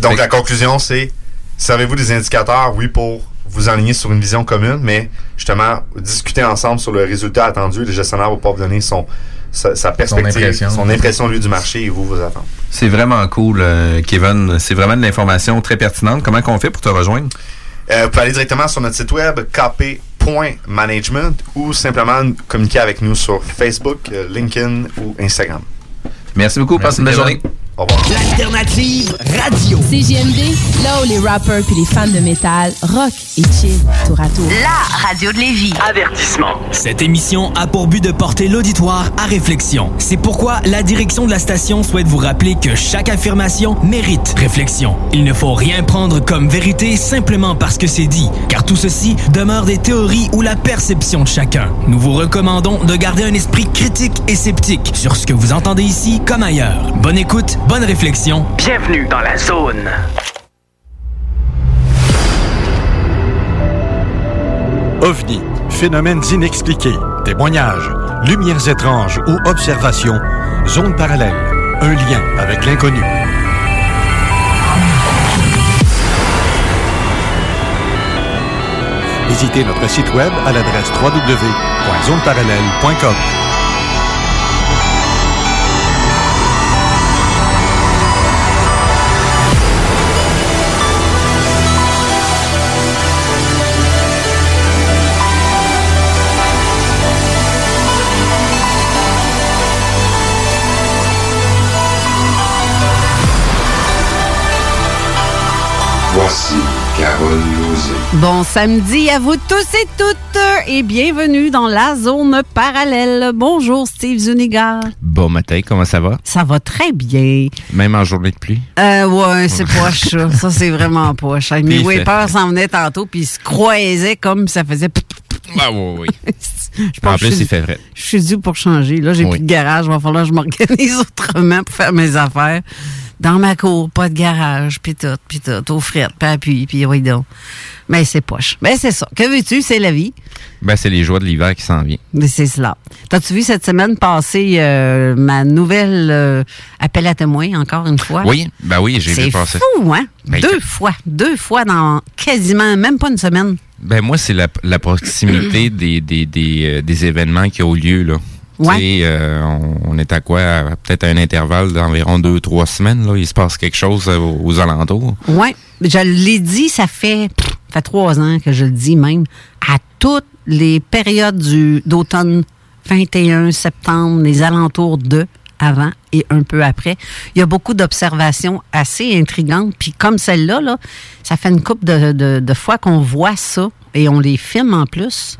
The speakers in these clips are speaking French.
Donc, la conclusion, c'est servez-vous des indicateurs, oui, pour vous enligner sur une vision commune, mais justement, discuter ensemble sur le résultat attendu. Les gestionnaires vont pouvoir vous donner son, sa, sa perspective, impression. son impression, lui, du marché et vous, vos attentes. C'est vraiment cool, euh, Kevin. C'est vraiment de l'information très pertinente. Comment qu'on fait pour te rejoindre? Euh, vous pouvez aller directement sur notre site web kp.management ou simplement communiquer avec nous sur Facebook, euh, LinkedIn ou Instagram. Merci beaucoup. Passe une belle Kevin. journée. Au revoir. L'alternative radio. CGMD, là où les rappers puis les fans de métal rock et chill tour à tour. La radio de Lévis. Avertissement. Cette émission a pour but de porter l'auditoire à réflexion. C'est pourquoi la direction de la station souhaite vous rappeler que chaque affirmation mérite réflexion. Il ne faut rien prendre comme vérité simplement parce que c'est dit, car tout ceci demeure des théories ou la perception de chacun. Nous vous recommandons de garder un esprit critique et sceptique sur ce que vous entendez ici comme ailleurs. Bonne écoute, bonne réflexion. Bienvenue dans la zone. OVNI, phénomènes inexpliqués, témoignages, lumières étranges ou observations, zone parallèle, un lien avec l'inconnu. Visitez notre site web à l'adresse www.zoneparallèle.com. Voici Carole Lozé. Bon samedi à vous tous et toutes et bienvenue dans la zone parallèle. Bonjour Steve Zuniga. Bon matin, comment ça va? Ça va très bien. Même en journée de pluie? Euh, ouais, c'est poche, ça. Ça, c'est vraiment poche. Mes Wipers s'en venaient tantôt puis ils se croisaient comme ça faisait... Ah oui, oui. Je pense En plus, je suis- il fait vrai. Je suis dû pour changer. Là, j'ai Oui. plus de garage. Il va falloir que je m'organise autrement pour faire mes affaires. Dans ma cour, pas de garage, puis tout, puis tout, au fret, puis appui, puis oui donc. Mais c'est poche. Mais c'est ça. Que veux-tu? C'est la vie. Ben, c'est les joies de l'hiver qui s'en viennent. Mais c'est cela. T'as-tu vu cette semaine passer euh, ma nouvelle euh, appel à témoins, encore une fois? Oui, ben oui, j'ai vu C'est passer. fou, hein? Ben, deux que- fois. Deux fois dans quasiment même pas une semaine. Ben moi, c'est la, la proximité des, des, des, euh, des événements qui ont lieu, là. Ouais. Euh, on, on est à quoi? Peut-être à un intervalle d'environ deux, trois semaines, là. Il se passe quelque chose euh, aux, aux alentours. Oui, je l'ai dit, ça fait, pff, ça fait trois ans que je le dis même, à toutes les périodes du- d'automne, 21 septembre, les alentours de, avant et un peu après. Il y a beaucoup d'observations assez intrigantes. Puis comme celle-là, là, ça fait une couple de, de- de fois qu'on voit ça et on les filme en plus.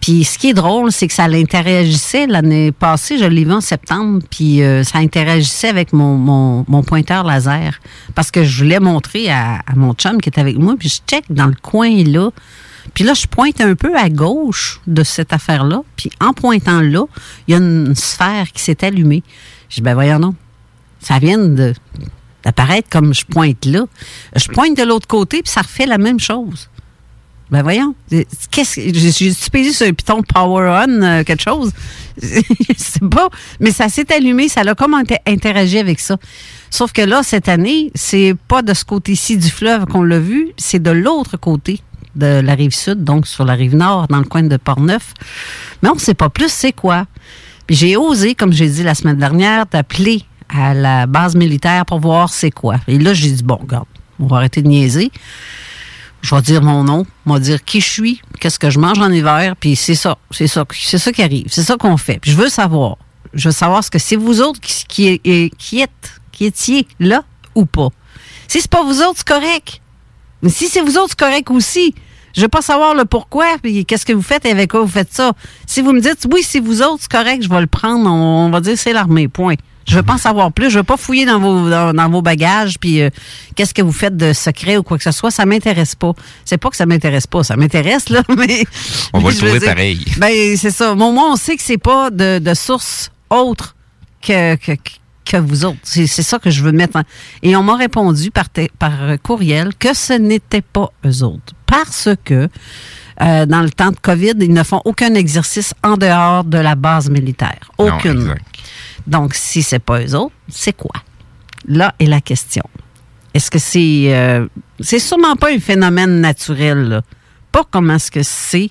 Puis ce qui est drôle, c'est que ça l'interagissait l'année passée, je l'ai vu en septembre, puis euh, ça interagissait avec mon, mon, mon pointeur laser. Parce que je voulais montrer à, à mon chum qui est avec moi, puis je check dans le coin là. Puis là, je pointe un peu à gauche de cette affaire-là. Puis en pointant là, il y a une sphère qui s'est allumée. Je dis, ben voyons non. Ça vient d'apparaître comme je pointe là. Je pointe de l'autre côté, puis ça refait la même chose. Ben voyons. Qu'est-ce que. J'ai payé sur un piton Power On, euh, quelque chose? Je sais pas. Mais ça s'est allumé, ça a comme inter- interagi avec ça. Sauf que là, cette année, c'est pas de ce côté-ci du fleuve qu'on l'a vu, c'est de l'autre côté de la rive sud, donc sur la rive nord, dans le coin de Portneuf. Mais on ne sait pas plus c'est quoi. Puis j'ai osé, comme j'ai dit la semaine dernière, d'appeler à la base militaire pour voir c'est quoi. Et là, j'ai dit, bon, regarde, on va arrêter de niaiser. Je vais dire mon nom, on va dire qui je suis, qu'est-ce que je mange en hiver, puis c'est ça, c'est ça, c'est ça qui arrive, c'est ça qu'on fait. Puis je veux savoir, je veux savoir ce que c'est vous autres qui, qui, qui êtes, qui étiez là ou pas. Si c'est pas vous autres, c'est correct. Mais si c'est vous autres, c'est correct aussi. Je veux pas savoir le pourquoi, puis qu'est-ce que vous faites et avec quoi vous faites ça. Si vous me dites, oui, c'est vous autres, c'est correct, je vais le prendre, on, on va dire c'est l'armée, point. Je veux pas en savoir plus, je veux pas fouiller dans vos, dans, dans vos bagages, puis euh, qu'est-ce que vous faites de secret ou quoi que ce soit, ça m'intéresse pas. C'est pas que ça m'intéresse pas, ça m'intéresse, là, mais... On va le trouver dire- pareil. Ben, c'est ça. Au moins, on sait que c'est pas de, de source autre que, que, que vous autres. C'est c'est ça que je veux mettre en... Et on m'a répondu par, par courriel que ce n'était pas eux autres. Parce que euh, dans le temps de COVID, ils ne font aucun exercice en dehors de la base militaire. Aucune. Donc, si c'est pas eux autres, c'est quoi? Là est la question. Est-ce que c'est... euh, c'est sûrement pas un phénomène naturel, là? Pas comment est-ce que c'est.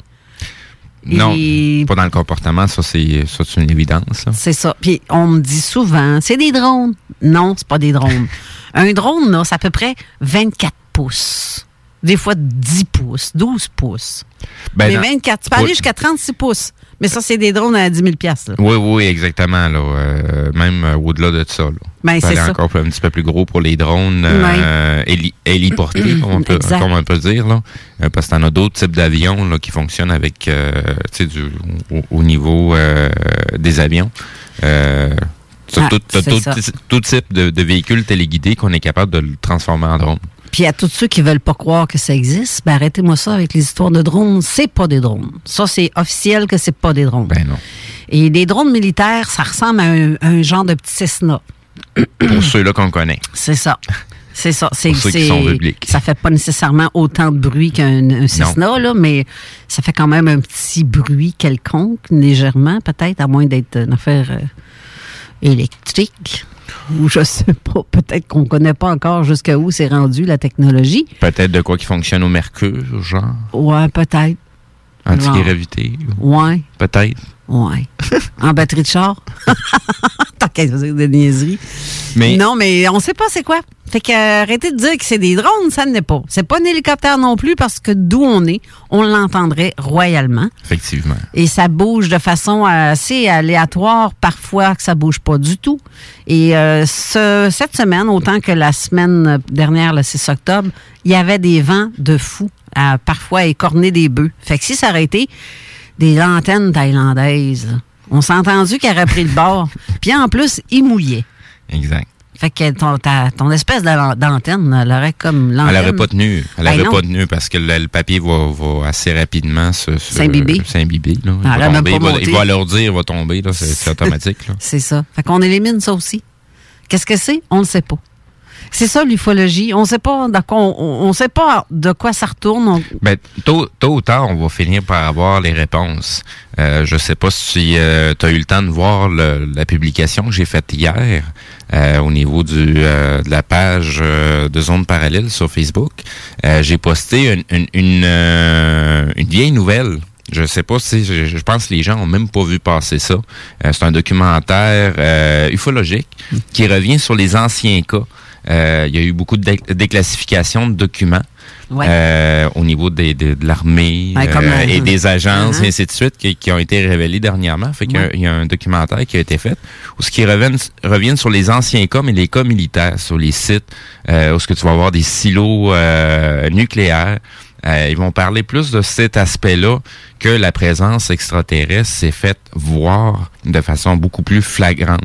Non, Et- pas dans le comportement, ça c'est une évidence. C'est ça. Puis on me dit souvent, c'est des drones. Non, c'est pas des drones. Un drone, là, c'est à peu près 24 pouces. Des fois 10 pouces, 12 pouces. Ben, Mais dans- 24, tu peux aller jusqu'à 36 pouces. Mais ça, c'est des drones à 10 000 piastres, là. Oui, oui, exactement. Là, euh, même euh, au-delà de ça. Là. Ben, c'est ça. encore un petit peu plus gros pour les drones euh, héli- héliportés, comme, on peut, Exact. comme on peut dire. Là. Parce que t'en as d'autres types d'avions qui fonctionnent avec tu du, au, au niveau des avions. Ah, tout, tout, type de, de véhicules téléguidés qu'on est capable de le transformer en drone. Puis à tous ceux qui veulent pas croire que ça existe, ben arrêtez-moi ça avec les histoires de drones. C'est pas des drones. Ça, c'est officiel que c'est pas des drones. Ben non. Et des drones militaires, ça ressemble à un, un genre de petit Cessna. Pour ceux-là qu'on connaît. C'est ça. C'est ça. C'est, Pour ceux qui c'est- sont publics. Ça fait pas nécessairement autant de bruit qu'un un Cessna, là, mais ça fait quand même un petit bruit quelconque, légèrement, peut-être, à moins d'être une affaire euh, électrique. Ou je sais pas, peut-être qu'on connaît pas encore jusqu'à où c'est rendu la technologie. Peut-être de quoi qui fonctionne au mercure, genre Ouais, peut-être. antigravité. Ouais, Peut-être. ouais. en batterie de char. Tant qu'à dire des niaiseries. Mais Non, mais on sait pas c'est quoi. Fait que euh, arrêtez de dire que c'est des drones, ça n'est pas. C'est pas un hélicoptère non plus parce que d'où on est, on l'entendrait royalement. effectivement. Et ça bouge de façon assez aléatoire, parfois que ça bouge pas du tout. Et euh, ce- cette semaine, autant que la semaine dernière, le 6 octobre, il y avait des vents de fou, à parfois écorner des bœufs. Fait que si ça aurait été des antennes thaïlandaises, on s'est entendu qu'il aurait pris le bord. Puis en plus, il mouillait. Exact. Fait que ton, ta- ton espèce d'antenne, elle aurait comme Elle l'antenne. n'aurait pas tenu. Elle Ben n'aurait non. pas tenu parce que le, le papier va, va assez rapidement se, S'imbiber. s'imbiber, là. Il, Elle va tomber, il, va, monté. il va alourdir, il va tomber. C'est, automatique. C'est ça. Fait qu'on élimine ça aussi. Qu'est-ce que c'est? On ne sait pas. C'est ça l'ufologie. On sait pas on, sait pas de quoi ça retourne. On- Ben, tôt, tôt ou tard, on va finir par avoir les réponses. Euh, je sais pas si tu as eu le temps de voir le- la publication que j'ai faite hier euh, au niveau du, euh, de la page euh, de Zone Parallèle sur Facebook. Euh, j'ai posté une, une, une, euh, une vieille nouvelle. Je sais pas si je, je pense que les gens ont même pas vu passer ça. Euh, c'est un documentaire euh, ufologique qui revient sur les anciens cas. Euh, il y a eu beaucoup de dé- déclassification de documents Ouais. euh, au niveau des, de l'armée Ouais, euh, et des agences uh-huh. et ainsi de suite qui, qui ont été révélées dernièrement. Fait qu'il y a- Ouais. il y, a un documentaire qui a été fait où ce qui reviennent, reviennent sur les anciens cas, mais les cas militaires, sur les sites où ce que tu vas avoir des silos nucléaires. Euh, ils vont parler plus de cet aspect-là que la présence extraterrestre s'est faite voir de façon beaucoup plus flagrante.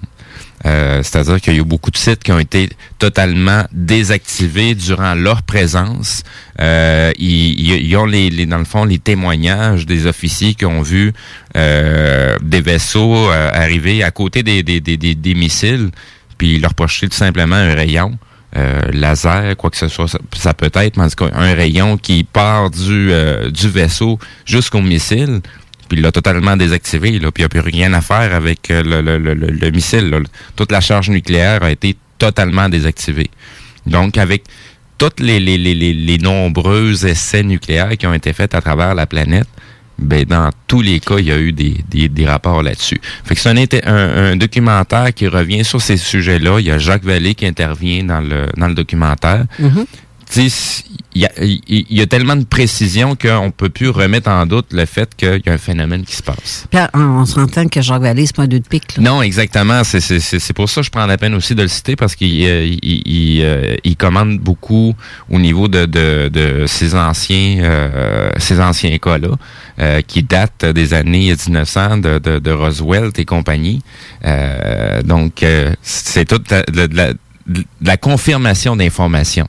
Euh, C'est-à-dire qu'il y a eu beaucoup de sites qui ont été totalement désactivés durant leur présence. Euh, ils, ils- ont les, les- dans le fond les témoignages des officiers qui ont vu euh, des vaisseaux euh, arriver à côté des, des, des, des- missiles, puis leur projeter tout simplement un rayon. euh, laser, quoi que ce soit, ça, ça peut être, mais en tout cas, un rayon qui part du, euh, du vaisseau jusqu'au missile, puis il l'a totalement désactivé, là, puis il n'y a plus rien à faire avec euh, le, le, le, le- le missile. là. Toute la charge nucléaire a été totalement désactivée. Donc, avec tous les, les, les, les, nombreux essais nucléaires qui ont été faits à travers la planète, ben dans tous les cas, il y a eu des, des, des rapports là-dessus. Fait que c'est un, un, un documentaire qui revient sur ces sujets-là. Il y a Jacques Vallée qui intervient dans le, dans le documentaire. Mhm. Sais, il y il y a tellement de précision qu'on peut plus remettre en doute le fait qu'il y a un phénomène qui se passe. Puis, on, on s'entend que Jacques Vallée, c'est pas un deux de pique. là. Non, exactement. C'est- pour ça que je prends la peine aussi de le citer parce qu'il euh, il, il, euh, il commande beaucoup au niveau de, de, de ces anciens euh, ces anciens cas-là euh, qui datent des années 1900 de, de, de Roswell et compagnie. Euh, donc, euh, c'est toute la- la, de la confirmation d'informations.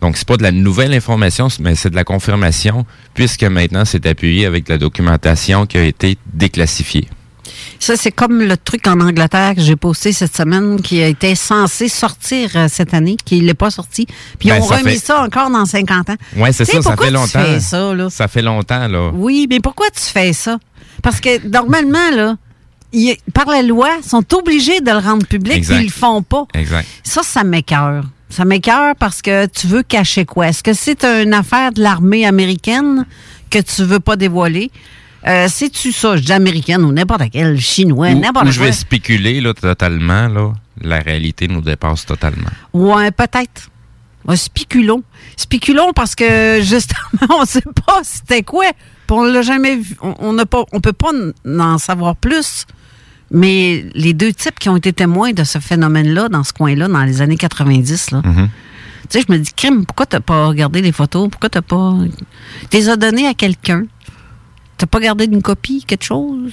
Donc, c'est pas de la nouvelle information, mais c'est de la confirmation, puisque maintenant, c'est appuyé avec de la documentation qui a été déclassifiée. Ça, c'est comme le truc en Angleterre que j'ai posté cette semaine qui a été censé sortir euh, cette année, qui n'est pas sorti. Puis Ben, on remis fait- ça encore dans 50 ans. Ouais, c'est ça, ça fait tu longtemps. fais ça, là? Ça fait longtemps, là. Oui, mais pourquoi tu fais ça? Parce que normalement, là, par la loi, ils sont obligés de le rendre public, puis ils le font pas. Exact. Ça, ça m'écœure. Ça m'écœure parce que tu veux cacher quoi? Est-ce que c'est une affaire de l'armée américaine que tu veux pas dévoiler? Euh, C'est-tu ça, je dis américaine ou n'importe quelle, chinois, n'importe ou je quoi? vais spéculer, là, totalement, là. La réalité nous dépasse totalement. Ouais, peut-être. Ouais, spéculons. Spéculons parce que justement, on sait pas c'était quoi. Puis on l'a jamais vu. On pas, on peut pas en savoir plus. Mais les deux types qui ont été témoins de ce phénomène-là, dans ce coin-là, dans les années 90, là. Mhm. Tu sais, je me dis, crime, pourquoi t'as pas regardé les photos? Pourquoi t'as pas. Tu les as données à quelqu'un? T'as pas gardé une copie, quelque chose?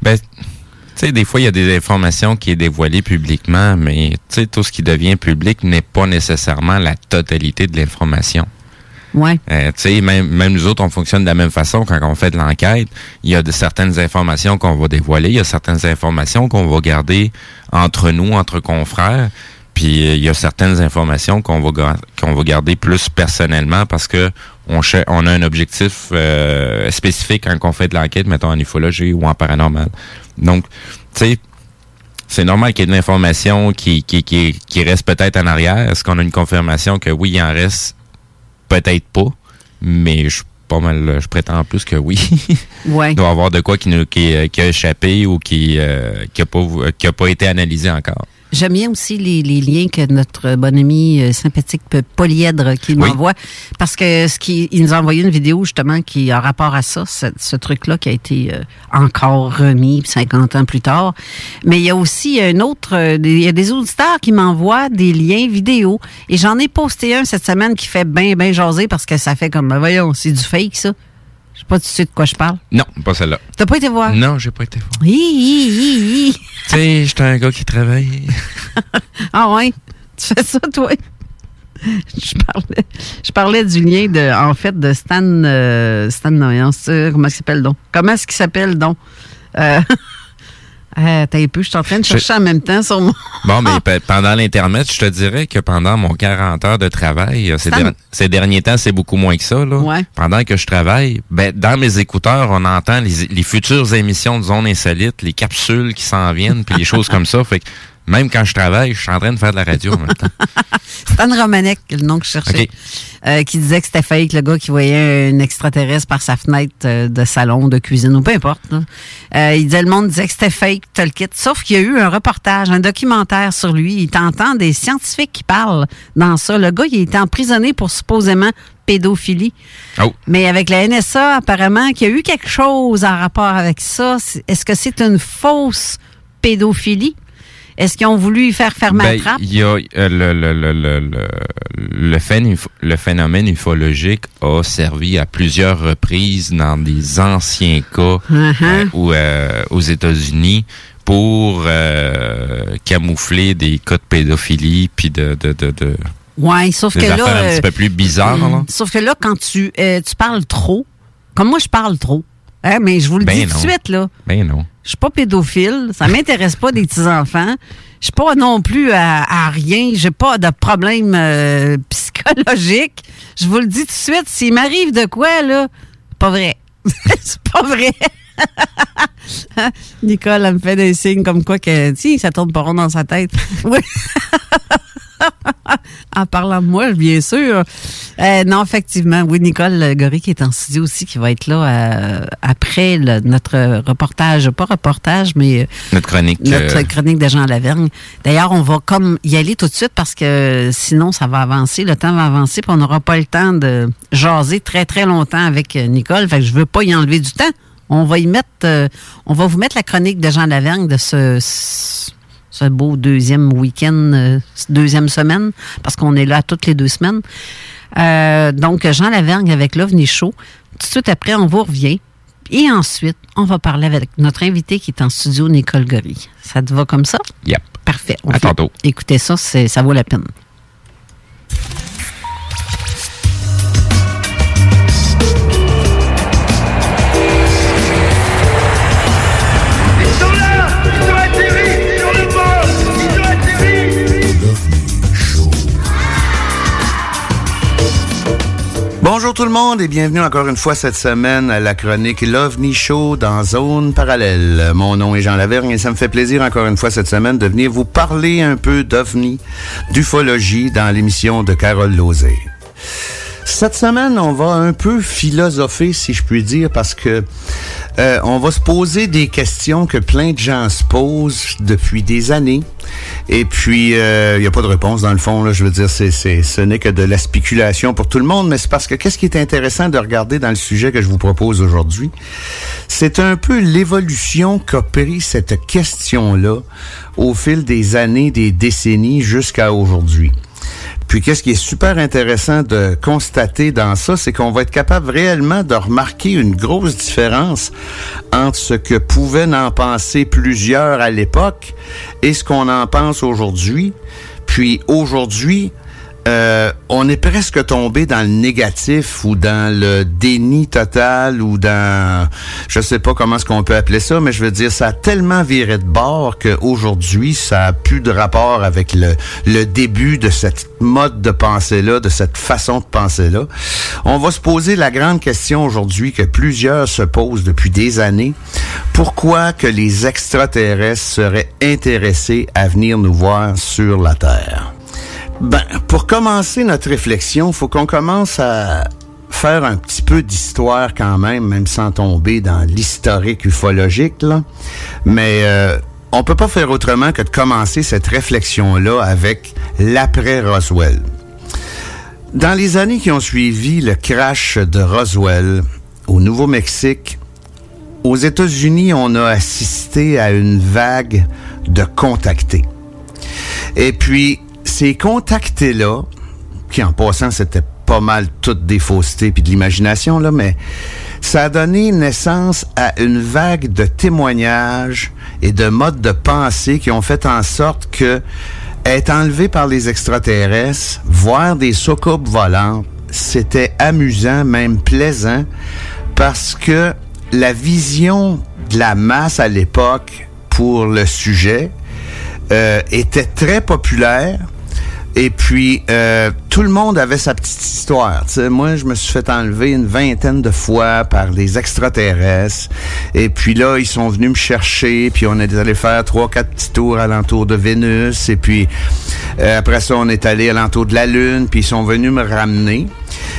Ben, tu sais, des fois, il y a des informations qui est dévoilées publiquement, mais, tu sais, tout ce qui devient public n'est pas nécessairement la totalité de l'information. Ouais. Euh, même, même nous autres, on fonctionne de la même façon quand on fait de l'enquête. Il y a de certaines informations qu'on va dévoiler, il y a certaines informations qu'on va garder entre nous, entre confrères. Puis euh, il y a certaines informations qu'on va qu'on va garder plus personnellement parce que on, on a un objectif euh, spécifique quand on fait de l'enquête, mettons en ufologie ou en paranormal. Donc, tu sais, c'est normal qu'il y ait de l'information qui, qui, qui, qui reste peut-être en arrière. Est-ce qu'on a une confirmation que oui, il en reste peut-être pas, mais je suis pas mal, je prétends plus que oui. Ouais. Il doit y avoir de quoi qui, nous, qui, euh, qui a échappé ou qui euh, qui a pas qui a pas été analysé encore. J'aime bien aussi les, les liens que notre bon ami euh, sympathique P- Polyèdre qui Oui. m'envoie. Parce que ce qui, il nous a envoyé une vidéo justement qui a rapport à ça, ce, ce truc-là qui a été euh, encore remis 50 ans plus tard. Mais il y a aussi un autre, euh, il y a des auditeurs qui m'envoient des liens vidéo. Et j'en ai posté un cette semaine qui fait bien, bien jaser parce que ça fait comme, ben voyons, c'est du fake ça. Je sais pas de suite de quoi je parle. Non, pas celle-là. T'as pas été voir? Non, j'ai pas été voir. Hi, hi, hi, hi. tu sais, j'étais un gars qui travaille. Ah ouais? Tu fais ça, toi? Je parlais, je parlais du lien de, en fait, de Stan, euh, Stan Noyan, c'est- comment il s'appelle donc? Comment est-ce qu'il s'appelle donc? Euh, euh, T'as un peu, je suis en train de Je- chercher en même temps sur mon. Bon, mais pe- pendant l'Internet, je te dirais que pendant mon 40 heures de travail, euh, ces, Stan- der- ces derniers temps, c'est beaucoup moins que ça. Là. Ouais. Pendant que je travaille, ben, dans mes écouteurs, on entend les, les futures émissions de Zone Insolite, les capsules qui s'en viennent, puis les choses comme ça. Fait que même quand je travaille, je suis en train de faire de la radio en même temps. Stan Romanek, le nom que je cherchais, euh, qui disait que c'était fake, le gars qui voyait un extraterrestre par sa fenêtre euh, de salon, de cuisine, ou peu importe. Euh, il disait, le monde disait que c'était fake, t'as le kit. Sauf qu'il y a eu un reportage, un documentaire sur lui. Il t'entend des scientifiques qui parlent dans ça. Le gars, il a été emprisonné pour supposément pédophilie. Oh. Mais avec la NSA, apparemment, qu'il y a eu quelque chose en rapport avec ça. Est-ce que c'est une fausse pédophilie? Est-ce qu'ils ont voulu y faire fermer Ben, la trappe? il y a euh, le, le, le, le, le, le, phén- le phénomène ufologique a servi à plusieurs reprises dans des anciens cas Uh-huh. euh, euh, aux États-Unis pour euh, camoufler des cas de pédophilie puis de, de, de, de Ouais, sauf des que là. un petit peu plus bizarres. là. Sauf que là, quand tu, tu parles trop, comme moi, je parle trop. Hein, mais je vous le Ben dis tout de suite, là. Ben non. Je suis pas pédophile. Ça m'intéresse pas des petits-enfants. Je suis pas non plus à, à rien. J'ai pas de problème euh, psychologique. Je vous le dis tout de suite. S'il m'arrive de quoi, là, c'est pas vrai. c'est pas vrai. Nicole, elle me fait des signes comme quoi que, si, ça tourne pas rond dans sa tête. Oui. en parlant de moi, bien sûr. Euh, non, effectivement. Oui, Nicole Gorry qui est en studio aussi, qui va être là euh, après le- notre reportage, pas reportage, mais euh, Notre chronique. notre euh, chronique de Jean Lavergne. D'ailleurs, on va comme y aller tout de suite parce que sinon, ça va avancer, le temps va avancer, puis on n'aura pas le temps de jaser très, très longtemps avec euh, Nicole. Fait que je veux pas y enlever du temps. On va y mettre, euh, on va vous mettre la chronique de Jean Lavergne de ce, ce beau deuxième week-end, euh, deuxième semaine, parce qu'on est là toutes les deux semaines. Euh, donc, Jean Lavergne avec l'OVNI Show. Tout de suite après, on vous revient. Et ensuite, on va parler avec notre invité qui est en studio, Nicole Gory. Ça te va comme ça? Yep. Parfait. On À fait- tantôt. Écoutez ça, ça vaut la peine. Bonjour tout le monde et bienvenue encore une fois cette semaine à la chronique l'OVNI Show dans Zone Parallèle. Mon nom est Jean Lavergne et ça me fait plaisir encore une fois cette semaine de venir vous parler un peu d'OVNI, d'ufologie dans l'émission de Carole Lozé. Cette semaine, on va un peu philosopher, si je puis dire, parce que euh, on va se poser des questions que plein de gens se posent depuis des années. Et puis, euh, il n'y a pas de réponse dans le fond. Là, je veux dire, c'est, c'est, ce n'est que de la spéculation pour tout le monde. Mais c'est parce que qu'est-ce qui est intéressant de regarder dans le sujet que je vous propose aujourd'hui, c'est un peu l'évolution qu'a pris cette question-là au fil des années, des décennies jusqu'à aujourd'hui. Puis qu'est-ce qui est super intéressant de constater dans ça, c'est qu'on va être capable réellement de remarquer une grosse différence entre ce que pouvaient en penser plusieurs à l'époque et ce qu'on en pense aujourd'hui. Puis aujourd'hui, euh, on est presque tombé dans le négatif ou dans le déni total ou dans je sais pas comment est-ce qu'on peut appeler ça, mais je veux dire ça a tellement viré de bord qu'aujourd'hui ça a plus de rapport avec le, le début de cette mode de pensée là, de cette façon de penser là. On va se poser la grande question aujourd'hui que plusieurs se posent depuis des années. Pourquoi que les extraterrestres seraient intéressés à venir nous voir sur la Terre? Ben, pour commencer notre réflexion, faut qu'on commence à faire un petit peu d'histoire quand même, même sans tomber dans l'historique ufologique, là. Mais euh, on peut pas faire autrement que de commencer cette réflexion-là avec l'après Roswell. Dans les années qui ont suivi le crash de Roswell au Nouveau-Mexique, aux États-Unis, on a assisté à une vague de contactés. Et puis, ces contactés-là, qui en passant, c'était pas mal toutes des faussetés puis de l'imagination, là, mais ça a donné naissance à une vague de témoignages et de modes de pensée qui ont fait en sorte que être enlevé par les extraterrestres, voir des soucoupes volantes, c'était amusant, même plaisant, parce que la vision de la masse à l'époque pour le sujet euh, était très populaire. Et puis, euh, tout le monde avait sa petite histoire. Moi, je me suis fait enlever une vingtaine de fois par les extraterrestres. Et puis là, ils sont venus me chercher. Puis on est allé faire trois, quatre petits tours alentour de Vénus. Et puis, euh, après ça, on est allé alentour de la Lune. Puis ils sont venus me ramener.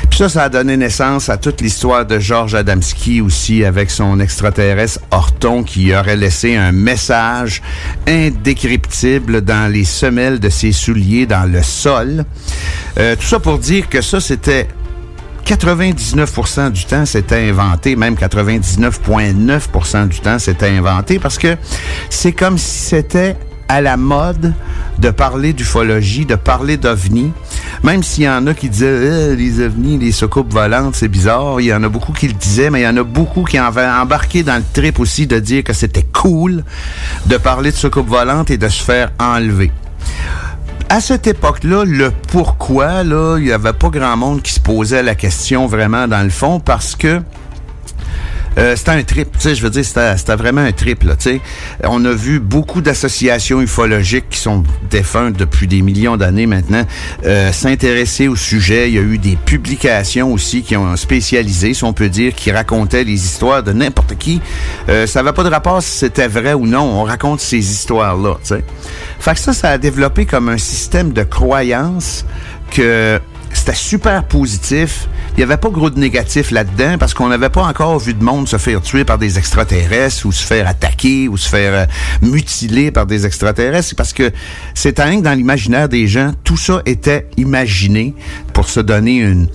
Puis ça, ça a donné naissance à toute l'histoire de Georges Adamski aussi, avec son extraterrestre Horton qui aurait laissé un message indécryptible dans les semelles de ses souliers dans le sol. Euh, tout ça pour dire que ça, c'était 99% du temps, c'était inventé, même 99,9% du temps, c'était inventé, parce que c'est comme si c'était à la mode de parler d'ufologie, de parler d'ovnis, même s'il y en a qui disaient Euh, les ovnis, les soucoupes volantes, c'est bizarre. Il y en a beaucoup qui le disaient, mais il y en a beaucoup qui en avaient embarqué dans le trip aussi de dire que c'était cool de parler de soucoupes volantes et de se faire enlever à cette époque-là, le pourquoi, là, il n'y avait pas grand monde qui se posait la question vraiment dans le fond parce que euh, c'était un trip, tu sais, je veux dire, c'était vraiment un trip, là, tu sais. On a vu beaucoup d'associations ufologiques qui sont défuntes depuis des millions d'années maintenant euh, s'intéresser au sujet. Il y a eu des publications aussi qui ont spécialisé, si on peut dire, qui racontaient les histoires de n'importe qui. Euh, ça n'avait pas de rapport si c'était vrai ou non. On raconte ces histoires-là, tu sais. Fait que ça, ça a développé comme un système de croyance que c'était super positif. Il n'y avait pas gros de négatif là-dedans parce qu'on n'avait pas encore vu de monde se faire tuer par des extraterrestres ou se faire attaquer ou se faire euh, mutiler par des extraterrestres. Parce que c'est un que dans l'imaginaire des gens, tout ça était imaginé pour se donner une,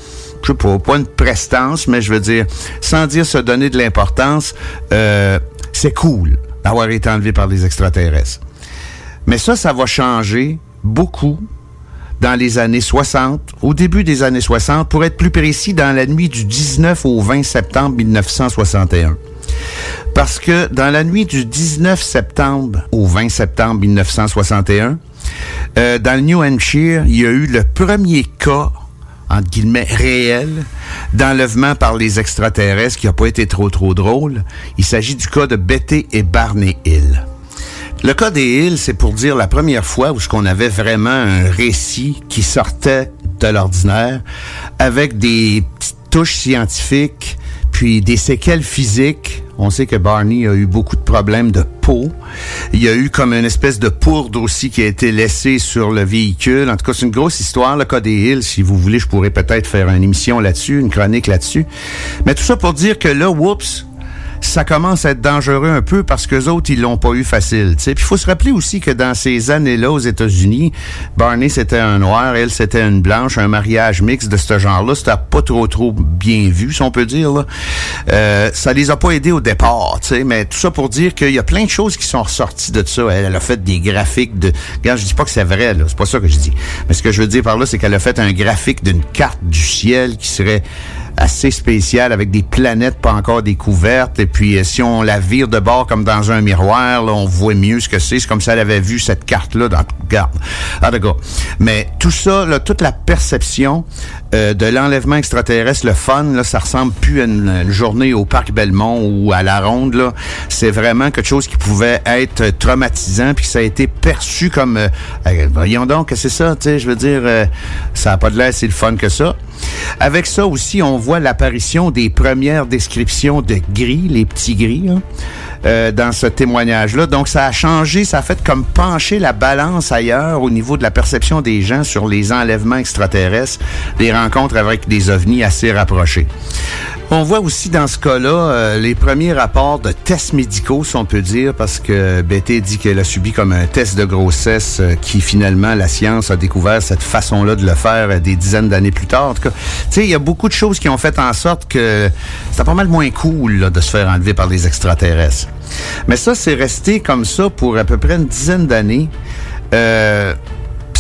je sais pas, pas une prestance, mais je veux dire, sans dire se donner de l'importance, euh, c'est cool d'avoir été enlevé par des extraterrestres. Mais ça, ça va changer beaucoup dans les années 60, au début des années 60, pour être plus précis, dans la nuit du 19 au 20 septembre 1961. Parce que dans la nuit du 19 septembre au 20 septembre 1961, euh, dans le New Hampshire, il y a eu le premier cas entre guillemets, réel d'enlèvement par les extraterrestres qui n'a pas été trop, trop drôle. Il s'agit du cas de Betty et Barney Hill. Le cas des Hills, c'est pour dire la première fois où qu'on avait vraiment un récit qui sortait de l'ordinaire avec des petites touches scientifiques puis des séquelles physiques. On sait que Barney a eu beaucoup de problèmes de peau. Il y a eu comme une espèce de poudre aussi qui a été laissée sur le véhicule. En tout cas, c'est une grosse histoire, le cas des Hills. Si vous voulez, je pourrais peut-être faire une émission là-dessus, une chronique là-dessus. Mais tout ça pour dire que là, whoops, ça commence à être dangereux un peu parce que autres, ils l'ont pas eu facile. Puis il faut se rappeler aussi que dans ces années-là aux États-Unis, Barney, c'était un noir, elle, c'était une blanche, un mariage mixte de ce genre-là. C'était pas trop, trop bien vu, si on peut dire. Là. Euh, ça les a pas aidés au départ, sais, mais tout ça pour dire qu'il y a plein de choses qui sont ressorties de ça. Elle, elle a fait des graphiques de... Regarde, je dis pas que c'est vrai, là. C'est pas ça que je dis. Mais ce que je veux dire par là, c'est qu'elle a fait un graphique d'une carte du ciel qui serait assez spécial avec des planètes pas encore découvertes. Et puis, euh, si on la vire de bord comme dans un miroir, là, on voit mieux ce que c'est. C'est comme si elle avait vu cette carte-là dans garde. Ah, d'accord. Mais tout ça, là, toute la perception euh, de l'enlèvement extraterrestre, le fun, là, ça ressemble plus à une, journée au parc Belmont ou à la Ronde. Là. C'est vraiment quelque chose qui pouvait être traumatisant, puis ça a été perçu comme, euh, voyons donc, que c'est ça, tu sais, je veux dire, ça a pas de l'air si le fun que ça. Avec ça aussi, on voit l'apparition des premières descriptions de gris, les petits gris, hein, euh, dans ce témoignage-là. Donc, ça a changé, ça a fait comme pencher la balance ailleurs au niveau de la perception des gens sur les enlèvements extraterrestres, des rencontres avec des ovnis assez rapprochés. On voit aussi dans ce cas-là euh, les premiers rapports de tests médicaux, si on peut dire, parce que Betty dit qu'elle a subi comme un test de grossesse euh, qui finalement la science a découvert cette façon-là de le faire euh, des dizaines d'années plus tard. En tout cas, tu sais, il y a beaucoup de choses qui ont fait en sorte que c'est pas mal moins cool de se faire enlever par des extraterrestres. Mais ça, c'est resté comme ça pour à peu près une dizaine d'années.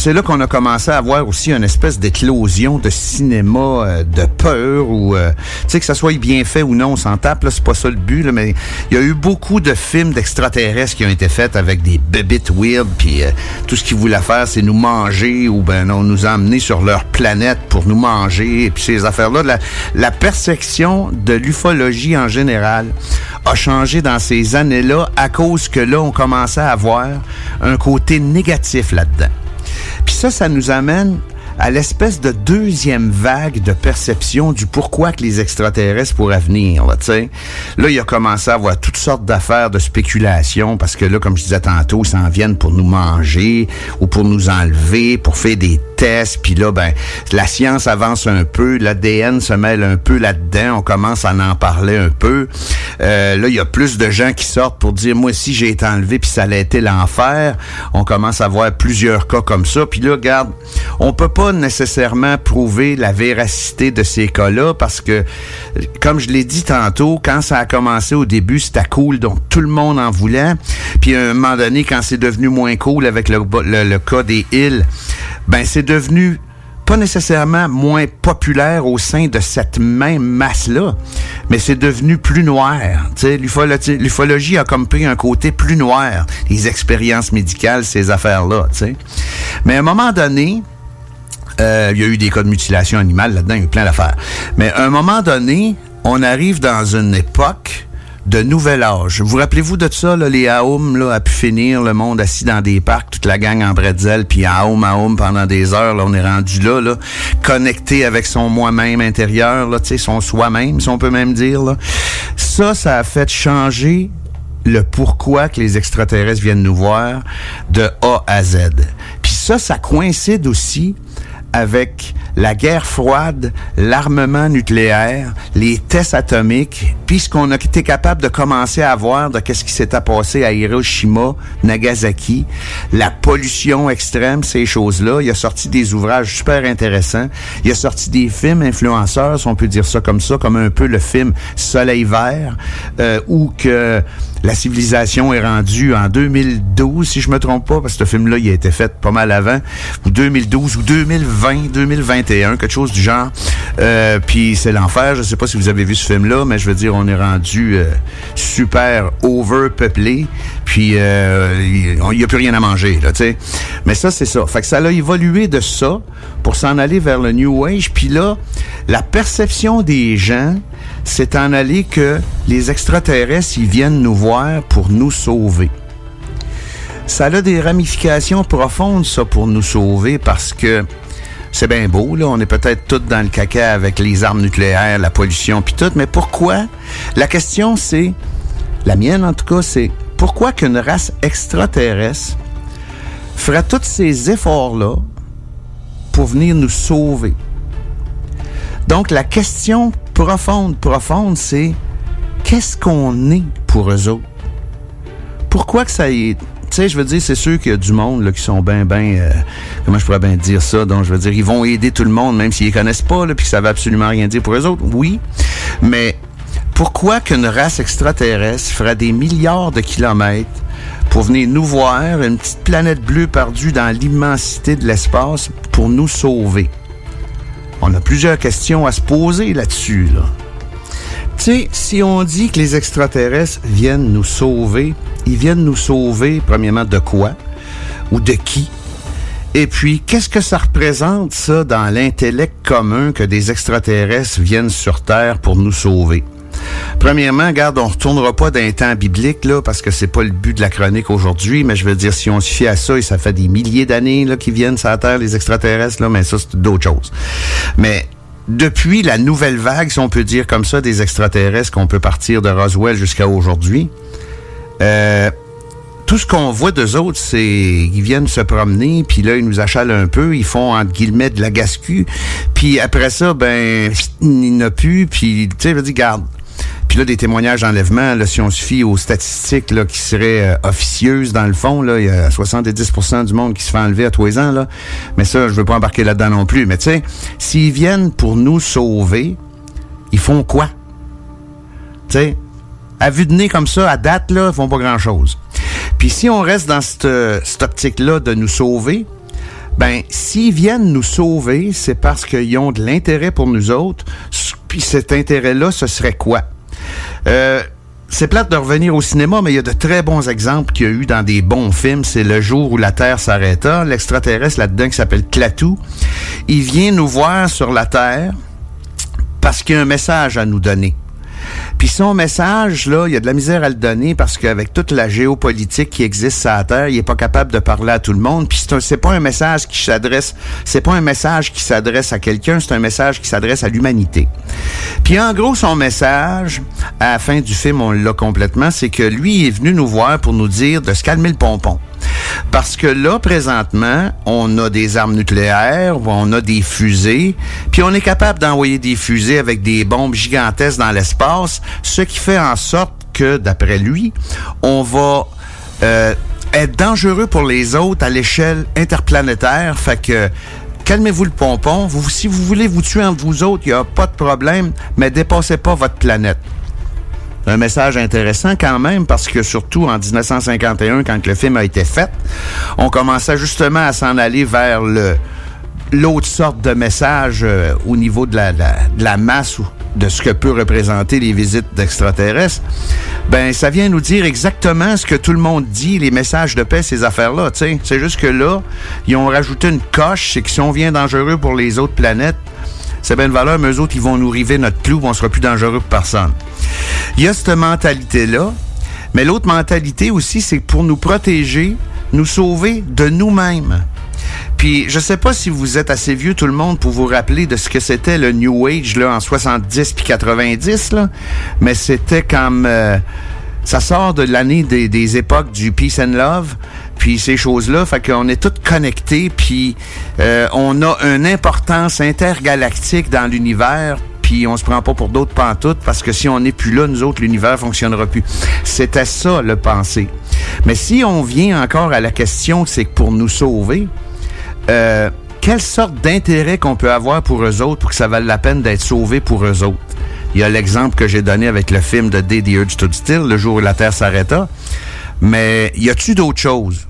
C'est là qu'on a commencé à avoir aussi une espèce d'éclosion de cinéma euh, de peur ou euh, tu sais que ça soit bien fait ou non, on s'en tape là, c'est pas ça le but là, mais il y a eu beaucoup de films d'extraterrestres qui ont été faits avec des bébites weird puis euh, tout ce qu'ils voulaient faire c'est nous manger ou ben non, nous emmener sur leur planète pour nous manger et puis ces affaires là la perception de l'ufologie en général a changé dans ces années-là à cause que là on commençait à avoir un côté négatif là-dedans. Puis ça, ça nous amène à l'espèce de deuxième vague de perception du pourquoi que les extraterrestres pourraient venir. Là, là, il a commencé à avoir toutes sortes d'affaires de spéculation parce que là, comme je disais tantôt, ils s'en viennent pour nous manger ou pour nous enlever, pour faire des Puis là, ben, la science avance un peu, l'ADN se mêle un peu là-dedans, on commence à en parler un peu. Euh, là, il y a plus de gens qui sortent pour dire, moi aussi, j'ai été enlevé puis ça a été l'enfer. On commence à voir plusieurs cas comme ça. Puis là, regarde, on peut pas nécessairement prouver la véracité de ces cas-là parce que, comme je l'ai dit tantôt, quand ça a commencé au début, c'était cool, donc tout le monde en voulait. Puis à un moment donné, quand c'est devenu moins cool avec le, le, cas des îles, ben c'est devenu pas nécessairement moins populaire au sein de cette même masse-là, mais c'est devenu plus noir. L'ufologie a comme pris un côté plus noir, les expériences médicales, ces affaires-là. Mais à un moment donné, euh, il y a eu des cas de mutilation animale là-dedans, il y a eu plein d'affaires. Mais à un moment donné, on arrive dans une époque de nouvel âge. Vous rappelez-vous de ça, là, les Aoum, là, a pu finir, le monde assis dans des parcs, toute la gang en bretzel, puis Aoum, Aoum pendant des heures, là, on est rendu là, là, connecté avec son moi-même intérieur, là, tu sais, son soi-même, si on peut même dire, là. Ça, ça a fait changer le pourquoi que les extraterrestres viennent nous voir de A à Z. Puis ça, ça coïncide aussi avec la guerre froide, l'armement nucléaire, les tests atomiques, puis ce qu'on a été capable de commencer à voir de qu'est-ce qui s'était passé à Hiroshima, Nagasaki, la pollution extrême, ces choses-là. Il a sorti des ouvrages super intéressants. Il a sorti des films influenceurs, si on peut dire ça comme ça, comme un peu le film Soleil vert, euh, où que la civilisation est rendue en 2012, si je me trompe pas, parce que ce film-là, il a été fait pas mal avant, ou 2012 ou 2020, 2021, quelque chose du genre. Euh, puis c'est l'enfer. Je sais pas si vous avez vu ce film-là, mais je veux dire, on est rendu euh, super overpeuplé. Puis euh, il n'y a plus rien à manger, là, tu sais. Mais ça, c'est ça. Fait que ça a évolué de ça pour s'en aller vers le New Age. Puis là, la perception des gens, c'est en aller que les extraterrestres, ils viennent nous voir pour nous sauver. Ça a des ramifications profondes, ça, pour nous sauver, parce que c'est bien beau, là, on est peut-être tous dans le caca avec les armes nucléaires, la pollution, puis tout, mais pourquoi? La question, c'est, la mienne en tout cas, c'est pourquoi qu'une race extraterrestre ferait tous ces efforts-là pour venir nous sauver? Donc, la question profonde, profonde, c'est qu'est-ce qu'on est pour eux autres? Pourquoi que ça est... Tu sais, je veux dire, c'est sûr qu'il y a du monde qui sont bien, bien... Euh, comment je pourrais bien dire ça? Donc, je veux dire, ils vont aider tout le monde, même s'ils les connaissent pas, puis que ça veut absolument rien dire pour eux autres. Oui, mais pourquoi qu'une race extraterrestre fera des milliards de kilomètres pour venir nous voir, une petite planète bleue perdue dans l'immensité de l'espace, pour nous sauver? On a plusieurs questions à se poser là-dessus. Là. Tu sais, si on dit que les extraterrestres viennent nous sauver, ils viennent nous sauver, premièrement, de quoi? Ou de qui? Et puis, qu'est-ce que ça représente, ça, dans l'intellect commun que des extraterrestres viennent sur Terre pour nous sauver? Premièrement, regarde, on retournera pas d'un temps biblique, là, parce que c'est pas le but de la chronique aujourd'hui, mais je veux dire, si on se fie à ça, et ça fait des milliers d'années, là, qu'ils viennent sur la Terre, les extraterrestres, là, mais ça, c'est d'autres choses. Mais, depuis la nouvelle vague, si on peut dire comme ça, des extraterrestres qu'on peut partir de Roswell jusqu'à aujourd'hui, euh, tout ce qu'on voit d'eux autres, c'est ils viennent se promener, puis là, ils nous achalent un peu, ils font, entre guillemets, de la gascu, puis après ça, ben, il n'y a plus, puis, tu sais, je dis, garde, puis là, des témoignages d'enlèvement, là, si on se fie aux statistiques là, qui seraient euh, officieuses dans le fond, là, il y a 70 du monde qui se fait enlever à tous les ans. Là. Mais ça, je veux pas embarquer là-dedans non plus. Mais tu sais, s'ils viennent pour nous sauver, ils font quoi? Tu sais, à vue de nez comme ça, à date, là, ils font pas grand-chose. Puis si on reste dans cette, cette optique-là de nous sauver, ben, s'ils viennent nous sauver, c'est parce qu'ils ont de l'intérêt pour nous autres. Puis cet intérêt-là, ce serait quoi? Euh, c'est plate de revenir au cinéma, mais il y a de très bons exemples qu'il y a eu dans des bons films. C'est Le jour où la Terre s'arrêta. L'extraterrestre là-dedans qui s'appelle Clatou. Il vient nous voir sur la Terre parce qu'il a un message à nous donner. Puis son message, là, il y a de la misère à le donner parce qu'avec toute la géopolitique qui existe sur la Terre, il est pas capable de parler à tout le monde. Puis c'est pas un message qui s'adresse, c'est pas un message qui s'adresse à quelqu'un, c'est un message qui s'adresse à l'humanité. Puis en gros, son message, à la fin du film, on l'a complètement, c'est que lui est venu nous voir pour nous dire de se calmer le pompon. Parce que là, présentement, on a des armes nucléaires, on a des fusées, puis on est capable d'envoyer des fusées avec des bombes gigantesques dans l'espace, ce qui fait en sorte que, d'après lui, on va euh, être dangereux pour les autres à l'échelle interplanétaire. Fait que calmez-vous le pompon. Si vous voulez vous tuer entre vous autres, il n'y a pas de problème, mais dépassez pas votre planète un message intéressant quand même parce que surtout en 1951 quand le film a été fait, on commençait justement à s'en aller vers le l'autre sorte de message euh, au niveau de la, de la masse ou de ce que peut représenter les visites d'extraterrestres, ben ça vient nous dire exactement ce que tout le monde dit, les messages de paix, ces affaires-là. C'est juste que là, ils ont rajouté une coche, c'est que si on vient dangereux pour les autres planètes, c'est bien une valeur, mais eux autres, ils vont nous river notre clou, on sera plus dangereux pour personne. Il y a cette mentalité-là, mais l'autre mentalité aussi, c'est pour nous protéger, nous sauver de nous-mêmes. Puis je sais pas si vous êtes assez vieux tout le monde pour vous rappeler de ce que c'était le New Age là en 70 puis 90 là, mais c'était comme euh, ça sort de l'année des, des, époques du peace and love, puis ces choses-là, fait qu'on est tous connectés, puis euh, on a une importance intergalactique dans l'univers, puis on se prend pas pour d'autres pantoutes, parce que si on n'est plus là, nous autres, l'univers fonctionnera plus. C'était ça, le pensée. Mais si on vient encore à la question, c'est que pour nous sauver, euh, quelle sorte d'intérêt qu'on peut avoir pour eux autres pour que ça vaille la peine d'être sauvé pour eux autres? Il y a l'exemple que j'ai donné avec le film de Day the Urge Stood Still, le jour où la Terre s'arrêta. Mais y a-tu d'autres choses?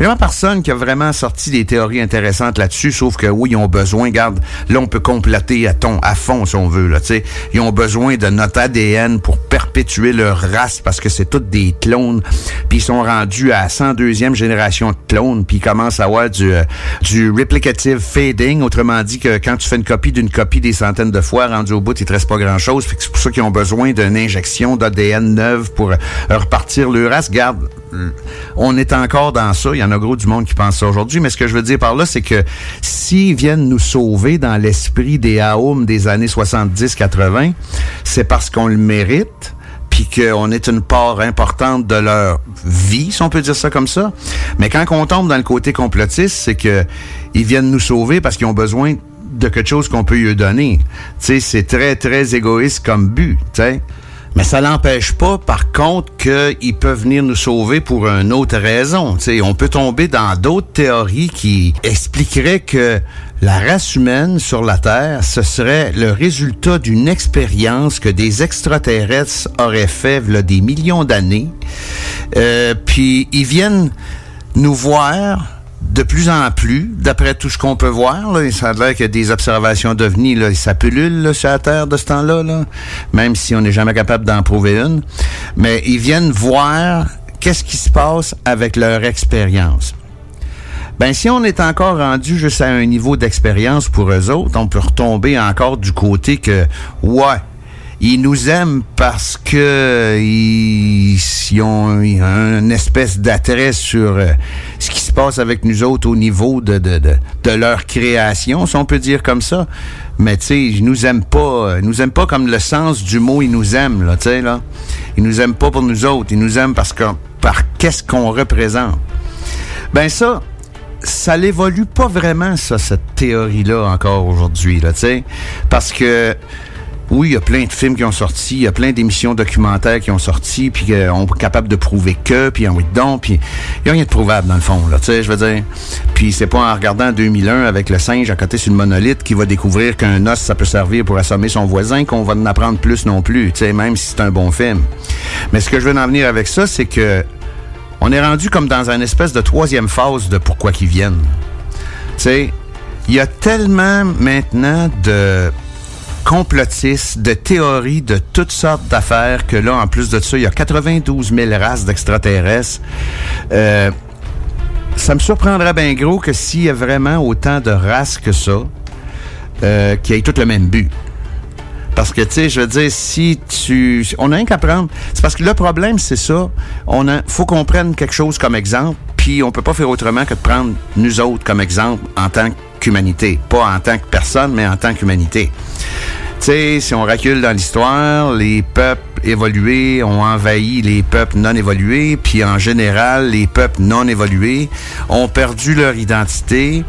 Il y a personne qui a vraiment sorti des théories intéressantes là-dessus, sauf que oui, ils ont besoin, garde, là on peut compléter à ton, à fond si on veut, là, tu sais. Ils ont besoin de notre ADN pour perpétuer leur race parce que c'est toutes des clones, puis ils sont rendus à 102e génération de clones, puis ils commencent à avoir du, euh, du replicative fading, autrement dit que quand tu fais une copie d'une copie des centaines de fois, rendu au bout, il te reste pas grand-chose, c'est pour ça qu'ils ont besoin d'une injection d'ADN neuve pour euh, repartir leur race. Garde, on est encore dans ça. Il y en a gros du monde qui pense ça aujourd'hui. Mais ce que je veux dire par là, c'est que s'ils viennent nous sauver dans l'esprit des Aoum des années 70-80, c'est parce qu'on le mérite puis qu'on est une part importante de leur vie, si on peut dire ça comme ça. Mais quand on tombe dans le côté complotiste, c'est que ils viennent nous sauver parce qu'ils ont besoin de quelque chose qu'on peut lui donner. Tu sais, c'est très, très égoïste comme but, tu. Mais ça n'empêche pas, par contre, qu'ils peuvent venir nous sauver pour une autre raison. sais, on peut tomber dans d'autres théories qui expliqueraient que la race humaine sur la Terre, ce serait le résultat d'une expérience que des extraterrestres auraient fait il y a des millions d'années. Euh, puis ils viennent nous voir de plus en plus, d'après tout ce qu'on peut voir, là, ça a des observations d'OVNI, là, ça pullule sur la Terre de ce temps-là, là, même si on n'est jamais capable d'en prouver une. Mais ils viennent voir qu'est-ce qui se passe avec leur expérience. Ben, si on est encore rendu juste à un niveau d'expérience pour eux autres, on peut retomber encore du côté que, ouais, ils nous aiment parce que ils, ont une espèce d'attrait sur euh, ce qui se passe avec nous autres au niveau de, de, de, leur création, si on peut dire comme ça. Mais tu sais, ils nous aiment pas, ils nous aiment pas comme le sens du mot ils nous aiment là, tu sais là. Ils nous aiment pas pour nous autres, ils nous aiment parce que par qu'est-ce qu'on représente. Ben ça, ça l'évolue pas vraiment ça cette théorie là encore aujourd'hui là, tu sais, parce que oui, il y a plein de films qui ont sorti, il y a plein d'émissions documentaires qui ont sorti, puis qu'on est capable de prouver que, puis en oui donc, puis il n'y a rien de prouvable dans le fond, là, tu sais, je veux dire. Puis c'est pas en regardant 2001 avec le singe à côté sur une monolithe qui va découvrir qu'un os, ça peut servir pour assommer son voisin qu'on va en apprendre plus non plus, tu sais, même si c'est un bon film. Mais ce que je veux en venir avec ça, c'est que on est rendu comme dans une espèce de troisième phase de pourquoi qu'ils viennent. Tu sais, il y a tellement maintenant de complotistes, de théories, de toutes sortes d'affaires, que là, en plus de ça, il y a 92 000 races d'extraterrestres. Euh, ça me surprendrait bien gros que s'il y a vraiment autant de races que ça, euh, qui aient tout le même but. Parce que, tu sais, je veux dire, si tu... On a rien qu'à prendre... C'est parce que le problème, c'est ça. On a, faut qu'on prenne quelque chose comme exemple, puis on peut pas faire autrement que de prendre nous autres comme exemple en tant qu'humanité. Pas en tant que personne, mais en tant qu'humanité. Tu sais, si on recule dans l'histoire, les peuples évolués ont envahi les peuples non évolués, puis en général, les peuples non évolués ont perdu leur identité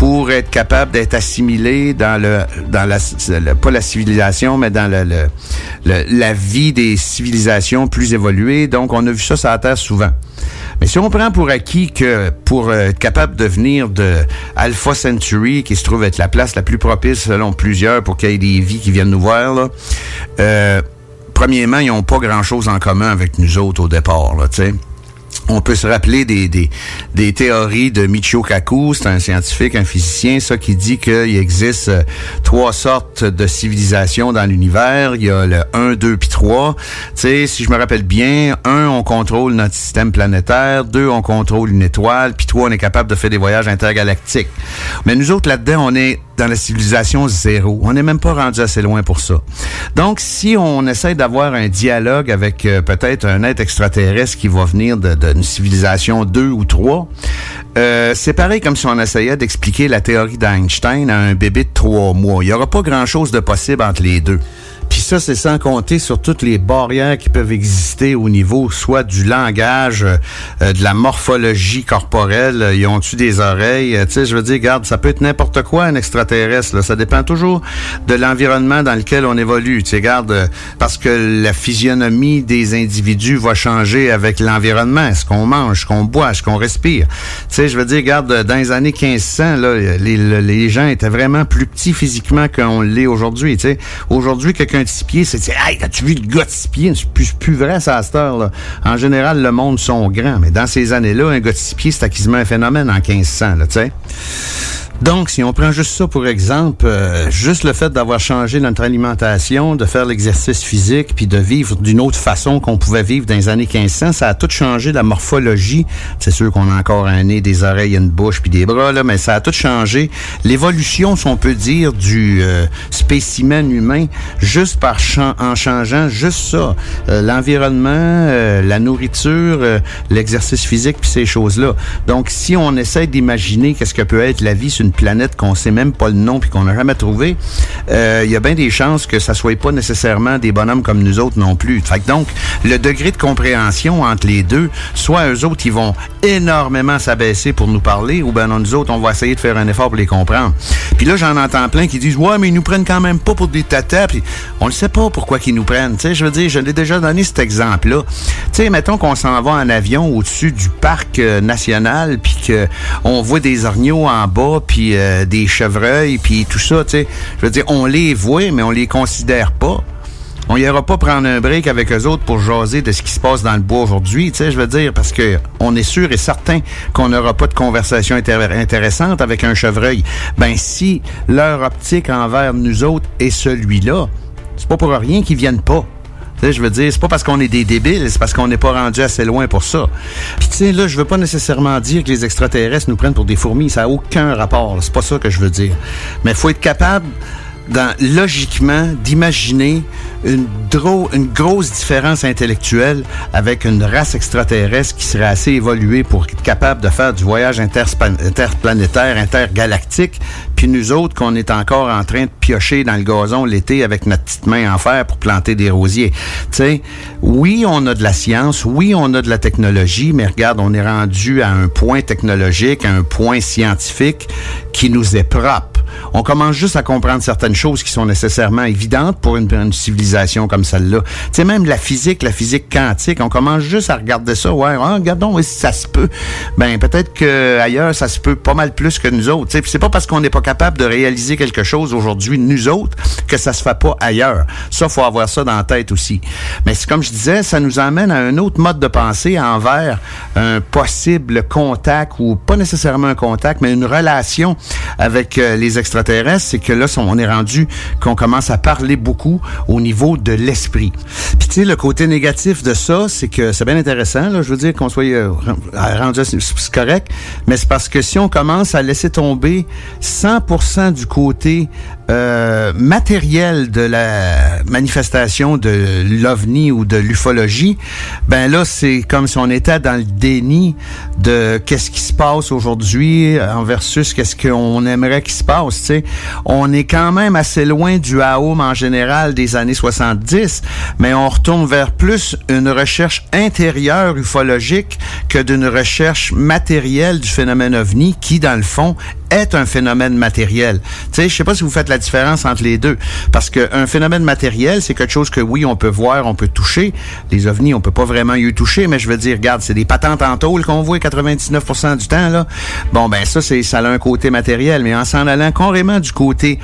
pour être capables d'être assimilés dans le dans la, pas la civilisation mais dans le, le, la vie des civilisations plus évoluées. Donc on a vu ça sur la terre souvent. Mais si on prend pour acquis que pour être capable de venir de Alpha Century, qui se trouve être la place la plus propice selon plusieurs pour qu'il y ait des vies qui viennent nous voir, là, euh, premièrement, ils n'ont pas grand-chose en commun avec nous autres au départ, là, tu sais on peut se rappeler des, des, théories de Michio Kaku, c'est un scientifique, un physicien, ça qui dit qu'il existe euh, trois sortes de civilisations dans l'univers. Il y a le 1, 2 puis 3. Tu sais, si je me rappelle bien, un, on contrôle notre système planétaire, deux, on contrôle une étoile, puis trois, on est capable de faire des voyages intergalactiques. Mais nous autres, là-dedans, on est dans la civilisation zéro. On n'est même pas rendu assez loin pour ça. Donc, si on essaie d'avoir un dialogue avec euh, peut-être un être extraterrestre qui va venir d'une civilisation 2 ou 3, euh, c'est pareil comme si on essayait d'expliquer la théorie d'Einstein à un bébé de 3 mois. Il n'y aura pas grand-chose de possible entre les deux. Ça, c'est sans compter sur toutes les barrières qui peuvent exister au niveau soit du langage, euh, de la morphologie corporelle. Ils ont-tu des oreilles? Euh, tu sais, je veux dire, regarde, ça peut être n'importe quoi, un extraterrestre. Là. Ça dépend toujours de l'environnement dans lequel on évolue. Tu sais, regarde, euh, parce que la physionomie des individus va changer avec l'environnement. Ce qu'on mange, ce qu'on boit, ce qu'on respire? Tu sais, je veux dire, regarde, dans les années 1500, là, les, les gens étaient vraiment plus petits physiquement qu'on l'est aujourd'hui. Tu sais, aujourd'hui, quelqu'un pieds, c'est, hey, as-tu vu le gars de pieds? C'est plus, vrai, ça, à cette heure-là. En général, le monde sont grands, mais dans ces années-là, un gars de pieds, c'était quasiment un phénomène en 1500, là, tu sais. Donc, si on prend juste ça pour exemple, euh, juste le fait d'avoir changé notre alimentation, de faire l'exercice physique, puis de vivre d'une autre façon qu'on pouvait vivre dans les années 1500, ça a tout changé la morphologie. C'est sûr qu'on a encore un nez, des oreilles, une bouche, puis des bras, là, mais ça a tout changé. L'évolution, si on peut dire, du euh, spécimen humain, juste par en changeant juste ça, euh, l'environnement, la nourriture, l'exercice physique, puis ces choses-là. Donc, si on essaie d'imaginer qu'est-ce que peut être la vie sur une planète qu'on sait même pas le nom puis qu'on n'a jamais trouvé, euh, il y a bien des chances que ça soit pas nécessairement des bonhommes comme nous autres non plus. Fait que donc, le degré de compréhension entre les deux, soit eux autres, ils vont énormément s'abaisser pour nous parler, ou ben non, nous autres, on va essayer de faire un effort pour les comprendre. Puis là, j'en entends plein qui disent, ouais, mais ils nous prennent quand même pas pour des tatas, puis on ne sait pas pourquoi qu'ils nous prennent. Tu sais, je veux dire, je l'ai déjà donné cet exemple-là. Tu sais, mettons qu'on s'en va en avion au-dessus du parc euh, national, puis qu'on voit des orgnaux en bas, puis euh, des chevreuils, puis tout ça, tu sais. Je veux dire, on les voit, mais on les considère pas. On ira pas prendre un break avec eux autres pour jaser de ce qui se passe dans le bois aujourd'hui, tu sais, je veux dire, parce que on est sûr et certain qu'on n'aura pas de conversation intéressante avec un chevreuil. Ben, si leur optique envers nous autres est celui-là, c'est pas pour rien qu'ils viennent pas je veux dire, c'est pas parce qu'on est des débiles, c'est parce qu'on n'est pas rendu assez loin pour ça. Puis tu sais, là, je veux pas nécessairement dire que les extraterrestres nous prennent pour des fourmis, ça a aucun rapport. C'est pas ça que je veux dire. Mais faut être capable logiquement d'imaginer une, une grosse différence intellectuelle avec une race extraterrestre qui serait assez évoluée pour être capable de faire du voyage interplanétaire, intergalactique, puis nous autres qu'on est encore en train de piocher dans le gazon l'été avec notre petite main en fer pour planter des rosiers. Tu sais, oui, on a de la science, oui, on a de la technologie, mais regarde, on est rendu à un point technologique, à un point scientifique qui nous est propre on commence juste à comprendre certaines choses qui sont nécessairement évidentes pour une, civilisation comme celle-là. Tu sais, même la physique, la physique quantique, on commence juste à regarder ça. Ouais, hein, regardons si ça se peut? Ben, peut-être que ailleurs, ça se peut pas mal plus que nous autres. Tu sais, c'est pas parce qu'on n'est pas de réaliser quelque chose aujourd'hui, nous autres, que ça se fait pas ailleurs. Ça, faut avoir ça dans la tête aussi. Mais c'est comme je disais, ça nous amène à un autre mode de pensée envers un possible contact ou pas nécessairement un contact, mais une relation avec euh, les extraterrestres, c'est que là, on est rendu qu'on commence à parler beaucoup au niveau de l'esprit. Puis tu sais, le côté négatif de ça, c'est que c'est bien intéressant, là, je veux dire qu'on soit euh, rendu, c'est correct, mais c'est parce que si on commence à laisser tomber 100% du côté euh, matériel de la manifestation de l'ovni ou de l'ufologie, ben là, c'est comme si on était dans le déni de qu'est-ce qui se passe aujourd'hui en versus qu'est-ce qu'on aimerait qu'il se passe. On est quand même assez loin du AOM en général des années 70, mais on retourne vers plus une recherche intérieure ufologique que d'une recherche matérielle du phénomène ovni qui, dans le fond, est un phénomène matériel. Tu sais, je sais pas si vous faites la différence entre les deux, parce qu'un phénomène matériel, c'est quelque chose que oui, on peut voir, on peut toucher. Les ovnis, on peut pas vraiment y toucher, mais je veux dire, regarde, c'est des patentes en tôle qu'on voit 99% du temps là. Bon ben ça, c'est ça a un côté matériel, mais en s'en allant carrément du côté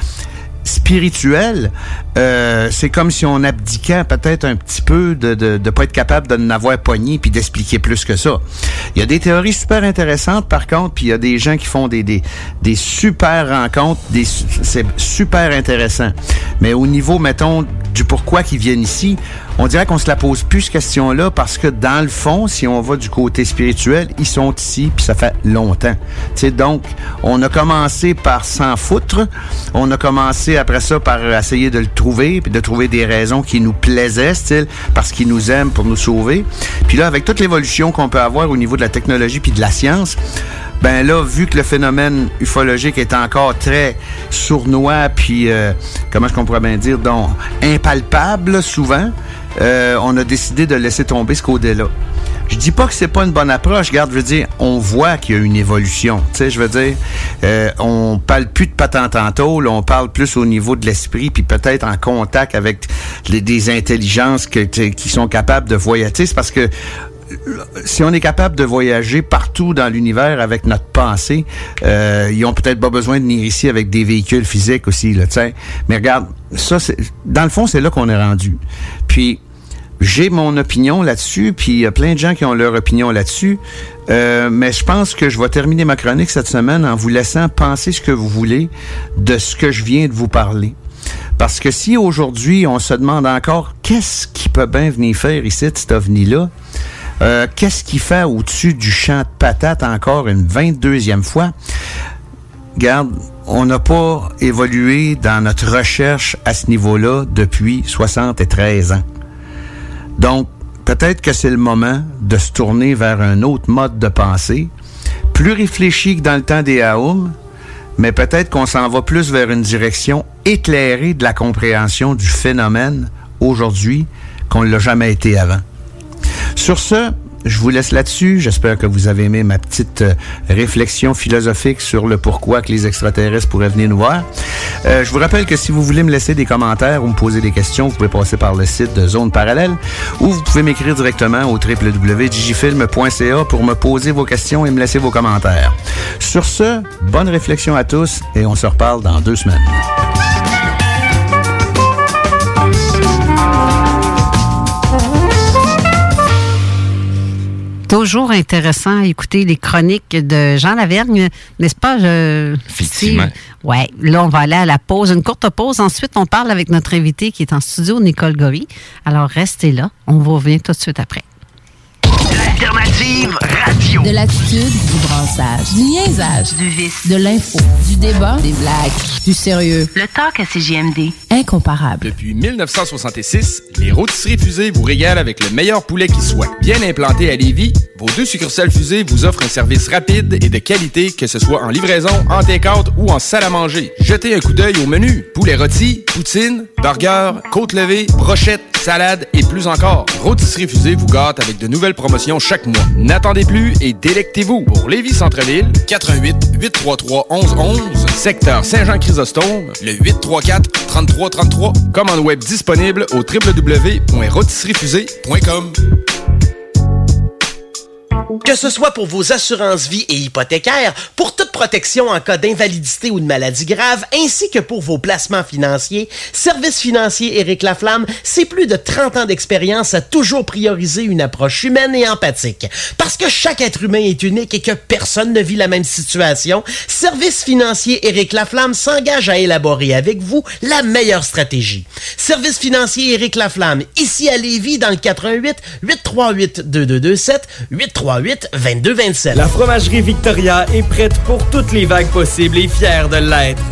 spirituel, euh, c'est comme si on abdiquait peut-être un petit peu de de, de pas être capable de n'avoir pogné puis d'expliquer plus que ça. Il y a des théories super intéressantes par contre, puis il y a des gens qui font des des, des super rencontres, c'est super intéressant. Mais au niveau mettons du pourquoi qu'ils viennent ici, on dirait qu'on se la pose plus cette question-là parce que dans le fond, si on va du côté spirituel, ils sont ici puis ça fait longtemps. sais donc, on a commencé par s'en foutre, on a commencé après ça par essayer de le trouver puis de trouver des raisons qui nous plaisaient, style parce qu'ils nous aiment pour nous sauver. Puis là, avec toute l'évolution qu'on peut avoir au niveau de la technologie puis de la science, Ben là, vu que le phénomène ufologique est encore très sournois, puis euh, comment est-ce qu'on pourrait bien dire, donc impalpable souvent, euh, on a décidé de laisser tomber ce côté-là. Je dis pas que c'est pas une bonne approche. Regarde, je veux dire, on voit qu'il y a une évolution. Tu sais, je veux dire, euh, on parle plus de patente en tôle, on parle plus au niveau de l'esprit, puis peut-être en contact avec des intelligences que, qui sont capables de voyager. C'est parce que si on est capable de voyager partout dans l'univers avec notre pensée, euh, ils ont peut-être pas besoin de venir ici avec des véhicules physiques aussi, là, tu sais. Mais regarde, ça, c'est, dans le fond, c'est là qu'on est rendu. Puis, j'ai mon opinion là-dessus, puis il y a plein de gens qui ont leur opinion là-dessus. Euh, mais je pense que je vais terminer ma chronique cette semaine en vous laissant penser ce que vous voulez de ce que je viens de vous parler. Parce que si aujourd'hui on se demande encore qu'est-ce qui peut bien venir faire ici, cet ovni-là, euh, qu'est-ce qui fait au-dessus du champ de patates encore une 22e fois? Garde, on n'a pas évolué dans notre recherche à ce niveau-là depuis 73 ans. Donc, peut-être que c'est le moment de se tourner vers un autre mode de pensée, plus réfléchi que dans le temps des Aoum, mais peut-être qu'on s'en va plus vers une direction éclairée de la compréhension du phénomène aujourd'hui qu'on ne l'a jamais été avant. Sur ce, je vous laisse là-dessus. J'espère que vous avez aimé ma petite euh, réflexion philosophique sur le pourquoi que les extraterrestres pourraient venir nous voir. Euh, je vous rappelle que si vous voulez me laisser des commentaires ou me poser des questions, vous pouvez passer par le site de Zone Parallèle ou vous pouvez m'écrire directement au www.digifilm.ca pour me poser vos questions et me laisser vos commentaires. Sur ce, bonne réflexion à tous et on se reparle dans deux semaines. Toujours intéressant à écouter les chroniques de Jean Lavergne, n'est-ce pas? Je... Effectivement. Ouais, là, on va aller à la pause, une courte pause. Ensuite, on parle avec notre invité qui est en studio, Nicole Gory. Alors, restez là. On vous revient tout de suite après. L'alternative radio. De l'attitude, du brassage, du niaisage, du vice, de l'info, du débat, des blagues, du sérieux. Le talk à CGMD. Incomparable. Depuis 1966, les rôtisseries fusées vous régalent avec le meilleur poulet qui soit. Bien implanté à Lévis, vos deux succursales fusées vous offrent un service rapide et de qualité, que ce soit en livraison, en take-out ou en salle à manger. Jetez un coup d'œil au menu. Poulet rôti, poutine, burger, côte levée, brochette, salade et plus encore. Rôtisserie fusée vous gâte avec de nouvelles promotions chaque mois. N'attendez plus et délectez-vous. Pour Lévis Centre-Ville, 88 833 1111, secteur Saint-Jean-Chrysostome, le 834 3333. Commande web disponible au www.rôtisseriefusée.com. Que ce soit pour vos assurances vie et hypothécaires, pour toute protection en cas d'invalidité ou de maladie grave, ainsi que pour vos placements financiers, Service financier Éric Laflamme, c'est plus de 30 ans d'expérience à toujours prioriser une approche humaine et empathique. Parce que chaque être humain est unique et que personne ne vit la même situation, Service financier Éric Laflamme s'engage à élaborer avec vous la meilleure stratégie. Service financier Éric Laflamme, ici à Lévis, dans le 88 838 2227 838 2227. La fromagerie Victoria est prête pour toutes les vagues possibles et fière de l'être.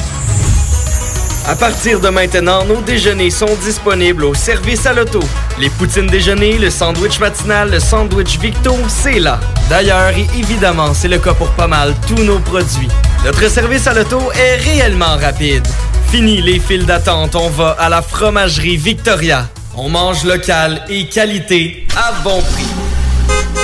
À partir de maintenant, nos déjeuners sont disponibles au service à l'auto. Les poutines déjeuner, le sandwich matinal, le sandwich Victo, c'est là. D'ailleurs, et évidemment, c'est le cas pour pas mal tous nos produits. Notre service à l'auto est réellement rapide. Fini les files d'attente, on va à la fromagerie Victoria. On mange local et qualité à bon prix.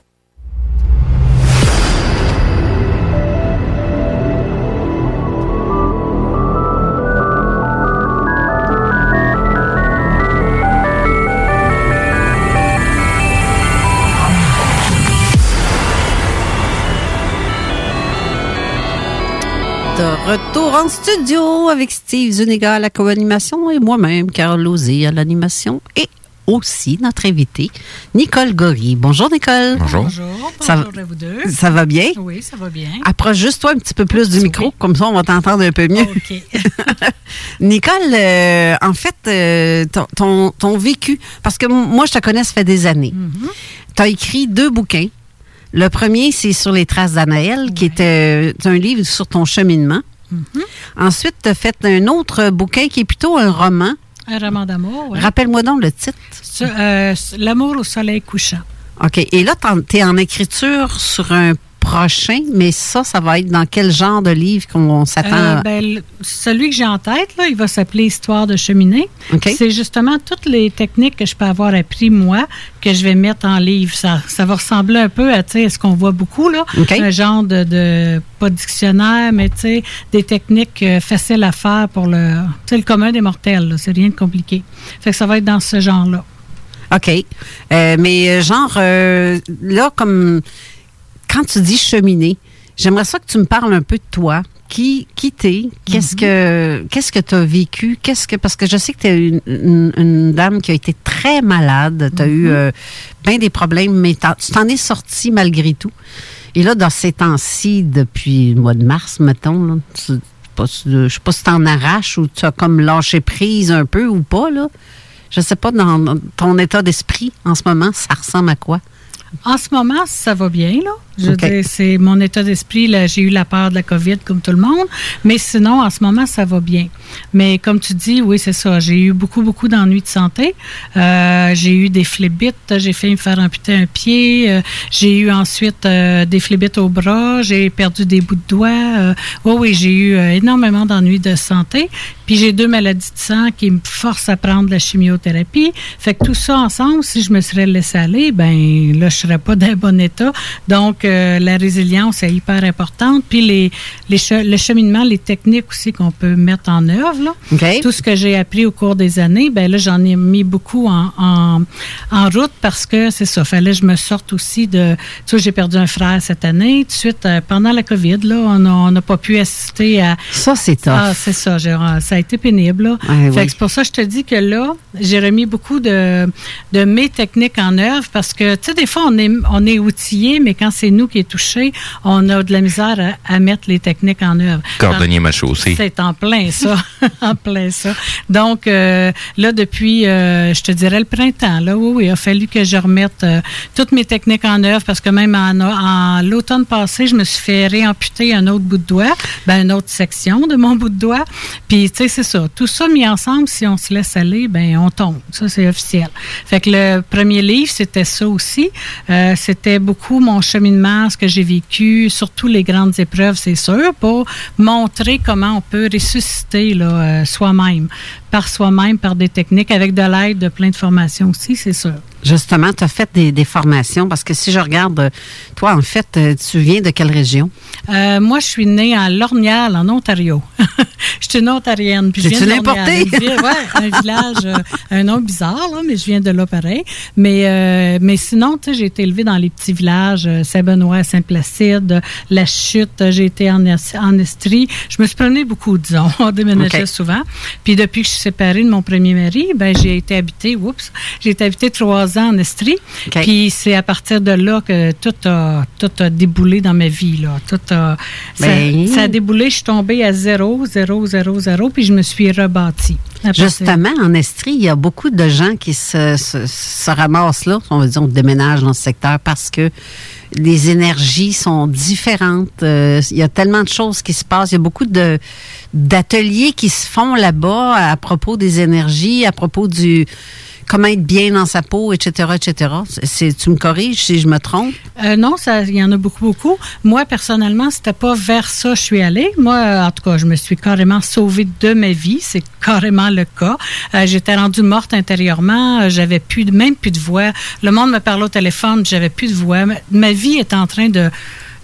Retour en studio avec Steve Zuniga à la co-animation et moi-même, Carole Lozé à l'animation et aussi notre invité, Nicole Gory. Bonjour, Nicole. Bonjour. Bonjour, Ça va- bonjour à vous deux. Ça va bien? Oui, ça va bien. Approche juste toi un petit peu plus du micro, comme ça on va t'entendre un peu mieux. OK. Nicole, euh, en fait, euh, ton, ton, ton vécu, parce que moi je te connais, ça fait des années. Tu as écrit deux bouquins. Le premier, c'est sur les traces d'Anaël, qui était euh, un livre sur ton cheminement. Ensuite, tu as fait un autre bouquin qui est plutôt un roman. Un roman d'amour, oui. Rappelle-moi donc le titre. L'amour au soleil couchant. OK. Et là, tu es en écriture sur un prochain, mais ça, ça va être dans quel genre de livre qu'on s'attend? Euh, à- ben, celui que j'ai en tête, là, il va s'appeler Histoire de cheminée. C'est justement toutes les techniques que je peux avoir appris moi que je vais mettre en livre. Ça, ça va ressembler un peu à ce qu'on voit beaucoup, là. Un genre de, de- pas de dictionnaire, mais des techniques euh, faciles à faire pour le, le commun des mortels. C'est rien de compliqué. Fait que ça va être dans ce genre-là. OK. Euh, mais euh, genre, euh, là, comme quand tu dis cheminer, j'aimerais ça que tu me parles un peu de toi. Qui, qui t'es? Qu'est-ce que qu'est-ce que tu as vécu? Qu'est-ce que parce que je sais que tu es une, une- une dame qui a été très malade. Tu as eu euh, bien des problèmes, mais tu t'en es sorti malgré tout. Et là, dans ces temps-ci, depuis le mois de mars, mettons, là, tu- pas si- je sais pas si t'en arraches ou tu as comme lâché prise un peu ou pas, là. Je sais pas, dans, dans ton état d'esprit en ce moment, ça ressemble à quoi? En ce moment, ça va bien, là. Je veux OK. dire, c'est mon état d'esprit. là, J'ai eu la peur de la COVID comme tout le monde. Mais sinon, en ce moment, ça va bien. Mais comme tu dis, oui, c'est ça. J'ai eu beaucoup, beaucoup d'ennuis de santé. Euh, j'ai eu des phlébites. J'ai fait me faire amputer un pied. Euh, j'ai eu ensuite euh, des phlébites au bras. J'ai perdu des bouts de doigts. Oui, oui, j'ai eu énormément d'ennuis de santé. Puis j'ai deux maladies de sang qui me forcent à prendre la chimiothérapie. Fait que tout ça ensemble, si je me serais laissé aller, ben là, je serais pas dans un bon état. Donc, euh, la résilience est hyper importante. Puis les, les che- le cheminement, les techniques aussi qu'on peut mettre en œuvre. Là. Tout ce que j'ai appris au cours des années, ben là, j'en ai mis beaucoup en, en, en route parce que c'est ça. Fallait que je me sorte aussi de. Tu vois, j'ai perdu un frère cette année. Tout de suite, euh, pendant la COVID, là, on n'a pas pu assister à. Ça, c'est tough. Ah, c'est ça. j'ai- Ça a été pénible. Là. Ouais, Fait oui. que c'est pour ça que je te dis que là, j'ai remis beaucoup de, de mes techniques en œuvre parce que, tu sais, des fois, on est, on est outillé, mais quand c'est nous qui est touché, on a de la misère à, à mettre les techniques en œuvre. Cordonnier ma chaussée. C'est en plein ça, en plein ça. Donc euh, là depuis, euh, je te dirais le printemps, là oui, oui, il a fallu que je remette euh, toutes mes techniques en œuvre parce que même en, en l'automne passé, je me suis fait réamputer un autre bout de doigt, ben une autre section de mon bout de doigt. Puis tu sais c'est ça, tout ça mis ensemble, si on se laisse aller, ben on tombe. Ça c'est officiel. Fait que le premier livre c'était ça aussi. Euh, c'était beaucoup mon cheminement, ce que j'ai vécu, surtout les grandes épreuves, c'est sûr, pour montrer comment on peut ressusciter là, euh, soi-même, par soi-même, par des techniques, avec de l'aide de plein de formations aussi, c'est sûr. Justement, tu as fait des, des formations parce que si je regarde, euh, toi, en fait, euh, tu viens de quelle région? Euh, moi, je suis née à Lornial, en Ontario. je suis une Ontarienne. Puis je viens de ville- ouais, un village, un nom bizarre, là, mais je viens de là pareil. Mais, euh, mais sinon, tu sais, j'ai été élevée dans les petits villages, Saint-Benoît, Saint-Placide, La Chute, j'ai été en, Es- en Estrie. Je me suis promenée beaucoup, disons. On déménageait souvent. Puis depuis que je suis séparée de mon premier mari, ben j'ai été habitée, oups, j'ai été habitée trois ans en Estrie. Puis c'est à partir de là que tout a, tout a déboulé dans ma vie. Là. Tout a, ça, Ben. ça a déboulé, je suis tombée à zéro, zéro, zéro, zéro, puis je me suis rebâtie. Justement, en Estrie, il y a beaucoup de gens qui se, se, se ramassent là, on va dire, on déménage dans ce secteur parce que les énergies sont différentes. Euh, il y a tellement de choses qui se passent. Il y a beaucoup de d'ateliers qui se font là-bas à propos des énergies, à propos du comment être bien dans sa peau, etc., etc. C'est, tu me corriges si je me trompe? Euh, non, il y en a beaucoup, beaucoup. Moi, personnellement, c'était pas vers ça que je suis allée. Moi, euh, en tout cas, je me suis carrément sauvée de ma vie. C'est carrément le cas. Euh, J'étais rendue morte intérieurement. J'avais plus, même plus de voix. Le monde me parlait au téléphone, j'avais plus de voix. Ma vie est en train de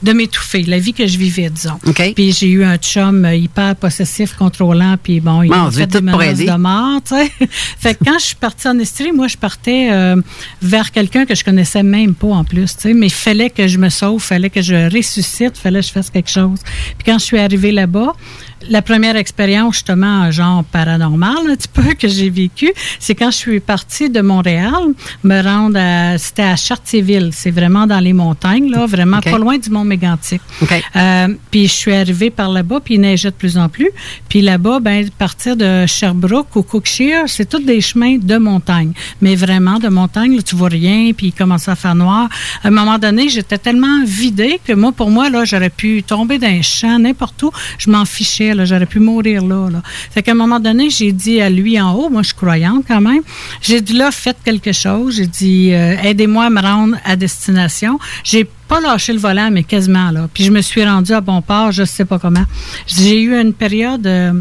de m'étouffer, la vie que je vivais, disons. OK. Puis j'ai eu un chum euh, hyper possessif, contrôlant, puis bon, il m'a fait des menaces de mort, tu sais. fait que quand je suis partie en Estrie, moi, je partais euh, vers quelqu'un que je connaissais même pas en plus, tu sais. Mais il fallait que je me sauve, fallait que je ressuscite, fallait que je fasse quelque chose. Puis quand je suis arrivée là-bas, la première expérience, justement, genre paranormal, un petit peu, que j'ai vécu, c'est quand je suis partie de Montréal, me rendre à, c'était à Chartierville. C'est vraiment dans les montagnes, là, vraiment pas loin du Mont Mégantic. Euh, puis je suis arrivée par là-bas, puis il neigeait de plus en plus. Puis là-bas, ben, partir de Sherbrooke au Cookshire, c'est tous des chemins de montagne. Mais vraiment de montagne, là, tu vois rien, puis il commence à faire noir. À un moment donné, j'étais tellement vidée que moi, pour moi, là, j'aurais pu tomber dans un champ, n'importe où. Je m'en fichais, J'aurais pu mourir là, là. Fait qu'à un moment donné, j'ai dit à lui en haut, moi, je suis croyante quand même. J'ai dit là, faites quelque chose. J'ai dit, euh, aidez-moi à me rendre à destination. J'ai pas lâché le volant, mais quasiment là. Puis je me suis rendue à bon port, je sais pas comment. J'ai eu une période euh,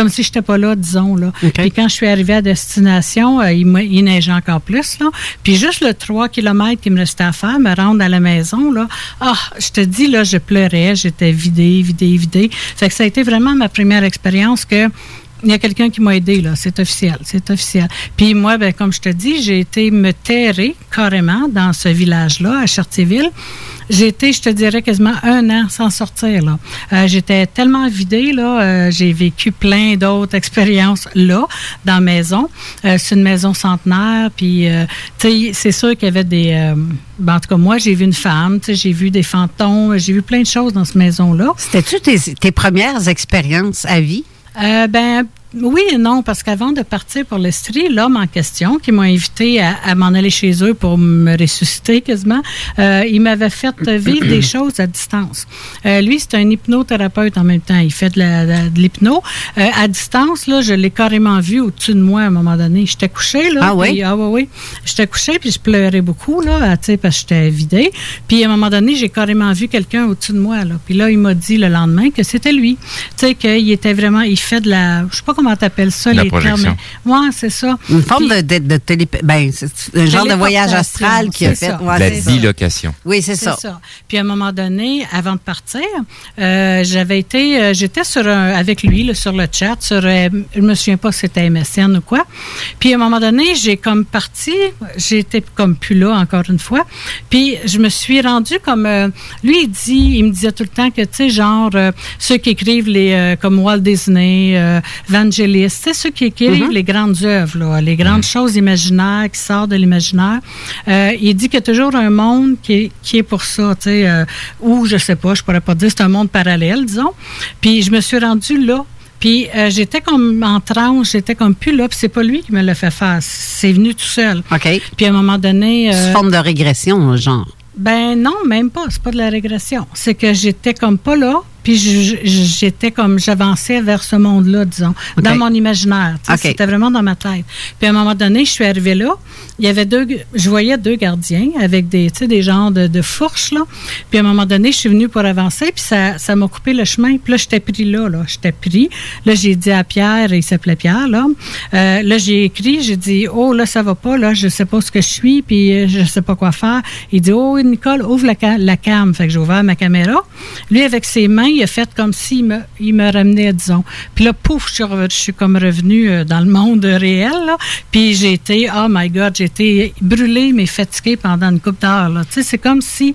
comme si j'étais pas là, disons là. Puis quand je suis arrivée à destination, euh, il, il neigeait encore plus là. Puis juste le 3 km qui me restait à faire, me rendre à la maison là. Ah, je te dis là, je pleurais, j'étais vidée, vidée, vidée. Fait que ça a été vraiment ma première expérience que il y a quelqu'un qui m'a aidé, là. C'est officiel. C'est officiel. Puis moi, ben, comme je te dis, j'ai été me terrer carrément dans ce village-là, à Chartierville. J'ai été, je te dirais, quasiment un an sans sortir, là. Euh, J'étais tellement vidée, là. euh, j'ai vécu plein d'autres expériences là, dans la maison. Euh, c'est une maison centenaire, puis, c'est sûr qu'il y avait des... ben, en tout cas, moi, j'ai vu une femme, j'ai vu des fantômes, j'ai vu plein de choses dans cette maison-là. C'était-tu tes premières expériences à vie? Euh, ben oui et non, parce qu'avant de partir pour l'Estrie, l'homme en question, qui m'a invité à, à m'en aller chez eux pour me ressusciter quasiment, euh, il m'avait fait vivre des choses à distance. Euh, lui, c'est un hypnothérapeute en même temps. Il fait de l'hypno. Euh, à distance, là, je l'ai carrément vu au-dessus de moi à un moment donné. J'étais couchée, là. Ah oui? puis- ah oui, oui. J'étais couchée, puis je pleurais beaucoup, là, tu sais, parce que j'étais vidée. Puis à un moment donné, j'ai carrément vu quelqu'un au-dessus de moi, là. Puis là, il m'a dit le lendemain que c'était lui. Tu sais, qu'il était vraiment, il fait de la, je sais pas comment t'appelles ça, La les projection. termes. Ouais, c'est ça. Une forme de, de, de télé... Ben, c'est un genre de voyage astral qui a fait... ça. Ouais, la c'est ça. bilocation. Oui, c'est ça. Puis à un moment donné, avant de partir, euh, j'avais été, euh, j'étais sur un- avec lui là, sur le chat, sur, euh, je me souviens pas si c'était MSN ou quoi. Puis à un moment donné, j'ai comme parti, j'étais comme plus là encore une fois. Puis je me suis rendue comme, euh, lui il dit, il me disait tout le temps que tu sais genre euh, ceux qui écrivent les euh, comme Walt Disney, euh, Sais ceux qui écrivent Mhm. les grandes œuvres, là, les grandes choses imaginaires qui sortent de l'imaginaire. Euh, il dit qu'il y a toujours un monde qui est, qui est pour ça, tu sais, euh, ou je sais pas, je pourrais pas dire, c'est un monde parallèle, disons. Puis je me suis rendue là. Puis euh, j'étais comme en transe, j'étais comme plus là, puis c'est pas lui qui me l'a fait faire, c'est venu tout seul. OK. Puis à un moment donné... C'est euh, une forme de régression, genre. ben non, même pas. C'est pas de la régression. C'est que j'étais comme pas là, puis j'étais comme j'avançais vers ce monde-là, disons, dans mon imaginaire. C'était vraiment dans ma tête. Puis à un moment donné, je suis arrivée là. Il y avait deux, je voyais deux gardiens avec des, tu sais, des genres de, de fourches là. Puis à un moment donné, je suis venue pour avancer, puis ça, ça m'a coupé le chemin. Puis là, j'étais pris là, là, j'étais pris. Là, j'ai dit à Pierre, il s'appelait Pierre là. Euh, là, j'ai écrit, j'ai dit, oh là, ça va pas, là, je sais pas ce que je suis, puis euh, je sais pas quoi faire. Il dit, oh Nicole, ouvre la, la cam. Fait que j'ai ouvert ma caméra. Lui, avec ses mains, il a fait comme s'il me, il me ramenait, disons. Puis là, pouf, je suis, reve- je suis comme revenue euh, dans le monde réel, là. Puis j'ai été, oh my God, j'ai été brûlée, mais fatiguée pendant une couple d'heures. Tu sais, c'est comme si,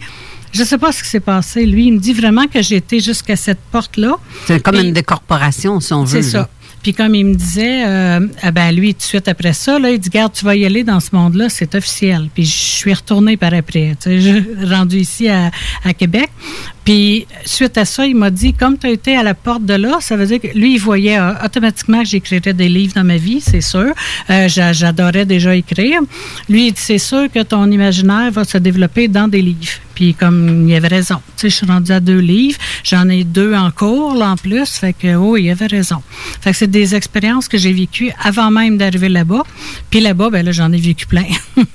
je sais pas ce qui s'est passé. Lui, il me dit vraiment que j'ai été jusqu'à cette porte-là. C'est comme une décorporation, si on veut. c'est ça. Puis comme il me disait, euh, ah ben lui, tout de suite après ça, là, il dit, garde, tu vas y aller dans ce monde-là, c'est officiel. Puis je suis retournée par après, tu sais, je rendu ici à, à Québec. Puis suite à ça, il m'a dit, comme tu as été à la porte de là, ça veut dire que lui, il voyait euh, automatiquement que j'écrirais des livres dans ma vie, c'est sûr. Euh, j'a- J'adorais déjà écrire. Lui, il dit, c'est sûr que ton imaginaire va se développer dans des livres. Puis comme il avait raison, tu sais, je suis rendue à deux livres, j'en ai deux en cours là, en plus, fait que oh, il avait raison. Fait que c'est des expériences que j'ai vécues avant même d'arriver là-bas. Puis là-bas, ben là, j'en ai vécu plein.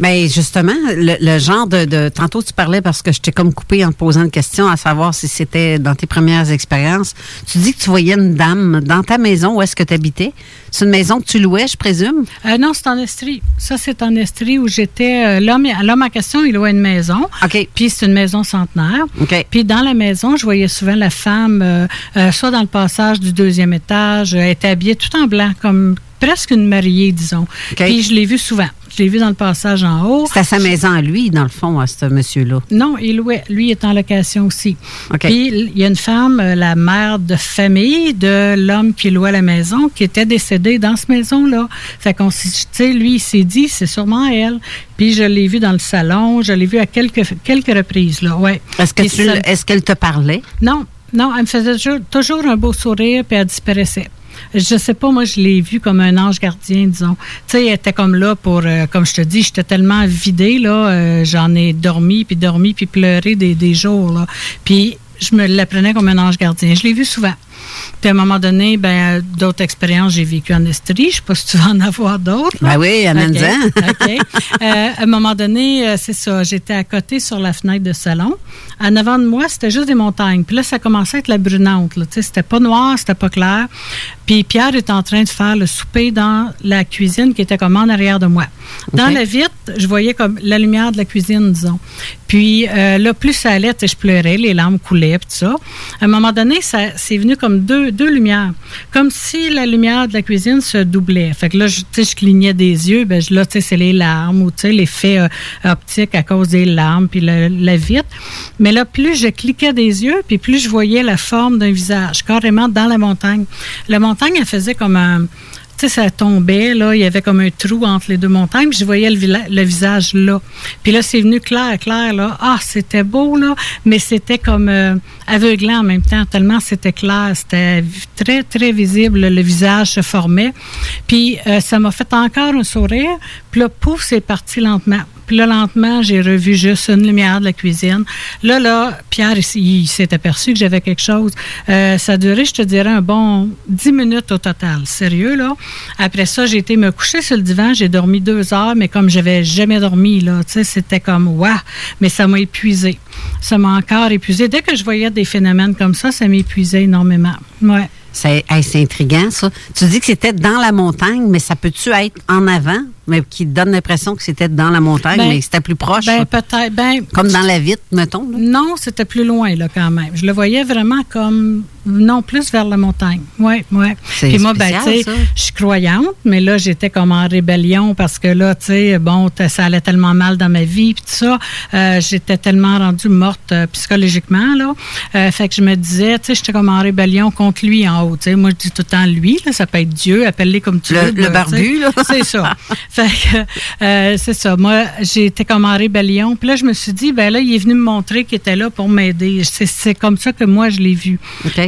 Mais justement, le, le genre de, de- Tantôt, tu parlais parce que je t'ai comme coupé en te posant une question à savoir si c'était dans tes premières expériences. Tu dis que tu voyais une dame dans ta maison où est-ce que tu habitais. C'est une maison que tu louais, je présume? Euh, non, c'est en Estrie. Ça, c'est en Estrie où j'étais. euh, L'homme l'homme en question, il louait une maison. OK. Puis c'est une maison centenaire. OK. Puis dans la maison, je voyais souvent la femme, euh, soit dans le passage du deuxième étage, elle était habillée tout en blanc, comme presque une mariée, disons. Puis je l'ai vu souvent. Je l'ai vu dans le passage en haut. C'est à sa maison à lui, dans le fond, à ce monsieur-là. Non, il louait. Lui est en location aussi. OK. Puis il y a une femme, euh, la mère de famille de l'homme qui louait la maison, qui était décédée dans cette maison-là. Fait qu'on sais, lui, il s'est dit, c'est sûrement elle. Puis je l'ai vu dans le salon, je l'ai vu à quelques, quelques reprises, là, ouais. Est-ce que qu'elle te parlait? non, non, elle me faisait toujours, toujours un beau sourire, puis elle disparaissait. Je sais pas, moi, je l'ai vue comme un ange gardien, disons. Tu sais, elle était comme là pour, euh, comme je te dis, j'étais tellement vidée, là, euh, j'en ai dormi, puis dormi, puis pleuré des, des jours, là. Puis je me la prenais comme un ange gardien. Je l'ai vue souvent. Puis à un moment donné, ben, d'autres expériences, j'ai vécu en Estrie. Je sais pas si tu vas en avoir d'autres. Ben oui, amène-en. OK. OK. Euh, à un moment donné, euh, c'est ça, j'étais à côté sur la fenêtre de salon. En avant de moi, c'était juste des montagnes. Puis là, ça commençait à être la brunante. C'était pas noir, c'était pas clair. Puis Pierre est en train de faire le souper dans la cuisine qui était comme en arrière de moi. Dans la vitre, je voyais comme la lumière de la cuisine, disons. Puis euh, là, plus ça allait, je pleurais, les larmes coulaient, puis tout ça. À un moment donné, ça c'est venu comme deux, lumières. Comme si la lumière de la cuisine se doublait. Fait que là, je, clignais des yeux. Ben, là, tu c'est les larmes ou, tu sais, l'effet euh, optique à cause des larmes, puis le- la vitre. Mais là, plus je cliquais des yeux, puis plus je voyais la forme d'un visage, carrément dans la montagne. La montagne, elle faisait comme un... Tu sais, ça tombait, là, il y avait comme un trou entre les deux montagnes, puis je voyais le, visage là. Puis là, c'est venu clair, clair, là. Ah, c'était beau, là, mais c'était comme euh, aveuglant en même temps, tellement c'était clair, c'était très, très visible, le visage se formait. Puis euh, ça m'a fait encore un sourire, puis là, pouf, c'est parti lentement. Puis là, lentement, j'ai revu juste une lumière de la cuisine. Là, là, Pierre, il, s'est aperçu que j'avais quelque chose. Euh, ça a duré, je te dirais, un bon 10 minutes au total. Sérieux, là? Après ça, j'ai été me coucher sur le divan. J'ai dormi deux heures, mais comme j'avais jamais dormi, là, tu sais, c'était comme, waouh! Mais ça m'a épuisé. Ça m'a encore épuisé. Dès que je voyais des phénomènes comme ça, ça m'épuisait énormément. Ouais. C'est hey, intriguant, ça. Tu dis que c'était dans la montagne, mais ça peut-tu être en avant, mais qui donne l'impression que c'était dans la montagne, Ben, mais c'était plus proche? Ben, peut-être. Ben, Comme dans la vitre, mettons. là? Non, c'était plus loin, là, quand même. Je le voyais vraiment comme, non, plus vers la montagne. Oui, oui. C'est Puis moi, ben, tu sais, je suis croyante, mais là, j'étais comme en rébellion parce que là, tu sais, bon, ça allait tellement mal dans ma vie, puis tout ça. Euh, j'étais tellement rendue morte euh, psychologiquement, là. Euh, fait que je me disais, tu sais, j'étais comme en rébellion contre lui en haut, tu sais. Moi, je dis tout le temps lui, là, ça peut être Dieu, appelle-les comme tu Le- veux. le barbu, là. C'est ça. fait que, euh, c'est ça. Moi, j'étais comme en rébellion. Puis là, je me suis dit, ben là, il est venu me montrer qu'il était là pour m'aider. C'est, c'est comme ça que moi, je l'ai vu.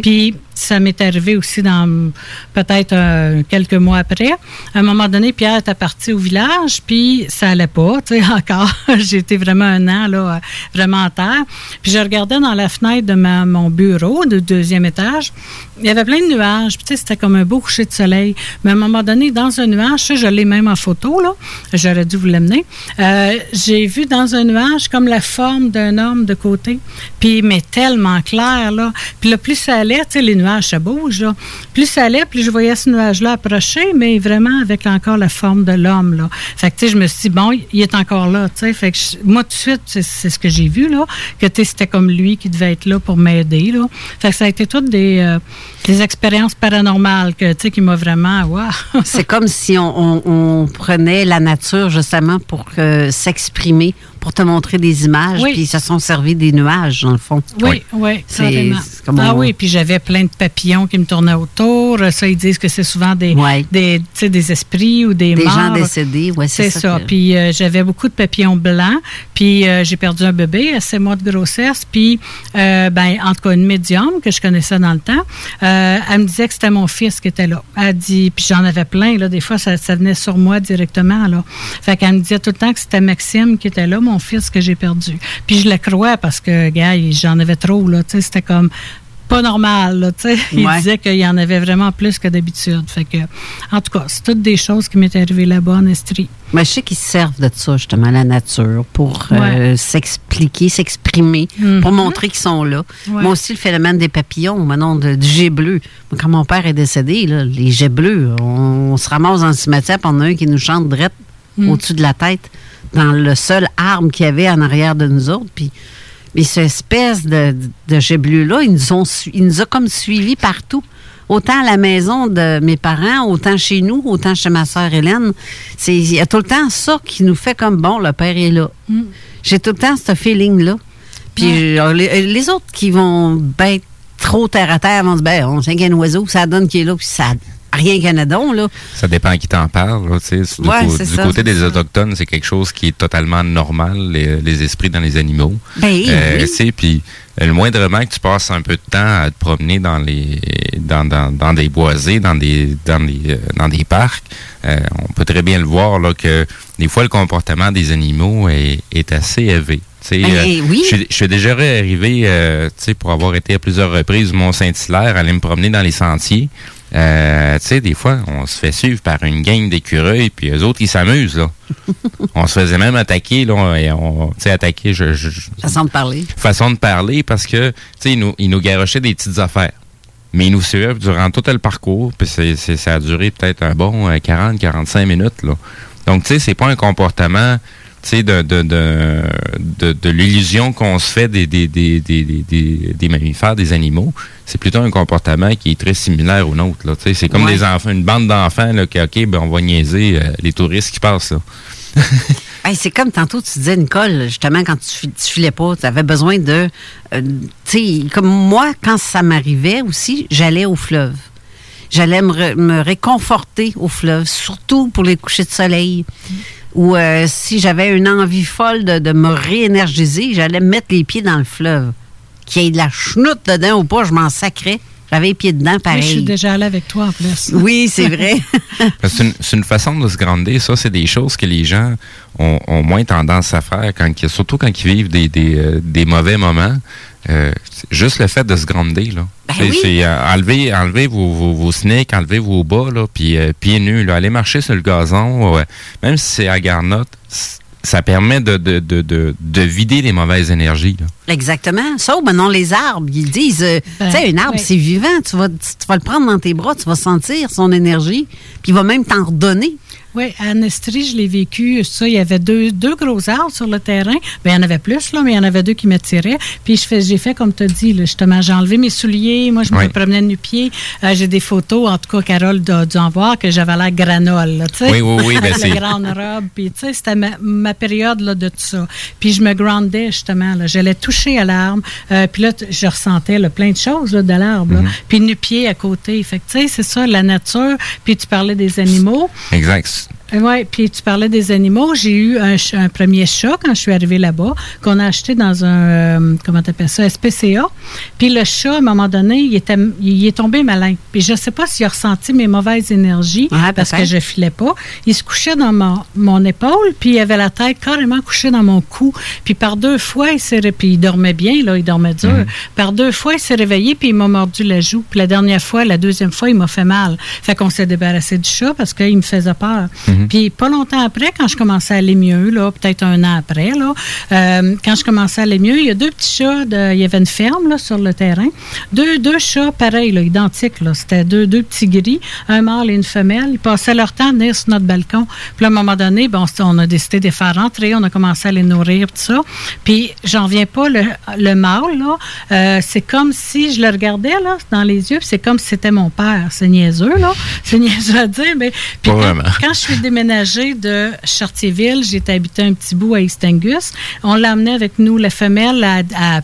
Puis ça m'est arrivé aussi dans peut-être euh, quelques mois après. À un moment donné, Pierre était parti au village, puis ça allait pas, tu sais, encore. J'étais vraiment un an, là, vraiment en terre. Puis je regardais dans la fenêtre de ma- mon bureau, de deuxième étage. Il y avait plein de nuages, puis tu sais, c'était comme un beau coucher de soleil. Mais à un moment donné, dans un nuage, ça, je l'ai même en photo, là. J'aurais dû vous l'amener. Euh, j'ai vu dans un nuage comme la forme d'un homme de côté. Puis, mais tellement clair, là. Puis là, plus ça allait, tu les nuages, bouge. Plus ça allait, plus je voyais ce nuage-là approcher, mais vraiment avec encore la forme de l'homme, là. Fait que, tu sais, je me suis dit, bon, il est encore là, tu sais. Fait que moi, tout de suite, c'est ce que j'ai vu, là, que, tu sais, c'était comme lui qui devait être là pour m'aider, là. Fait que ça a été toutes des, euh, expériences paranormales, que, tu sais, qui m'a vraiment, waouh! C'est comme si on prenait la nature justement pour euh, s'exprimer, pour te montrer des images, Oui. puis ils se sont servis des nuages, dans le fond. Oui, oui, C'est- Ah on- oui, puis j'avais plein de papillons qui me tournaient autour. Ça, ils disent que c'est souvent des, des, tu sais, des esprits ou des, Des morts. gens décédés, ouais, c'est c'est ça ça. que- Puis euh, j'avais beaucoup de papillons blancs. Puis euh, j'ai perdu un bébé à 7 mois de grossesse. Puis, euh, ben, en tout cas, une médium que je connaissais dans le temps, euh, elle me disait que c'était mon fils qui était là. Elle dit, puis j'en avais plein, là. Des fois, ça, ça venait sur moi directement, là. Fait qu'elle me disait tout le temps que c'était Maxime qui était là, mon fils que j'ai perdu. Puis je le crois parce que, gars, j'en avais trop, là. Tu sais, c'était comme pas normal, là, tu sais. Il Ouais. disait qu'il y en avait vraiment plus que d'habitude. Fait que, en tout cas, c'est toutes des choses qui m'étaient arrivées là-bas en Estrie. Mais je sais qu'ils se servent de ça, justement, la nature, pour euh, Ouais. s'expliquer, s'exprimer, Mhm. pour montrer qu'ils sont là. Ouais. Moi aussi, le phénomène des papillons, maintenant, de, du jet bleu. Quand mon père est décédé, là, les jets bleus, on, on se ramasse dans le cimetière, on a un qui nous chante drette Mm. au-dessus de la tête, dans le seul arbre qu'il y avait en arrière de nous autres. Puis, mais cette espèce de, de su- il nous a comme suivis partout. autant à la maison de mes parents, autant chez nous, autant chez ma sœur Hélène. C'est- Il y a tout le temps ça qui nous fait comme bon, le père est là. Mm. J'ai tout le temps ce feeling-là. Puis euh, les, les autres qui vont ben, être trop terre à terre vont se dire, ben, on sait qu'un oiseau, ça donne qu'il est là, puis ça rien qu'un adon, là. Ça dépend à qui t'en parle. là, tu sais. Du, Ouais, co- c'est du ça, côté des ça. Autochtones, c'est quelque chose qui est totalement normal, les, les esprits dans les animaux. Ben oui. tu sais, Puis euh, le moindrement que tu passes un peu de temps à te promener dans les dans, dans, dans des boisés, dans des dans des, euh, dans des parcs, euh, on peut très bien le voir là, que des fois le comportement des animaux est, est assez élevé. Ben, euh, oui. je, je suis déjà arrivé, euh, pour avoir été à plusieurs reprises au Mont-Saint-Hilaire, aller me promener dans les sentiers. Euh, tu sais, des fois, on se fait suivre par une gang d'écureuils, puis eux autres, ils s'amusent, là. on se faisait même attaquer, là, et on, tu sais, attaquer, je, Façon de parler. façon de parler, parce que, tu sais, ils nous, ils nous garochaient des petites affaires. Mais ils nous suivaient durant tout le parcours, puis c'est, ça a duré peut-être un bon 40-45 minutes, là. Donc, tu sais, c'est pas un comportement, de, de, de, de, de l'illusion qu'on se fait des, des, des, des, des, des- des mammifères, des animaux. C'est plutôt un comportement qui est très similaire au nôtre, là. C'est comme Ouais. des enfants, une bande d'enfants, là, qui, OK, ben, on va niaiser euh, les touristes qui passent, là. Hey, c'est comme tantôt tu disais, Nicole, justement, quand tu, tu filais pas, tu avais besoin de. euh, tu sais, comme moi, quand ça m'arrivait aussi, j'allais au fleuve. J'allais me, me réconforter au fleuve, surtout pour les couchers de soleil. Ou euh, si j'avais une envie folle de, de me réénergiser, j'allais mettre les pieds dans le fleuve. Qu'il y ait de la chenoute dedans ou pas, je m'en sacrais. J'avais les pieds dedans Oui, pareil. Je suis déjà allée avec toi en plus. Oui, c'est vrai. C'est une, façon de se grandir. Ça, c'est des choses que les gens ont, ont moins tendance à faire, quand, surtout quand ils vivent des, des, euh, des mauvais moments. Euh, juste le fait de se grandir, là. c'est oui. c'est, euh, enlever, enlever vos, vos, vos sneaks, enlever vos bas, là, puis euh, pieds nus, là, aller marcher sur le gazon, ouais. même si c'est à garnotte, ça permet de, de, de, de, de vider les mauvaises énergies. Là. Exactement. Ça, ou ben non, les arbres, ils disent, euh, Ben, tu sais, un arbre, oui. c'est vivant. Tu vas, tu vas le prendre dans tes bras, tu vas sentir son énergie, puis il va même t'en redonner. Oui, à Nestrie, je l'ai vécu. Ça, il y avait deux, deux gros arbres sur le terrain. Ben, il y en avait plus, là, mais il y en avait deux qui m'attiraient. Puis je fais, j'ai fait comme tu as dit, là, justement. J'ai enlevé mes souliers. Moi, je me promenais nu-pied. Euh, j'ai des photos, en tout cas, Carole dû en voir, que j'avais l'air granole, là. Oui, oui, oui, ben, Avec la grande robe. Puis, tu sais, c'était ma, ma période, là, de tout ça. Puis je me groundais, justement, là. J'allais toucher à l'arbre. Euh, puis là, je ressentais, là, plein de choses, là, de l'arbre, là. Puis nu-pied à côté. Fait que, tu sais, c'est ça, la nature. Puis tu parlais des animaux. Exact. Thanks. Oui, puis tu parlais des animaux. J'ai eu un, un premier chat quand je suis arrivée là-bas, qu'on a acheté dans un, euh, comment t'appelles ça, SPCA. Puis le chat, à un moment donné, il, était, il est tombé malin. Puis je sais pas s'il a ressenti mes mauvaises énergies parce que je filais pas. Il se couchait dans mon, mon épaule, puis il avait la tête carrément couchée dans mon cou. Puis par deux fois, il s'est puis il dormait bien, là, il dormait dur. Par deux fois, il s'est réveillé, puis il m'a mordu la joue. Puis la dernière fois, la deuxième fois, il m'a fait mal. Fait qu'on s'est débarrassé du chat parce qu'il me faisait peur. Puis pas longtemps après, quand je commençais à aller mieux, là, peut-être un an après, là, euh, quand je commençais à aller mieux, il y a deux petits chats, de- il y avait une ferme là, sur le terrain. Deux, deux chats pareils, là, identiques. Là. C'était deux, deux petits gris, un mâle et une femelle. Ils passaient leur temps à venir sur notre balcon. Puis à un moment donné, bon, on a décidé de les faire rentrer, on a commencé à les nourrir, tout ça. Puis j'en viens pas, le, le mâle, là, euh, c'est comme si je le regardais là, dans les yeux, puis c'est comme si c'était mon père. C'est niaiseux, là. C'est niaiseux à dire, mais... Puis Pas quand, vraiment. quand je suis déménagée de Chartierville, j'étais habité un petit bout à East Angus. On l'a amené avec nous, la femelle, à, à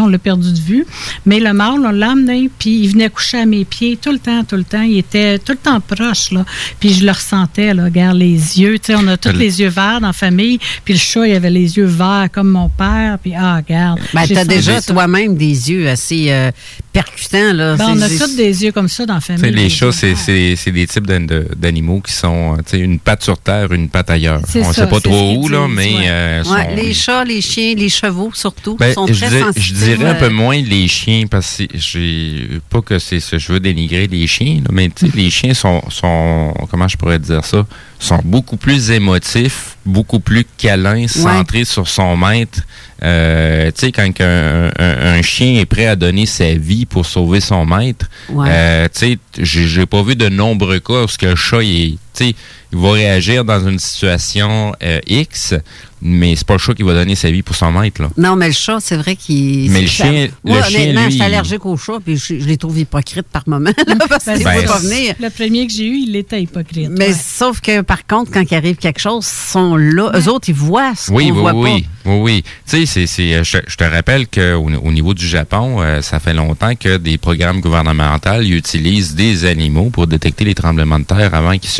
on l'a perdu de vue. Mais le mâle, on l'a amené, puis il venait coucher à mes pieds tout le temps, tout le temps. Il était tout le temps proche, là. Puis je le ressentais, là, regarde les yeux. Tu sais, on a tous Le- les yeux verts dans la famille. Puis le chat, il avait les yeux verts comme mon père. Puis, ah, regarde. Ben, t'as déjà toi-même des yeux assez euh, percutants, là. Ben, on a tous des yeux comme ça dans la Tu sais, famille. les chats, c'est- c'est c'est des types d'animaux qui sont, euh, tu sais, une patte sur terre, une patte ailleurs. On ne sait pas trop où, là, mais ouais. euh, sont- les chats, les chiens, les chevaux surtout Ben, sont très je dirais un peu moins les chiens parce que j'ai pas que c'est ça, je veux dénigrer les chiens, là, mais tu sais, les chiens sont, sont comment je pourrais dire ça, sont beaucoup plus émotifs, beaucoup plus câlins, centrés sur son maître. Euh, tu sais, quand un, un- un chien est prêt à donner sa vie pour sauver son maître, Ouais. euh, tu sais, j'ai pas vu de nombreux cas où ce que le chat, il, est- il va réagir dans une situation euh, X, mais c'est pas le chat qui va donner sa vie pour son maître, là. Non, mais le chat, c'est vrai qu'il. Mais le chien- Moi, le chien, honnêtement, je suis il- allergique aux chats, puis je, je les trouve hypocrites par moment. là, parce qu'ils ne Ben, pas c'est- venir. Le premier que j'ai eu, il était hypocrite. Mais ouais. sauf que, par contre, quand il arrive quelque chose, ils sont là. Eux autres, ils voient ce Oui, qu'on oui, voit oui, pas. oui, oui. Tu sais, c'est, c'est, euh, je, je te rappelle qu'au au niveau du Japon, euh, ça fait longtemps que des programmes gouvernementaux utilisent des animaux pour détecter les tremblements de terre avant qu'ils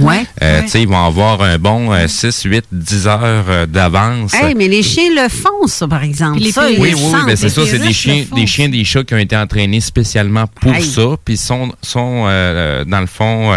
Ouais. Euh, Ouais. Tu sais, ils vont avoir un bon euh, 6, 8, 10 heures euh, d'avance. Hey, mais les chiens le font, ça, par exemple. Les Ça, Oui, oui, oui, sentent. ben c'est ça, c'est des chiens, des chiens, des chats qui ont été entraînés spécialement pour ça, puis sont, sont euh, dans le fond,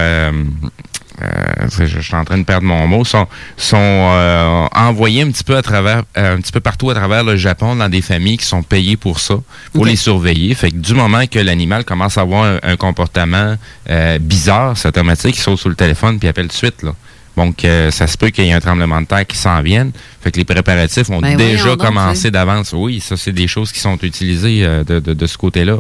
je, je suis en train de perdre mon mot, sont, sont euh, envoyés un petit peu à travers, euh, un petit peu partout à travers le Japon dans des familles qui sont payées pour ça, pour les surveiller. Fait que du moment que l'animal commence à avoir un, un comportement euh, bizarre, c'est automatique, il saute sur le téléphone puis appelle tout de suite là. Donc, euh, ça se peut qu'il y ait un tremblement de terre qui s'en vienne. Fait que les préparatifs ont Ben déjà commencé d'avance. Oui, ça, c'est des choses qui sont utilisées euh, de, de- de ce côté-là.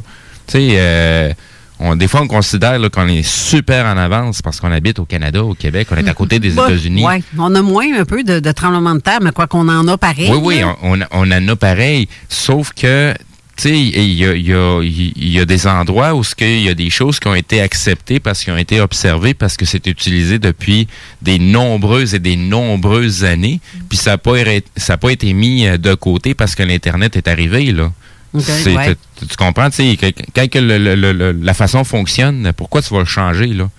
Tu sais, euh, on, des fois, on considère qu'on est super en avance parce qu'on habite au Canada, au Québec, on est à côté des Bah, États-Unis. ouais. On a moins un peu de, de tremblements de terre, mais quoi qu'on en a pareil. Oui, oui, on, en a pareil. Sauf que, tu sais, il y a, y, a, il y a des endroits où il y a des choses qui ont été acceptées parce qu'ils ont été observées, parce que c'est utilisé depuis des nombreuses et des nombreuses années. Puis ça n'a pas, été- ça a pas été mis euh, de côté parce que l'Internet est arrivé, là. Ok, C'est- ouais. tu, tu comprends, tu sais, que- quand que le- le- le- le- la façon fonctionne, pourquoi tu vas le changer, là?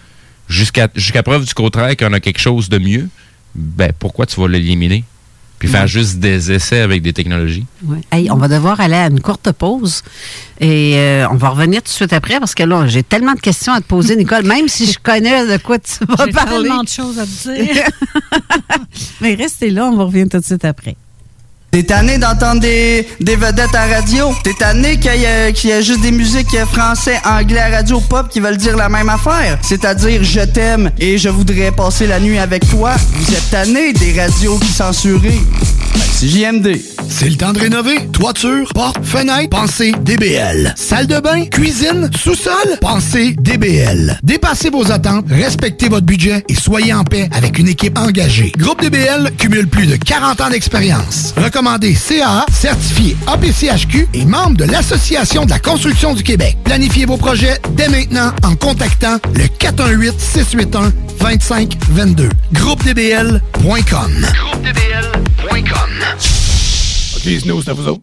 Jusqu'à jusqu'à preuve du contraire qu'on a quelque chose de mieux, ben pourquoi tu vas l'éliminer? Puis faire Ouais. juste des essais avec des technologies. Ouais. Hey, on va devoir aller à une courte pause et euh, on va revenir tout de suite après parce que là, j'ai tellement de questions à te poser, Nicole, même si je connais de quoi tu vas J'ai parler. tellement de choses à te dire. Mais restez là, on va revenir tout de suite après. T'es tanné d'entendre des, des vedettes à radio? T'es tanné qu'il y, y ait juste des musiques français, anglais radio pop qui veulent dire la même affaire? C'est-à-dire je t'aime et je voudrais passer la nuit avec toi. Vous êtes tanné des radios qui censurent. Ben, c'est JMD. C'est le temps de rénover. Toiture, porte, fenêtre, pensez DBL. Salle de bain, cuisine, sous-sol, pensez DBL. Dépassez vos attentes, respectez votre budget et soyez en paix avec une équipe engagée. Groupe DBL cumule plus de 40 ans d'expérience. Recommandé CAA, certifié APCHQ et membre de l'Association de la construction du Québec. Planifiez vos projets dès maintenant en contactant le 418-681-2522. GroupeDBL.com. OK, Snow, c'est à vous autres.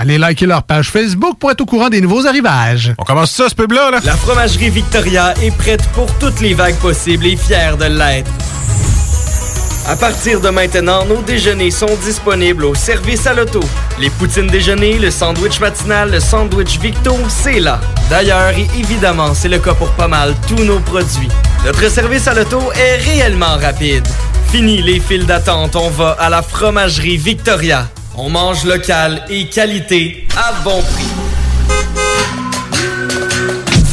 Allez liker leur page Facebook pour être au courant des nouveaux arrivages. On commence ça, ce pub-là, là? La fromagerie Victoria est prête pour toutes les vagues possibles et fière de l'être. À partir de maintenant, nos déjeuners sont disponibles au service à l'auto. Les poutines déjeuner, le sandwich matinal, le sandwich Victo, c'est là. D'ailleurs, et évidemment, c'est le cas pour pas mal tous nos produits. Notre service à l'auto est réellement rapide. Fini les files d'attente, on va à la fromagerie Victoria. On mange local et qualité à bon prix.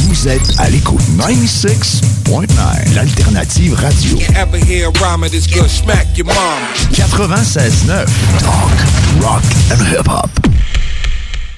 Vous êtes à l'écoute 96.9, l'alternative radio. Ever hear a rhyme this good? Smack your mom? 96.9, talk, rock and hip-hop.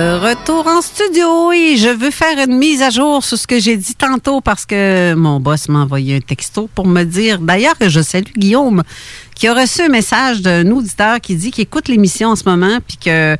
Retour en studio et je veux faire une mise à jour sur ce que j'ai dit tantôt parce que mon boss m'a envoyé un texto pour me dire, d'ailleurs que je salue Guillaume, qui a reçu un message d'un auditeur qui dit qu'il écoute l'émission en ce moment puis que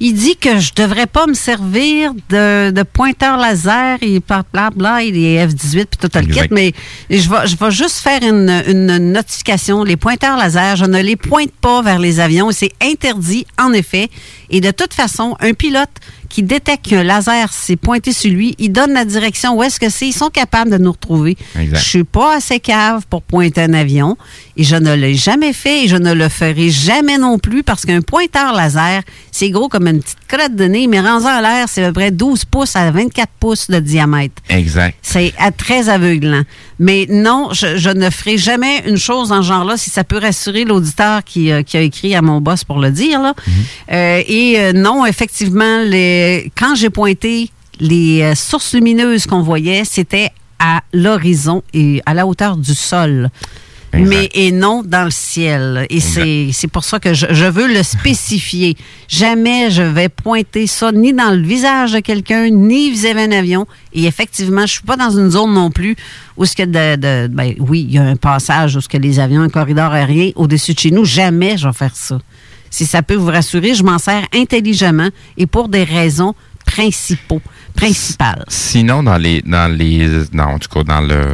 il dit que je devrais pas me servir de, de pointeur laser et blablabla et les F-18 puis tout le kit, mais je vais, je vais juste faire une, une notification. Les pointeurs laser, je ne les pointe pas vers les avions et c'est interdit, en effet. Et de toute façon, un pilote qui détecte qu'un laser s'est pointé sur lui, il donne la direction où est-ce que c'est. Ils sont capables de nous retrouver. Exact. Je suis pas assez cave pour pointer un avion et je ne l'ai jamais fait et je ne le ferai jamais non plus parce qu'un pointeur laser, c'est gros comme une petite crotte de nez, mais rendu en l'air, c'est à peu près 12 pouces à 24 pouces de diamètre. Exact. C'est à- très aveuglant. Mais non, je, je ne ferai jamais une chose dans ce genre-là si ça peut rassurer l'auditeur qui, euh, qui a écrit à mon boss pour le dire. Là. Euh, et euh, non, effectivement, les, quand j'ai pointé les sources lumineuses qu'on voyait, c'était à l'horizon et à la hauteur du sol. Mais et non dans le ciel. Et c'est pour ça que je, je veux le spécifier. Jamais je vais pointer ça ni dans le visage de quelqu'un, ni vis-à-vis un avion. Et effectivement, je suis pas dans une zone non plus où ce que de, de- ben oui, il y a un passage où ce que les avions, un corridor aérien au-dessus de chez nous. Jamais je vais faire ça. Si ça peut vous rassurer, je m'en sers intelligemment et pour des raisons principaux, principales. Sinon, dans les, dans les, dans, en tout cas, dans le,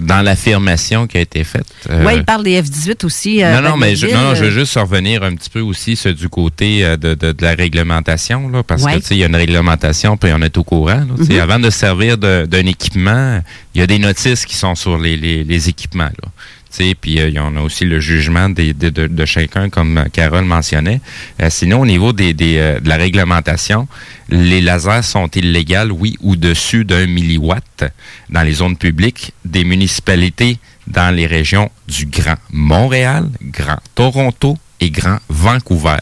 dans l'affirmation qui a été faite. euh, oui, il parle des F-18 aussi. euh, non, non, mais je, non, non, je veux euh, juste revenir un petit peu aussi sur du côté euh, de, de, de la réglementation, là, parce Ouais. que, tu sais, il y a une réglementation, puis on est au courant. là, Mhm. Avant de se servir d'un équipement, il y a des notices qui sont sur les, les, les équipements, là. Puis euh, il y en a aussi le jugement de, chacun, comme euh, Carole mentionnait. Euh, sinon, au niveau euh, de la réglementation, les lasers sont illégaux, oui, au-dessus d'un milliwatt dans les zones publiques des municipalités dans les régions du Grand Montréal, Grand Toronto et Grand Vancouver.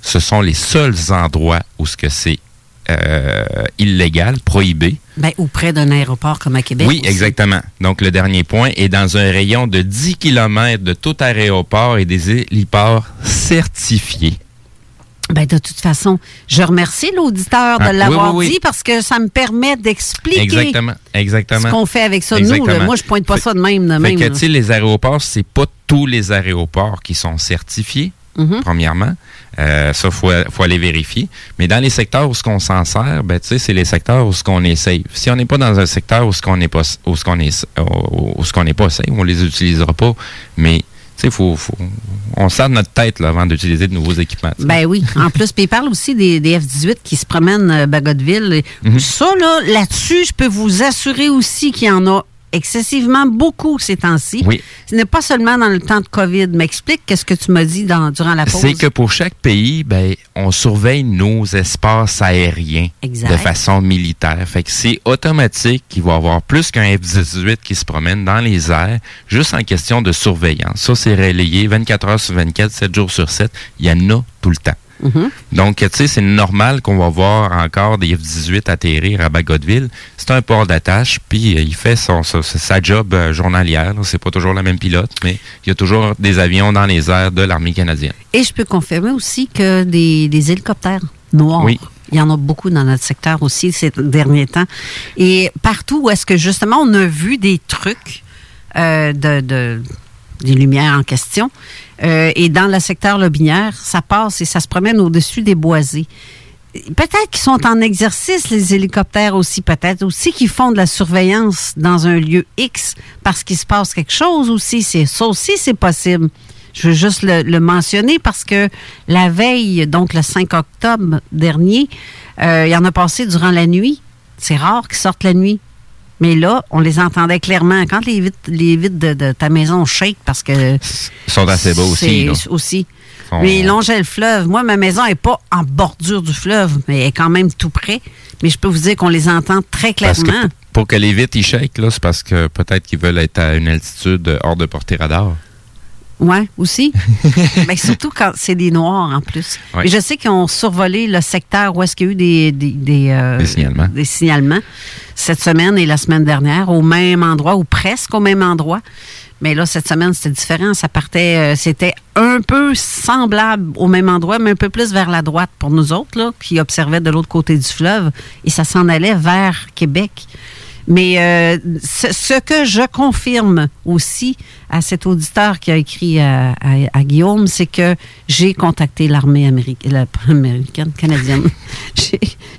Ce sont les seuls endroits où ce que c'est euh, illégal, prohibé. ben, ou près d'un aéroport comme à Québec. Oui, aussi. exactement. Donc, le dernier point est dans un rayon de 10 km de tout aéroport et des héliports certifiés. Ben, de toute façon, je remercie l'auditeur Ah, de l'avoir oui, oui, oui. dit parce que ça me permet d'expliquer Exactement, exactement. ce qu'on fait avec ça. Nous, là, moi, je pointe pas Fait- ça de même. De Fait même que, les aéroports, c'est pas tous les aéroports qui sont certifiés, Mhm. premièrement. Euh, ça, faut, faut aller vérifier. Mais dans les secteurs où ce qu'on s'en sert, ben, tu sais, c'est les secteurs où ce qu'on est safe. Si on n'est pas dans un secteur où ce qu'on n'est pas, où ce qu'on est, où où ce qu'on n'est pas safe, on les utilisera pas. Mais, faut, faut, on sert notre tête, là, avant d'utiliser de nouveaux équipements. Ben oui. En plus, puis il parle aussi des, des F-18 qui se promènent euh, Bagotville. Mhm. Ça, là, là-dessus, je peux vous assurer aussi qu'il y en a excessivement beaucoup ces temps-ci. Oui. Ce n'est pas seulement dans le temps de COVID. M'explique qu'est-ce que tu m'as dit dans, durant la pause. C'est que pour chaque pays, ben, on surveille nos espaces aériens Exact. de façon militaire. Fait que c'est automatique qu'il va y avoir plus qu'un F-18 qui se promène dans les airs, juste en question de surveillance. Ça, c'est relayé 24 heures sur 24, 7 jours sur 7. Il y en a tout le temps. Mhm. Donc, tu sais, c'est normal qu'on va voir encore des F-18 atterrir à Bagotville. C'est un port d'attache, puis euh, il fait son, sa, sa job euh, journalière. C'est pas toujours le même pilote, mais il y a toujours des avions dans les airs de l'armée canadienne. Et je peux confirmer aussi que des, des hélicoptères noirs. Oui. Il y en a beaucoup dans notre secteur aussi ces derniers temps. Et partout où est-ce que justement on a vu des trucs euh, de, de- des lumières en question, euh, et dans le secteur lobinière, ça passe et ça se promène au-dessus des boisés. Peut-être qu'ils sont en exercice, les hélicoptères aussi, peut-être aussi qu'ils font de la surveillance dans un lieu X parce qu'il se passe quelque chose aussi. Ça aussi, c'est possible. Je veux juste le, le mentionner parce que la veille, donc le 5 octobre dernier, euh, il y en a passé durant la nuit. C'est rare qu'ils sortent la nuit. Mais là, on les entendait clairement. Quand les vitres, les vitres de, de ta maison shake parce que. Ils sont assez beaux aussi. Là. aussi. Sont- Mais ils longeaient le fleuve. Moi, ma maison n'est pas en bordure du fleuve, mais elle est quand même tout près. Mais je peux vous dire qu'on les entend très Parce que clairement. pour que les vitres ils shake, là, c'est parce que peut-être qu'ils veulent être à une altitude hors de portée radar. Oui, aussi. Mais surtout quand c'est des Noirs en plus. Ouais. Et je sais qu'ils ont survolé le secteur où est-ce qu'il y a eu des, des, des, euh, Des signalements. des signalements cette semaine et la semaine dernière au même endroit ou presque au même endroit. Mais là, cette semaine, c'était différent. Ça partait, euh, c'était un peu semblable au même endroit, mais un peu plus vers la droite pour nous autres, là, qui observaient de l'autre côté du fleuve. Et ça s'en allait vers Québec. Mais euh, ce, ce que je confirme aussi à cet auditeur qui a écrit à, à- à Guillaume, c'est que j'ai contacté l'armée américaine, la, pas américaine, canadienne.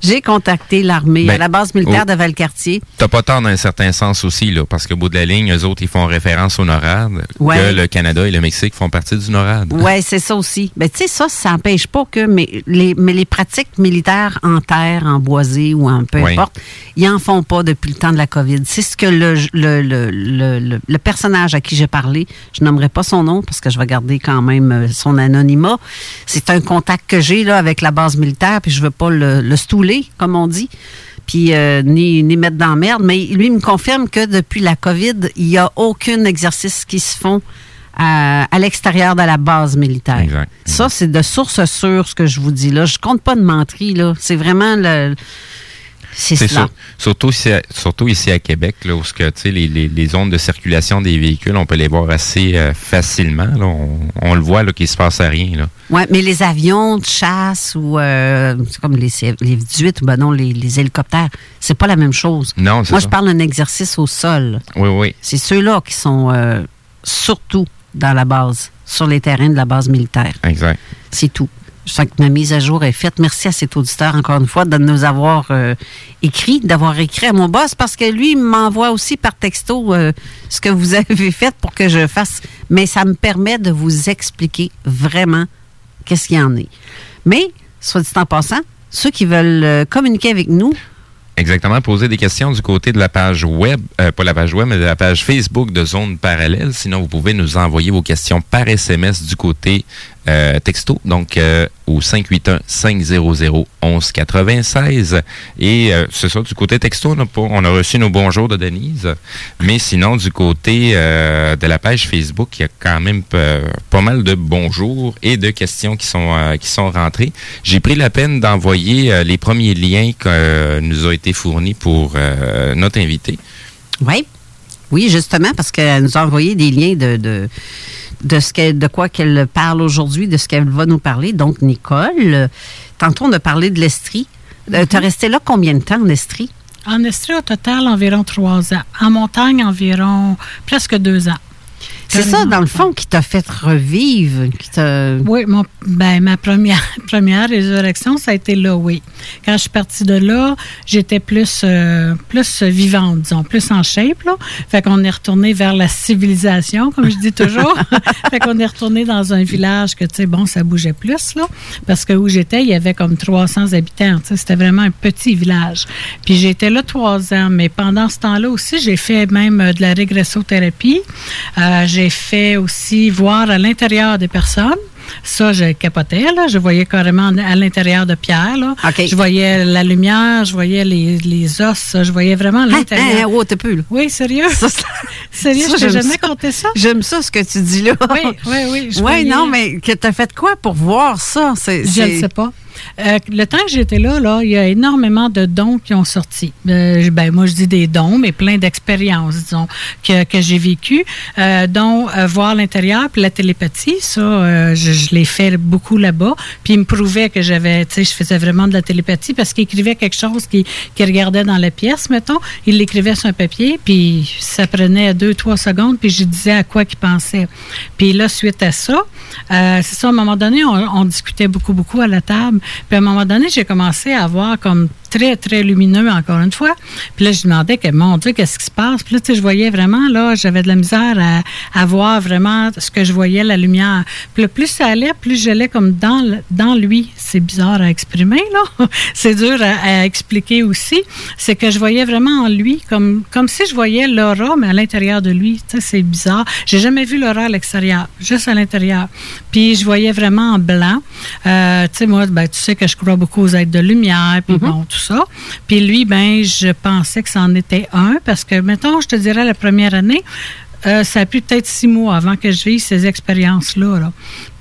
J'ai- contacté l'armée Ben, à la base militaire oh. de Valcartier. T'as pas tort dans un certain sens aussi, là, parce qu'au bout de la ligne, eux autres, ils font référence au NORAD, Ouais. que le Canada et le Mexique font partie du NORAD. Oui, c'est ça aussi. Mais tu sais, ça, ça n'empêche pas que mais les, mais les pratiques militaires en terre, en boisé ou en peu importe, ils en font pas depuis le temps de la COVID. C'est ce que le, le, le, le, personnage à qui j'ai parlé, je nommerai pas son nom parce que je vais garder quand même euh, son anonymat. C'est un contact que j'ai là avec la base militaire, puis je veux pas le, le stouler, comme on dit puis euh, ni, ni mettre dans la merde. Mais lui me confirme que depuis la COVID, il n'y a aucun exercice qui se font à, à l'extérieur de la base militaire. Exact. Ça, c'est de source sûre ce que je vous dis là. Je compte pas de menterie, là. C'est vraiment le. C'est cela. sûr. Surtout ici, à, surtout ici à Québec, là, où ce que, les, les, les zones de circulation des véhicules, on peut les voir assez euh, facilement. Là. On, on le voit qu'il se passe à rien. Ouais, mais les avions de chasse ou euh, comme les, les 18 ou ben non, les, les hélicoptères, c'est pas la même chose. Non, Moi, ça. je parle d'un exercice au sol. Oui, oui. C'est ceux-là qui sont euh, surtout dans la base, sur les terrains de la base militaire. Exact. C'est tout. Je sens que ma mise à jour est faite. Merci à cet auditeur, encore une fois, de nous avoir euh, écrit, d'avoir écrit à mon boss, parce que lui, il m'envoie aussi par texto euh, ce que vous avez fait pour que je fasse. Mais ça me permet de vous expliquer vraiment qu'est-ce qu'il y en est. Mais, soit dit en passant, ceux qui veulent euh, communiquer avec nous, Exactement. Poser des questions du côté de la page web, pas la page web, mais de la page Facebook de Zone Parallèle. Sinon, vous pouvez nous envoyer vos questions par SMS du côté euh, texto, donc euh, au 581-500-1196. Et euh, c'est ça, du côté texto, on a, reçu nos bonjours de Denise. Mais sinon, du côté euh, de la page Facebook, il y a quand même euh, pas mal de bonjours et de questions qui sont, qui sont rentrées. J'ai pris la peine d'envoyer les premiers liens qui nous ont été fournis pour notre invité. Oui. Oui, justement, parce qu'elle nous a envoyé des liens de, de, ce qu'elle- de quoi qu'elle parle aujourd'hui, de ce qu'elle va nous parler. Donc, Nicole, tantôt, on a parlé de l'Estrie. Euh, Mhm. T'as resté là combien de temps en Estrie? En Estrie, au total, environ trois ans. En montagne, environ presque deux ans. C'est ça, dans le fond, qui t'a fait revivre. Qui. Oui, mon, ben, ma première, première résurrection, ça a été là, oui. Quand je suis partie de là, j'étais plus, euh, plus vivante, disons, plus en shape. Là. Fait qu'on est retourné vers la civilisation, comme je dis toujours. fait qu'on est retourné dans un village que, tu sais, bon, ça bougeait plus, là. Parce que où j'étais, il y avait comme 300 habitants. C'était vraiment un petit village. Puis j'étais là trois ans, mais pendant ce temps-là aussi, j'ai fait même euh, de la régressothérapie. Euh, j'ai fait aussi voir à l'intérieur des personnes. Ça, je capotais, là. Je voyais carrément à l'intérieur de Pierre, là. Je voyais la lumière, je voyais les, les os, je voyais vraiment l'intérieur. Hein, oh, t'es plus, là. Oui, sérieux? sérieux, Ça, je t'ai jamais ça. compté ça? J'aime ça, ce que tu dis là. Oui, oui, oui. Oui, voyais- non, mais que t'as fait quoi pour voir ça? Je ne sais pas. Euh, le temps que j'étais là, il y a énormément de dons qui ont sorti. Euh, ben, moi, je dis des dons, mais plein d'expériences, disons, que, j'ai vécues, euh, dont voir l'intérieur, puis la télépathie, ça, je, l'ai fait beaucoup là-bas. Puis il me prouvait que j'avais, tu sais, je faisais vraiment de la télépathie parce qu'il écrivait quelque chose qu'il qu'il regardait dans la pièce, mettons. Il l'écrivait sur un papier, puis ça prenait deux, trois secondes, puis je disais à quoi qu'il pensait. Puis là, suite à ça, euh, c'est ça, à un moment donné, on, on discutait beaucoup, beaucoup à la table. Puis à un moment donné, j'ai commencé à voir comme très, très lumineux, encore une fois. Puis là, je demandais que, mon Dieu, qu'est-ce qui se passe? Puis là, tu sais, je voyais vraiment, là, j'avais de la misère à, à voir vraiment ce que je voyais, la lumière. Puis là, plus ça allait, plus j'allais comme dans, dans lui. C'est bizarre à exprimer, là. C'est dur à, à expliquer aussi. C'est que je voyais vraiment en lui, comme, comme si je voyais l'aura, mais à l'intérieur de lui. Tu sais, c'est bizarre. J'ai jamais vu l'aura à l'extérieur, juste à l'intérieur. Puis je voyais vraiment en blanc. Euh, tu sais, moi, ben, tu sais que je crois beaucoup aux êtres de lumière, puis bon, tout ça. Puis lui, ben, je pensais que c'en était un, parce que, mettons, je te dirais, la première année, Euh, ça a pu peut-être six mois avant que je vive ces expériences-là. là.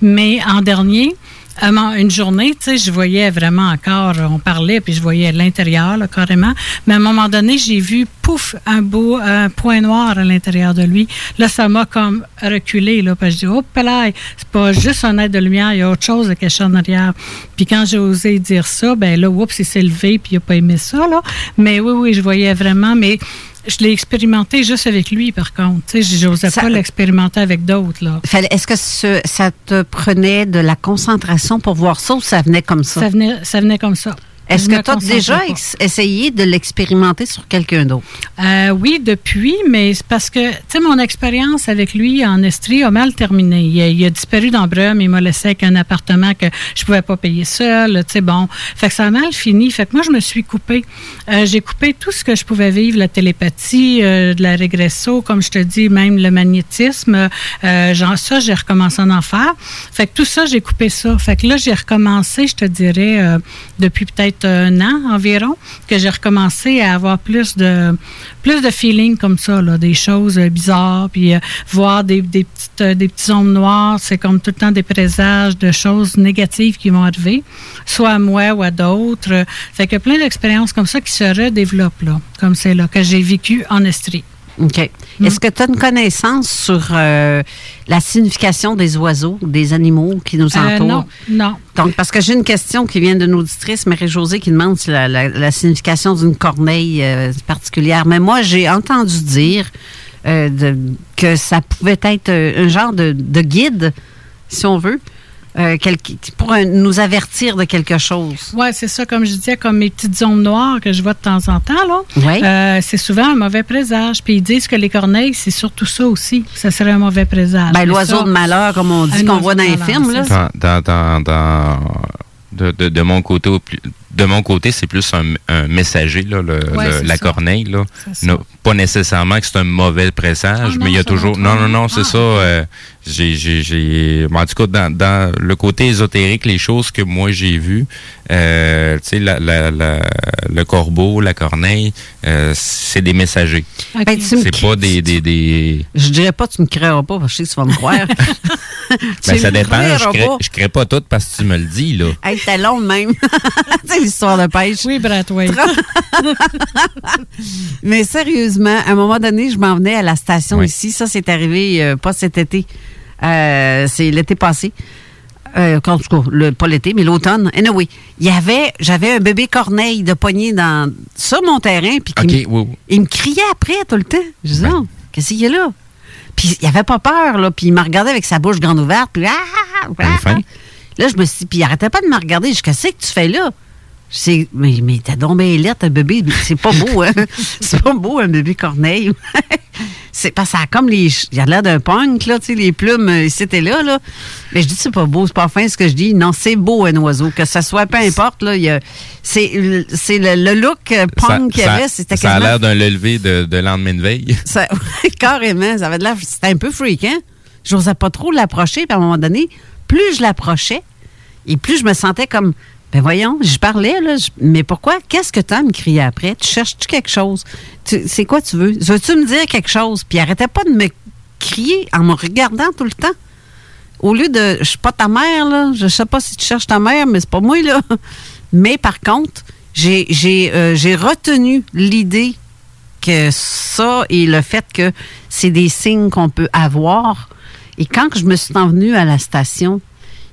Mais en dernier, une journée, tu sais, je voyais vraiment encore, on parlait, puis je voyais l'intérieur, carrément. Mais à un moment donné, j'ai vu, pouf, un beau point noir à l'intérieur de lui. Là, ça m'a comme reculé, là, parce que je dis, oh, là, c'est pas juste un être de lumière, il y a autre chose de caché en arrière. Puis quand j'ai osé dire ça, ben là, oups, il s'est levé, puis il a pas aimé ça, là. Mais oui, oui, je voyais vraiment, mais je l'ai expérimenté juste avec lui, par contre. Tu sais, j'osais pas l'expérimenter avec d'autres, là. Est-ce que ce- ça te prenait de la concentration pour voir ça ou ça venait comme ça? Ça venait, ça venait comme ça. Est-ce que tu as déjà essayé de l'expérimenter sur quelqu'un d'autre? Euh, oui, depuis, mais c'est parce que, tu sais, mon expérience avec lui en Estrie a mal terminé. Il a, il a disparu dans Brum, il m'a laissé avec un appartement que je pouvais pas payer seul, tu sais, bon. Fait que ça a mal fini. Fait que moi, je me suis coupée. Euh, J'ai coupé tout ce que je pouvais vivre, la télépathie, euh, de la régresso, comme je te dis, même le magnétisme. Genre, ça, j'ai recommencé à en faire. Fait que tout ça, j'ai coupé ça. Fait que là, j'ai recommencé, je te dirais, depuis peut-être un an environ, que j'ai recommencé à avoir plus de plus de feeling comme ça, là, des choses euh, bizarres, puis euh, voir des, des petites euh, des petits ombres noires, c'est comme tout le temps des présages de choses négatives qui vont arriver, soit à moi ou à d'autres. Fait que plein d'expériences comme ça qui se redéveloppent là, comme c'est là que j'ai vécu en Estrie. OK. Est-ce que tu as une connaissance sur euh, la signification des oiseaux, des animaux qui nous Euh, entourent? non, non. Donc, parce que j'ai une question qui vient d'une auditrice, Marie-Josée, qui demande si la, la- la signification d'une corneille euh, particulière. Mais moi, j'ai entendu dire de- que ça pouvait être un genre de, de guide, si on veut, euh, quel- pour euh, nous avertir de quelque chose. Oui, c'est ça, comme je disais, comme mes petites zones noires que je vois de temps en temps, là. Ouais. Euh, c'est souvent un mauvais présage. Puis ils disent que les corneilles, c'est surtout ça aussi. Ça serait un mauvais présage. Ben, l'oiseau de malheur, comme on dit, un qu'on voit dans les films, là. Dans, dans, dans, dans- de, de, de mon côté, au plus- de mon côté, c'est plus un, un messager, là, le- Ouais, le- la ça. corneille. Là. C'est ça. Non, pas nécessairement que c'est un mauvais présage, Ah mais il y a toujours. Non, non, non, c'est Ah. ça. euh, j'ai, j'ai, j'ai- bon, en tout cas, dans, dans le côté ésotérique, les choses que moi j'ai vues, euh, tu sais, la, la, la- le corbeau, la corneille, euh, c'est des messagers. Ok. Ben, c'est pas des, des, des, Je dirais pas, tu me créeras pas, parce que je sais que tu vas me croire. Ben, ça dépend. Je crée, je crée pas tout parce que tu me le dis, là. Hey, t'es long même. l'histoire de pêche. Oui, Brad, oui. Mais sérieusement, à un moment donné, je m'en venais à la station Oui. ici. Ça, c'est arrivé euh, pas cet été. Euh, c'est l'été passé. Euh, en tout cas, le- pas l'été, mais l'automne. Anyway, il y avait, j'avais un bébé corneille de poignée dans, sur mon terrain, puis il me criait après tout le temps. Je disais, oh, qu'est-ce qu'il y a là? Puis il avait pas peur, là. Puis il me regardait avec sa bouche grande ouverte. Puis, ah, ah, ah. Là, je me suis dit, puis il arrêtait pas de me regarder. Je dis, qu'est-ce que tu fais là? Je sais, mais, mais t'as donc bien lettre, un bébé. C'est pas beau, hein? C'est pas beau, un bébé corneille. c'est parce que ça a comme les. Il a l'air d'un punk, là, tu sais, les plumes, euh, c'était là, là. Mais je dis, c'est pas beau, c'est pas fin ce que je dis. Non, c'est beau, un oiseau. Que ce soit, peu importe, là. il y C'est c'est le, le look euh, punk qu'il y ça, avait. C'était ça a l'air d'un lever de, de lendemain de veille. ça, carrément, ça avait de l'air. C'était un peu freakant. J'osais pas trop l'approcher, puis à un moment donné, plus je l'approchais, et plus je me sentais comme. Ben voyons, je parlais, là. mais pourquoi? Qu'est-ce que tu as à me crier après? Tu cherches-tu quelque chose? C'est quoi tu veux? Veux-tu me dire quelque chose? Puis arrêtait pas de me crier en me regardant tout le temps. Au lieu de. Je suis pas ta mère, là. Je sais pas si tu cherches ta mère, mais c'est pas moi, là. Mais par contre, euh, j'ai retenu l'idée que ça et le fait que c'est des signes qu'on peut avoir. Et quand je me suis envenue à la station,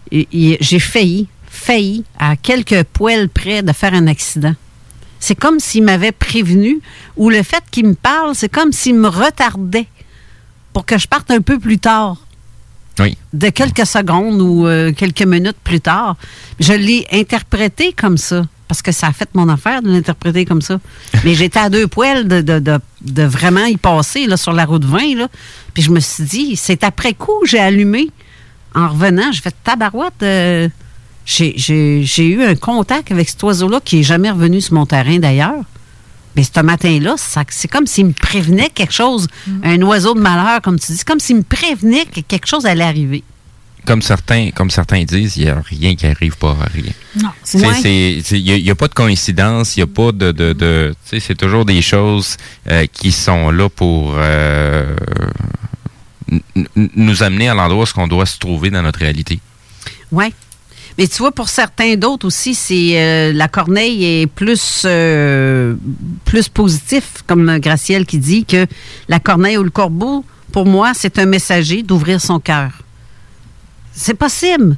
j'ai failli, failli, à quelques poils près de faire un accident. C'est comme s'il m'avait prévenu, ou le fait qu'il me parle, c'est comme s'il me retardait pour que je parte un peu plus tard Oui. de quelques secondes ou euh, quelques minutes plus tard. Je l'ai interprété comme ça, parce que ça a fait mon affaire de l'interpréter comme ça. Mais j'étais à deux poils de, de, de- de vraiment y passer là, sur la route 20. Là. Puis je me suis dit, c'est après coup, j'ai allumé. En revenant, j'ai fait tabarouette. euh, j'ai- eu un contact avec cet oiseau-là qui n'est jamais revenu sur mon terrain d'ailleurs. Mais ce matin-là, c'est comme s'il me prévenait quelque chose, un oiseau de malheur, comme tu dis, c'est comme s'il me prévenait que quelque chose allait arriver. Comme certains, comme certains disent, il n'y a rien qui arrive pas à rien. Non, Il n'y a, pas de coïncidence, il n'y a pas de... de, de tu sais, c'est toujours des choses euh, qui sont là pour... euh, nous amener à l'endroit où qu'on doit se trouver dans notre réalité. Oui. Mais tu vois, pour certains d'autres aussi, c'est euh, la corneille est plus, euh, positif, comme Gracielle qui dit que la corneille ou le corbeau, pour moi, c'est un messager d'ouvrir son cœur. C'est possible.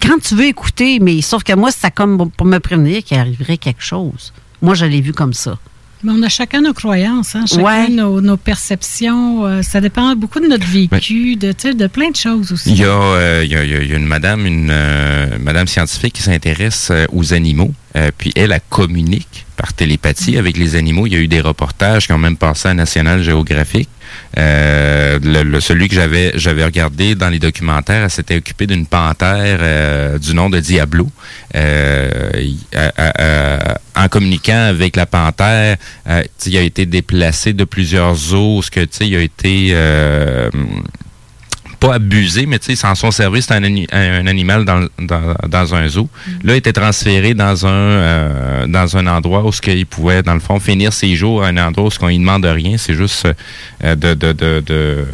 Quand tu veux écouter, mais sauf que moi, c'est comme pour me prévenir qu'il arriverait quelque chose. Moi, je l'ai vu comme ça. Mais on a chacun nos croyances, hein, chacun Ouais. nos, nos perceptions. euh, ça dépend beaucoup de notre vécu, de, plein de choses aussi. Il y a, euh, il y a- il y a- il y a une madame, une euh, madame scientifique qui s'intéresse euh, aux animaux. euh, puis elle, elle communique par télépathie avec les animaux. Il y a eu des reportages qui ont même passé à National Geographic. Euh, le, le- celui que j'avais j'avais regardé dans les documentaires, elle s'était occupée d'une panthère euh, du nom de Diablo. Euh, euh, en communiquant avec la panthère, il a été déplacé de plusieurs zoos, ce que tu sais, il a été pas abusé, mais tu sais, s'en sont servis, c'est un, un animal dans, dans, dans un zoo. Là, il était transféré dans un euh, dans un endroit où ce qu'il pouvait, dans le fond, finir ses jours à un endroit où ce qu'on lui demande rien, c'est juste euh, de, de, de, de, euh,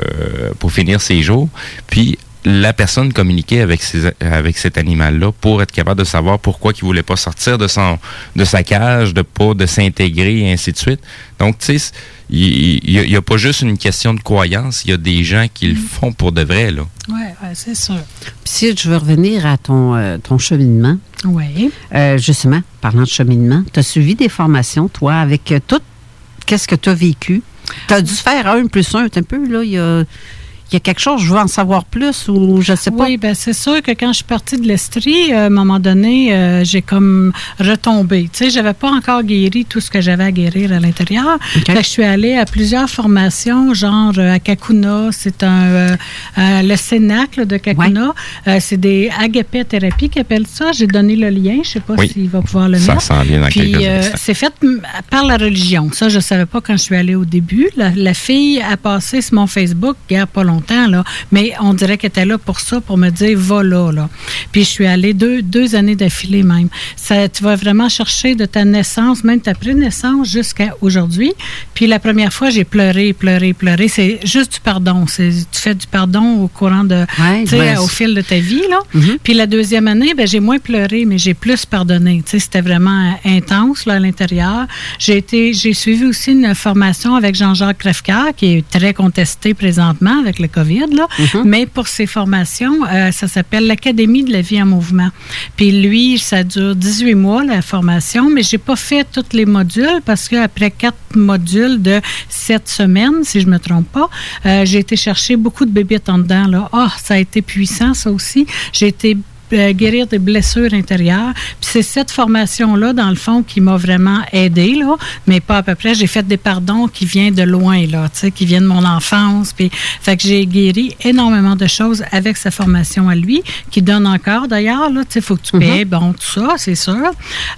pour finir ses jours. Puis la personne communiquait avec ces, avec cet animal-là pour être capable de savoir pourquoi il voulait pas sortir de son de sa cage, de pas de s'intégrer et ainsi de suite. Donc tu sais, il y, a- il y a pas juste une question de croyance, il y a des gens qui le font pour de vrai là. Oui, ouais, c'est sûr. Puis si je veux revenir à ton, euh, ton cheminement, Oui. euh, justement, parlant de cheminement, tu as suivi des formations, toi, avec euh, tout, qu'est-ce que tu as vécu? Tu as dû faire un plus un, un peu, là, il y a, il y a quelque chose, je veux en savoir plus ou je sais pas. Oui, ben c'est sûr que quand je suis partie de l'Estrie, euh, à un moment donné, euh, j'ai comme retombé. Tu sais, j'avais pas encore guéri tout ce que j'avais à guérir à l'intérieur. Fait que je suis allée à plusieurs formations, genre euh, à Kakuna, c'est un euh, euh, le Cénacle de Kakuna. Euh, c'est des agapé thérapies qui appellent ça. J'ai donné le lien, je sais pas Oui. s'il va pouvoir le Ça mettre. s'en vient dans Puis, euh, c'est fait par la religion. Ça, je savais pas quand je suis allée au début. La, la fille a passé sur mon Facebook il y a pas longtemps, là, mais on dirait qu'elle était là pour ça, pour me dire va là, là. Puis je suis allée deux, deux années d'affilée même. Ça, tu vas vraiment chercher de ta naissance, même ta pré-naissance jusqu'à aujourd'hui. Puis la première fois, j'ai pleuré, pleuré, pleuré. C'est juste du pardon. C'est, tu fais du pardon au courant de, tu sais, ben, au fil de ta vie, là. Mhm. Puis la deuxième année, ben, j'ai moins pleuré, mais j'ai plus pardonné. Tu sais, c'était vraiment intense là, à l'intérieur. J'ai été, j'ai suivi aussi une formation avec Jean-Jacques Crèvecoeur, qui est très contesté présentement avec le COVID. Là. Mais pour ces formations, euh, ça s'appelle l'Académie de la vie en mouvement. Puis lui, ça dure 18 mois, la formation, mais j'ai pas fait tous les modules parce qu'après quatre modules de sept semaines, si je me trompe pas, euh, j'ai été chercher beaucoup de bébites en dedans. Là. Ah, ça a été puissant, ça aussi. J'ai été euh, guérir des blessures intérieures. Puis c'est cette formation-là, dans le fond, qui m'a vraiment aidé là, mais pas à peu près. J'ai fait des pardons qui viennent de loin, là, tu sais, qui viennent de mon enfance. Puis, fait que j'ai guéri énormément de choses avec sa formation à lui, qui donne encore d'ailleurs, là, tu sais, faut que tu payes, bon, tout ça, c'est sûr.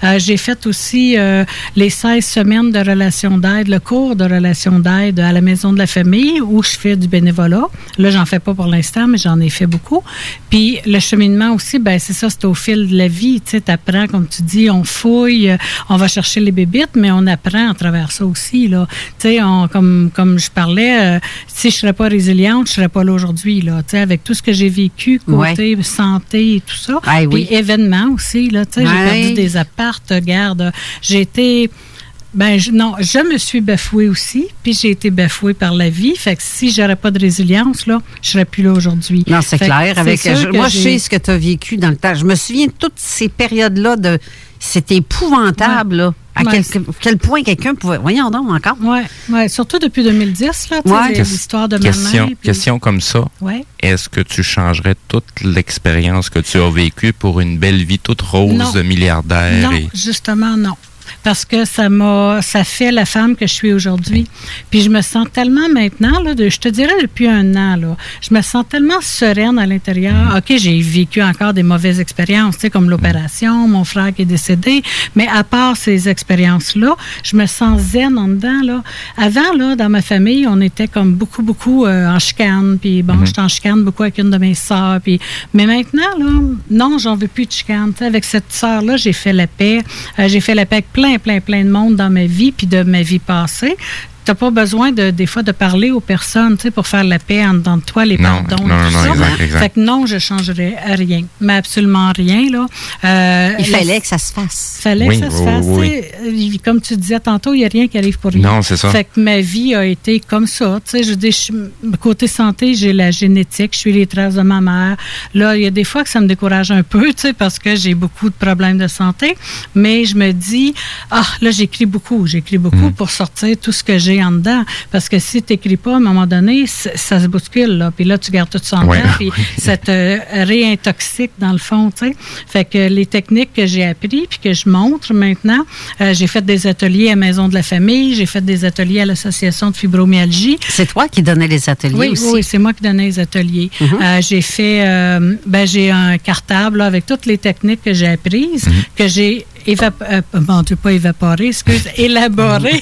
Euh, j'ai fait aussi euh, les 16 semaines de relations d'aide, le cours de relations d'aide à la maison de la famille, où je fais du bénévolat. Là, j'en fais pas pour l'instant, mais j'en ai fait beaucoup. Puis le cheminement aussi, ben c'est ça, c'est au fil de la vie. Tu sais, apprends, comme tu dis, on fouille, on va chercher les bébites, mais on apprend à travers ça aussi. Là. Tu sais, on- comme, comme je parlais, euh, si je serais pas résiliente, je serais pas là aujourd'hui. Là, tu sais, avec tout ce que j'ai vécu, côté santé et tout ça. Ah, oui. Puis événements aussi. Là, tu sais. J'ai perdu des appartes, garde. J'ai été... Ben je- non, je me suis bafouée aussi, puis j'ai été bafouée par la vie. Fait que si j'aurais pas de résilience là, je serais plus là aujourd'hui. Non, c'est clair. Avec, je- moi, je sais ce que tu as vécu dans le temps. Je me souviens de toutes ces périodes-là de. C'était épouvantable, là. À Ouais. quel, quel point quelqu'un pouvait. Voyons donc encore. Ouais, ouais, surtout depuis 2010, là, tu sais, Ouais. les- l'histoire de ma question, main. puis- question comme ça. Ouais. Est-ce que tu changerais toute l'expérience que tu as vécue pour une belle vie toute rose Non. de milliardaire? Non, et- justement, non. Parce que ça m'a, ça fait la femme que je suis aujourd'hui. Puis je me sens tellement maintenant, là, de, je te dirais depuis un an, là, je me sens tellement sereine à l'intérieur. OK, j'ai vécu encore des mauvaises expériences, tu sais, comme l'opération, mon frère qui est décédé. Mais à part ces expériences-là, je me sens zen en dedans, là. Avant, là, dans ma famille, on était comme beaucoup, beaucoup euh, en chicane. Puis bon, j'étais en chicane beaucoup avec une de mes sœurs. Puis, mais maintenant, là, non, j'en veux plus de chicane. Avec cette sœur-là, j'ai fait la paix. Euh, j'ai fait la paix avec plein, plein, plein de monde dans ma vie, puis de ma vie passée. T'as pas besoin de, des fois de parler aux personnes, tu sais, pour faire la paix en dans toi, les Non, pardons. non, tout non, ça. exact, exact. Fait que non, je changerais rien, mais absolument rien là. Euh, Il la- fallait que ça se fasse. fallait Oui, que ça se fasse. oui, tu sais. Comme tu disais tantôt, il n'y a rien qui arrive pour rien. Non, c'est ça. Fait que ma vie a été comme ça. Tu sais, je dis, je- côté santé, j'ai la génétique, je suis les traces de ma mère. Là, il y a des fois que ça me décourage un peu, tu sais, parce que j'ai beaucoup de problèmes de santé. Mais je me dis, ah, là, j'écris beaucoup. J'écris beaucoup Mm. pour sortir tout ce que j'ai en dedans. Parce que si tu n'écris pas, à un moment donné, ça se bouscule, là. Puis là, tu gardes tout ça en Ouais. dedans, puis ça te réintoxique, dans le fond, tu sais. Fait que les techniques que j'ai appris puis que je montre maintenant, euh, j'ai fait des ateliers à Maison de la Famille, j'ai fait des ateliers à l'Association de fibromyalgie. C'est toi qui donnais les ateliers Oui, aussi? oui, c'est moi qui donnais les ateliers. Mhm. Euh, j'ai fait, euh, ben, j'ai un cartable là, avec toutes les techniques que j'ai apprises, Mhm. que j'ai évaporé, bon, Dieu, pas évaporé, excuse, élaboré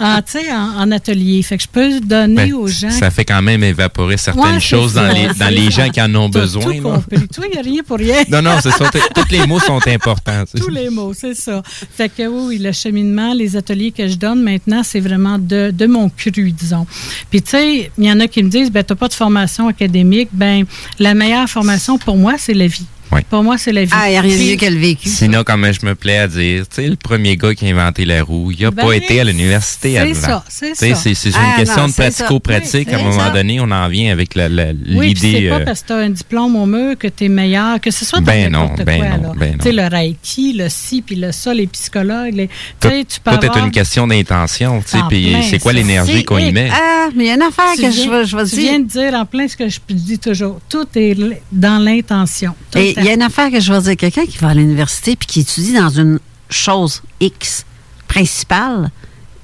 en, sais, en, en atelier. Fait que je peux donner Ben, aux gens. Ça fait quand même évaporer certaines Ouais, choses dans les, dans les gens qui en ont besoin. tout là. compris. Toi, il n'y a rien pour rien. Non, non, Tous les mots sont importants. Tous les mots, c'est ça. Fait que oui, oui, le cheminement, les ateliers que je donne maintenant, c'est vraiment de, de mon cru, disons. Puis tu sais, il y en a qui me disent, ben t'as pas de formation académique. Ben la meilleure formation pour moi, c'est la vie. Oui. Pour moi, c'est la vie. Ah, il n'y a rien de mieux que le vécu. Sinon, comme je me plais à dire, tu sais, le premier gars qui a inventé la roue, il n'a Ben, pas été à l'université c'est avant. ça, c'est Tu sais, ça. C'est c'est une Ah, question non, de c'est ça. pratico-pratique. Oui, à un c'est moment ça. donné, on en vient avec la- la- Oui, c'est l'idée. pas euh, parce que tu as un diplôme au mur que tu es meilleur, que ce soit dans Ben n'importe non, ben quoi. non, ben non. Tu sais, le Reiki, le ci, puis le ça, les psychologues. Les... Tu tout, sais, tu peux tout est une question d'intention. tu sais, En Puis plein, c'est quoi ça. l'énergie C'est- qu'on y met? Ah, mais il y a une affaire que je je veux tu dire. viens de dire en plein ce que je dis toujours. Tout est dans l'intention. Tout il y a une affaire que je veux dire. Quelqu'un qui va à l'université puis qui étudie dans une chose X principale,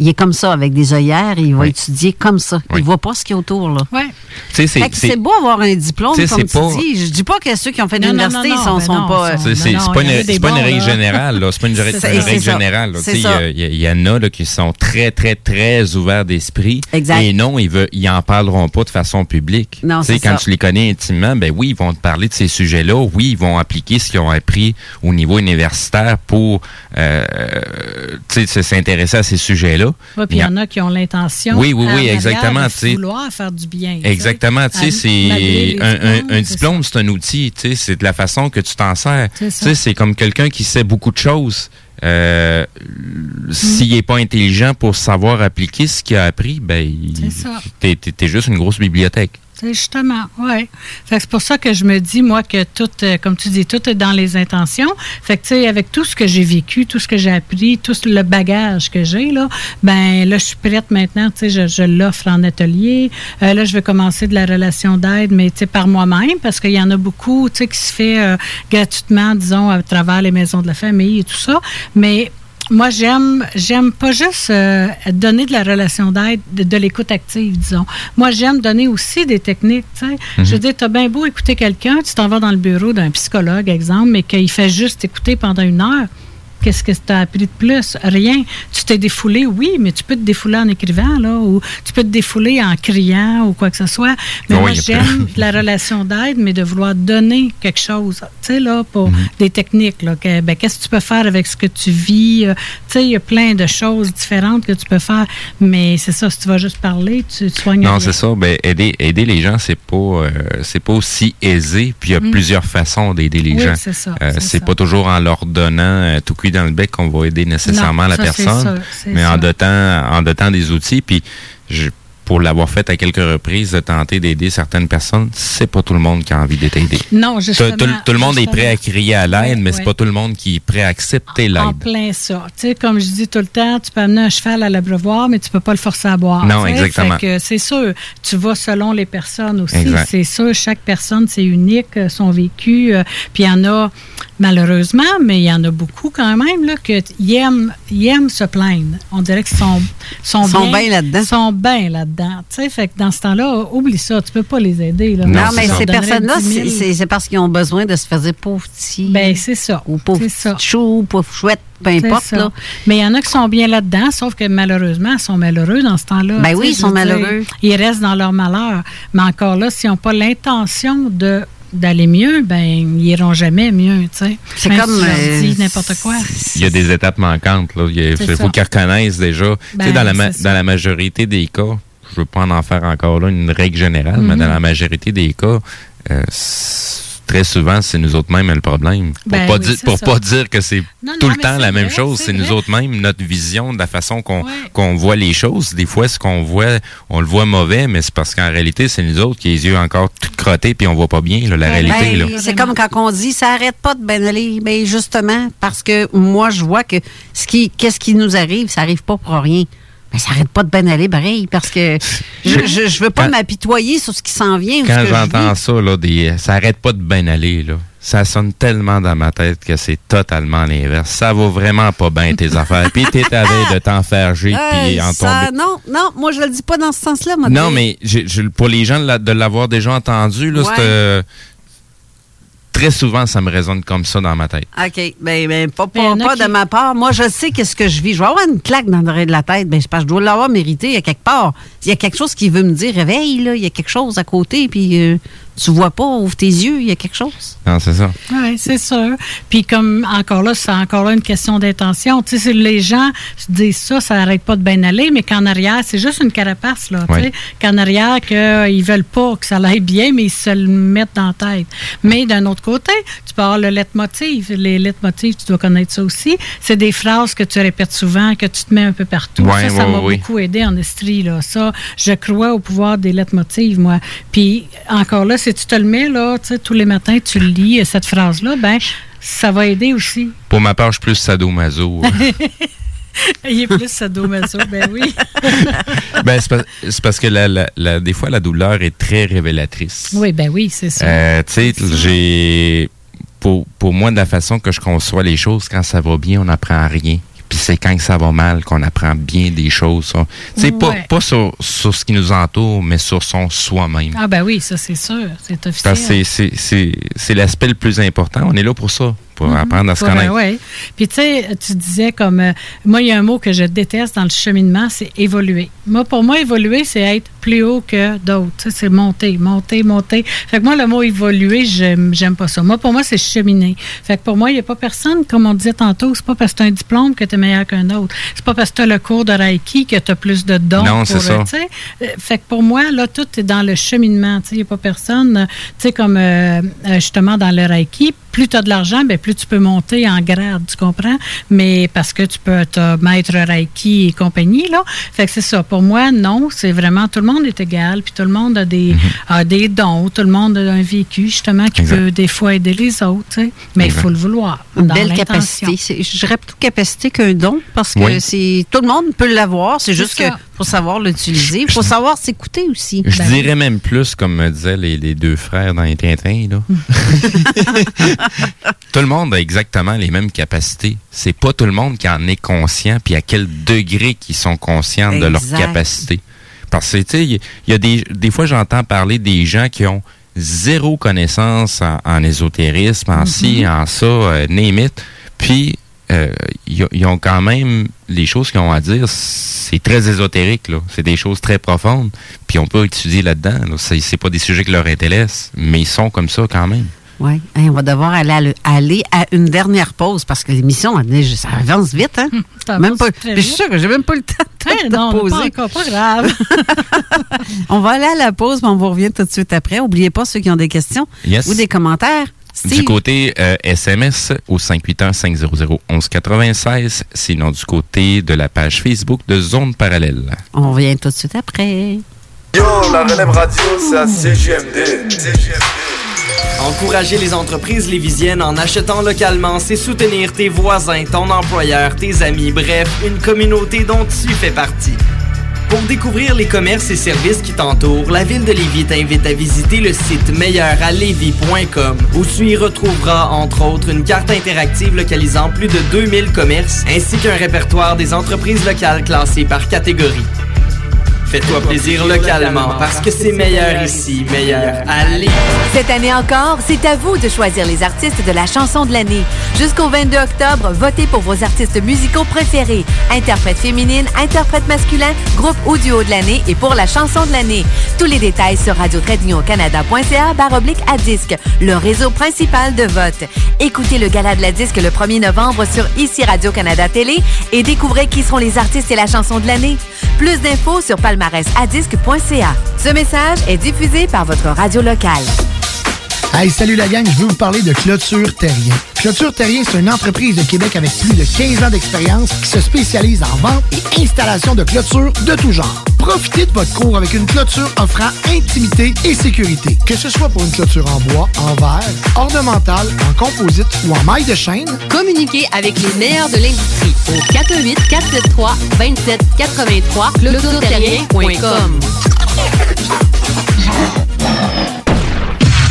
il est comme ça, avec des œillères, il va étudier comme ça. Il ne voit pas ce qu'il y a autour. Là. C'est- beau avoir un diplôme, comme tu c'est pas- dis. Je dis pas que ceux qui ont fait l'université non, ne sont, non, pas... C'est pas une, pas une règle générale. là. C'est pas une, règle- C'est- une c'est règle ça. générale. Il y, en a là, qui sont très, très, très ouverts d'esprit. Exact. Et non, ils, veulent, ils en parleront pas de façon publique. Non, Tu sais, c'est quand ça. tu les connais intimement, ben oui, ils vont te parler de ces sujets-là. Oui, ils vont appliquer ce qu'ils ont appris au niveau universitaire pour euh, sais, s'intéresser à ces sujets-là. Ouais, puis il y en a qui ont l'intention. Oui, oui, oui, exactement, de vouloir faire du bien. Exactement, tu sais, À- c'est un, diplôme, c'est un outil, tu sais, c'est de la façon que tu t'en sers. C'est Tu ça. sais, c'est comme quelqu'un qui sait beaucoup de choses. Euh, S'il n'est pas intelligent pour savoir appliquer ce qu'il a appris, ben, t'es juste une grosse bibliothèque. Justement, oui. C'est pour ça que je me dis, moi, que tout, euh, comme tu dis, tout est dans les intentions. Fait que, tu sais, avec tout ce que j'ai vécu, tout ce que j'ai appris, tout le bagage que j'ai, là, ben là, je suis prête maintenant, tu sais, je, je l'offre en atelier. Euh, là, je vais commencer de la relation d'aide, mais, tu sais, par moi-même, parce qu'il y en a beaucoup, tu sais, qui se fait euh, gratuitement, disons, à travers les maisons de la famille et tout ça. Mais moi, j'aime, j'aime pas juste euh, donner de la relation d'aide, de, de l'écoute active, disons. Moi, j'aime donner aussi des techniques, tu sais. Mhm. Je veux dire, t'as bien beau écouter quelqu'un, tu t'en vas dans le bureau d'un psychologue, exemple, mais qu'il fait juste écouter pendant une heure. Qu'est-ce que tu as appris de plus? Rien. Tu t'es défoulé, oui, mais tu peux te défouler en écrivant, là, ou tu peux te défouler en criant ou quoi que ce soit. Mais Oui, moi, j'aime la relation d'aide, mais de vouloir donner quelque chose, tu sais, là, pour Mhm. des techniques, là. que, ben, qu'est-ce que tu peux faire avec ce que tu vis? euh, tu sais, il y a plein de choses différentes que tu peux faire, mais c'est ça, si tu vas juste parler, tu, tu soignes Non, c'est ça. Ben, aider, aider les gens, c'est pas, euh, c'est pas aussi aisé. Puis il y a Mm. plusieurs façons d'aider les Oui, gens. c'est ça, Euh, c'est pas toujours en leur donnant tout cuit dans le bec qu'on va aider nécessairement Non, la personne, sûr, mais en dotant, en dotant des outils. Puis je- pour l'avoir fait à quelques reprises, de tenter d'aider certaines personnes, c'est pas tout le monde qui a envie d'être aidé. Non, Tout, justement. tout- tout le monde est prêt à crier à l'aide, mais c'est ouais. pas tout le monde qui est prêt à accepter En l'aide. plein ça. Tu sais, comme je dis tout le temps, tu peux amener un cheval à l'abreuvoir, mais tu peux pas le forcer à boire. Non, tu sais. exactement. C'est sûr, tu vas selon les personnes aussi. C'est sûr, chaque personne, c'est unique, euh, son vécu. euh, Puis il y en a, malheureusement, mais il y en a beaucoup quand même, là, que ils aiment, ils aiment se plaindre. On dirait qu'ils sont, sont, Sont bien là-dedans. sont bien là-dedans. Tu sais, fait que dans ce temps-là, oublie ça, tu peux pas les aider. Là. Non, mais ces personnes-là, 10 000, c'est- parce qu'ils ont besoin de se faire dire pauvre petit. Ben, c'est ça. Ou pauvre chou, pauvre chouette, peu importe. Là. Mais il y en a qui sont bien là-dedans, sauf que malheureusement, ils sont malheureux dans ce temps-là. Ben oui, ils sont dire, malheureux. ils restent dans leur malheur. Mais encore là, s'ils n'ont pas l'intention de d'aller mieux, ben ils iront jamais mieux, tu sais. C'est comme, si euh, dis n'importe quoi. Il y a des étapes manquantes. Là. Il faut qu'ils reconnaissent déjà. Tu sais, Ben, dans, la dans la majorité des cas, je veux pas en en faire encore là une règle générale, mais Mhm. dans la majorité des cas, euh, très souvent, c'est nous autres mêmes le problème. Pour Ben pas, oui, dire, c'est pour ça. pas dire que c'est tout non, le mais temps la même chose, c'est nous autres mêmes, notre vision, de la façon qu'on voit les choses. Des fois, ce qu'on voit, on le voit mauvais, mais c'est parce qu'en réalité, c'est nous autres qui ont les yeux encore tout crottés puis on voit pas bien là, la réalité. Ben, là. c'est comme quand on dit ça arrête pas de ben aller. Ben justement, parce que moi, je vois que ce qui, qu'est-ce qui nous arrive, ça arrive pas pour rien. Mais ça arrête pas de ben aller pareil, parce que je, je, je veux pas m'apitoyer sur ce qui s'en vient. Quand je j'entends ça, là, des, ça arrête pas de bien aller. Là. Ça sonne tellement dans ma tête que c'est totalement l'inverse. Ça va vraiment pas bien tes affaires. Puis t'es à veille de t'en faire puis en ça- tomber. non, non, moi je le dis pas dans ce sens-là. Non, mais pour les gens de la- de l'avoir déjà entendu, là, Ouais. c'est, euh, très souvent, ça me résonne comme ça dans ma tête. OK. Ben, ben, pas, Mais y pas, en a pas qui- de ma part. Moi, je sais qu'est-ce que je vis. Je vais avoir une claque dans l'oreille de la tête. Ben, c'est parce que je dois l'avoir mérité à quelque part. Il y a quelque chose qui veut me dire réveille, là. Il y a quelque chose à côté, puis euh, tu vois pas, ouvre tes yeux, il y a quelque chose. Non, c'est ça. Oui, c'est sûr. Puis comme encore là, c'est encore là une question d'intention. Tu sais, les gens se disent ça, ça n'arrête pas de bien aller, mais qu'en arrière, c'est juste une carapace, là. tu Oui. sais. Qu'en arrière, qu'ils veulent pas que ça aille bien, mais ils se le mettent dans la tête. Mais d'un autre côté, tu peux avoir le leitmotiv. Les leitmotivs, tu dois connaître ça aussi. C'est des phrases que tu répètes souvent, que tu te mets un peu partout. Ça, ça m'a oui. beaucoup aidé en estrie, là. Ça, je crois au pouvoir des leitmotivs, moi. Puis encore là, si tu te le mets, là, tous les matins, tu le lis, cette phrase-là, ben, ça va aider aussi. Pour ma part, je suis plus sadomaso. Il est plus sadomaso, ben oui. ben, c'est pas- c'est parce que la- la- la- des fois, la douleur est très révélatrice. Oui, ben oui, c'est ça. Euh, tu sais, j'ai. Pour, pour moi, de la façon que je conçois les choses, quand ça va bien, on n'apprend rien. Puis c'est quand ça va mal qu'on apprend bien des choses. Tu sais, pas, Ouais. pas sur, sur ce qui nous entoure, mais sur son soi-même. Ah ben oui, ça c'est sûr, c'est officiel. C'est- c'est- c'est c'est l'aspect le plus important. On est là pour ça, pour Mhm. apprendre à se Ouais, connaître. ouais. Puis tu sais, tu disais comme euh, moi, il y a un mot que je déteste dans le cheminement, c'est évoluer. Moi, pour moi, évoluer, c'est être plus haut que d'autres. C'est monter, monter, monter. Fait que moi, le mot évoluer, j'aime, pas ça. Moi, pour moi, c'est cheminer. Fait que pour moi, il n'y a pas personne, comme on disait tantôt, c'est pas parce que tu as un diplôme que tu es meilleur qu'un autre. C'est pas parce que tu as le cours de Reiki que tu as plus de dons. Non, c'est ça. euh. Euh, Fait que pour moi, là, tout est dans le cheminement. Il n'y a pas personne, euh, tu sais, comme euh, euh, justement dans le Reiki, plus tu as de l'argent, ben, plus tu peux monter en grade, tu comprends? Mais parce que tu peux être maître Reiki et compagnie, là. Fait que c'est ça. Pour moi, non, c'est vraiment tout le monde est égal, puis tout le monde a des, a des dons, tout le monde a un vécu, justement, qui Exact. peut des fois aider les autres, tu sais. Mais il faut le vouloir. Une dans belle l'intention. capacité. C'est- Je dirais plutôt capacité qu'un don, parce que Oui. c'est tout le monde peut l'avoir. C'est C'est juste que. Faut savoir l'utiliser. Il faut savoir s'écouter aussi. Je Ben, dirais même plus, comme me disaient les, les deux frères dans les Tintins, là. tout le monde a exactement les mêmes capacités. C'est pas tout le monde qui en est conscient, puis à quel degré qu'ils sont conscients de leurs capacités. Parce que, tu sais, il y- a des, des fois, j'entends parler des gens qui ont zéro connaissance en, en ésotérisme, en ci, en ça, euh, name it. Puis, ils ont- ils ont quand même les choses qu'ils ont à dire, c'est très ésotérique, là. C'est des choses très profondes. Puis on peut étudier là-dedans. Là. C'est, c'est pas des sujets qui leur intéressent, mais ils sont comme ça quand même. Oui, on va devoir aller à, le- aller à une dernière pause parce que l'émission, elle- ça avance vite. Hein? Ça même avance pas, très je suis sûre que j'ai même pas le temps de, Hey, de non, poser. pas encore, pas grave. on va aller à la pause, mais on vous revient tout de suite après. N'oubliez pas ceux qui ont des questions Yes. ou des commentaires. Du côté euh, SMS au 581-500-1196, sinon du côté de la page Facebook de Zone Parallèle. on revient tout de suite après. Yo, la relève radio, c'est à CGMD. Encourager les entreprises lévisiennes en achetant localement, c'est soutenir tes voisins, ton employeur, tes amis, bref, une communauté dont tu fais partie. Pour découvrir les commerces et services qui t'entourent, la ville de Lévis t'invite à visiter le site meilleuralevis.com où tu y retrouveras entre autres une carte interactive localisant plus de 2000 commerces ainsi qu'un répertoire des entreprises locales classées par catégorie. Fais-toi plaisir localement parce que c'est meilleur ici, meilleur allez. Cette année encore, c'est à vous de choisir les artistes de la chanson de l'année. Jusqu'au 22 octobre, votez pour vos artistes musicaux préférés. Interprète féminine, interprète masculin, groupe ou duo de l'année et pour la chanson de l'année. Tous les détails sur radio canada.ca oblique à disque, le réseau principal de vote. Écoutez le gala de la disque le 1er novembre sur ICI Radio-Canada Télé et découvrez qui seront les artistes et la chanson de l'année. Plus d'infos sur palmarèsadisque.ca. Ce message est diffusé par votre radio locale. Hey, salut la gang, je veux vous parler de Clôture Terrien. Clôture Terrien, c'est une entreprise de Québec avec plus de 15 ans d'expérience qui se spécialise en vente et installation de clôtures de tout genre. Profitez de votre cours avec une clôture offrant intimité et sécurité. Que ce soit pour une clôture en bois, en verre, ornementale, en composite ou en maille de chaîne, Communiquez avec les meilleurs de l'industrie au 418 473 2783 clôtureterrien.com.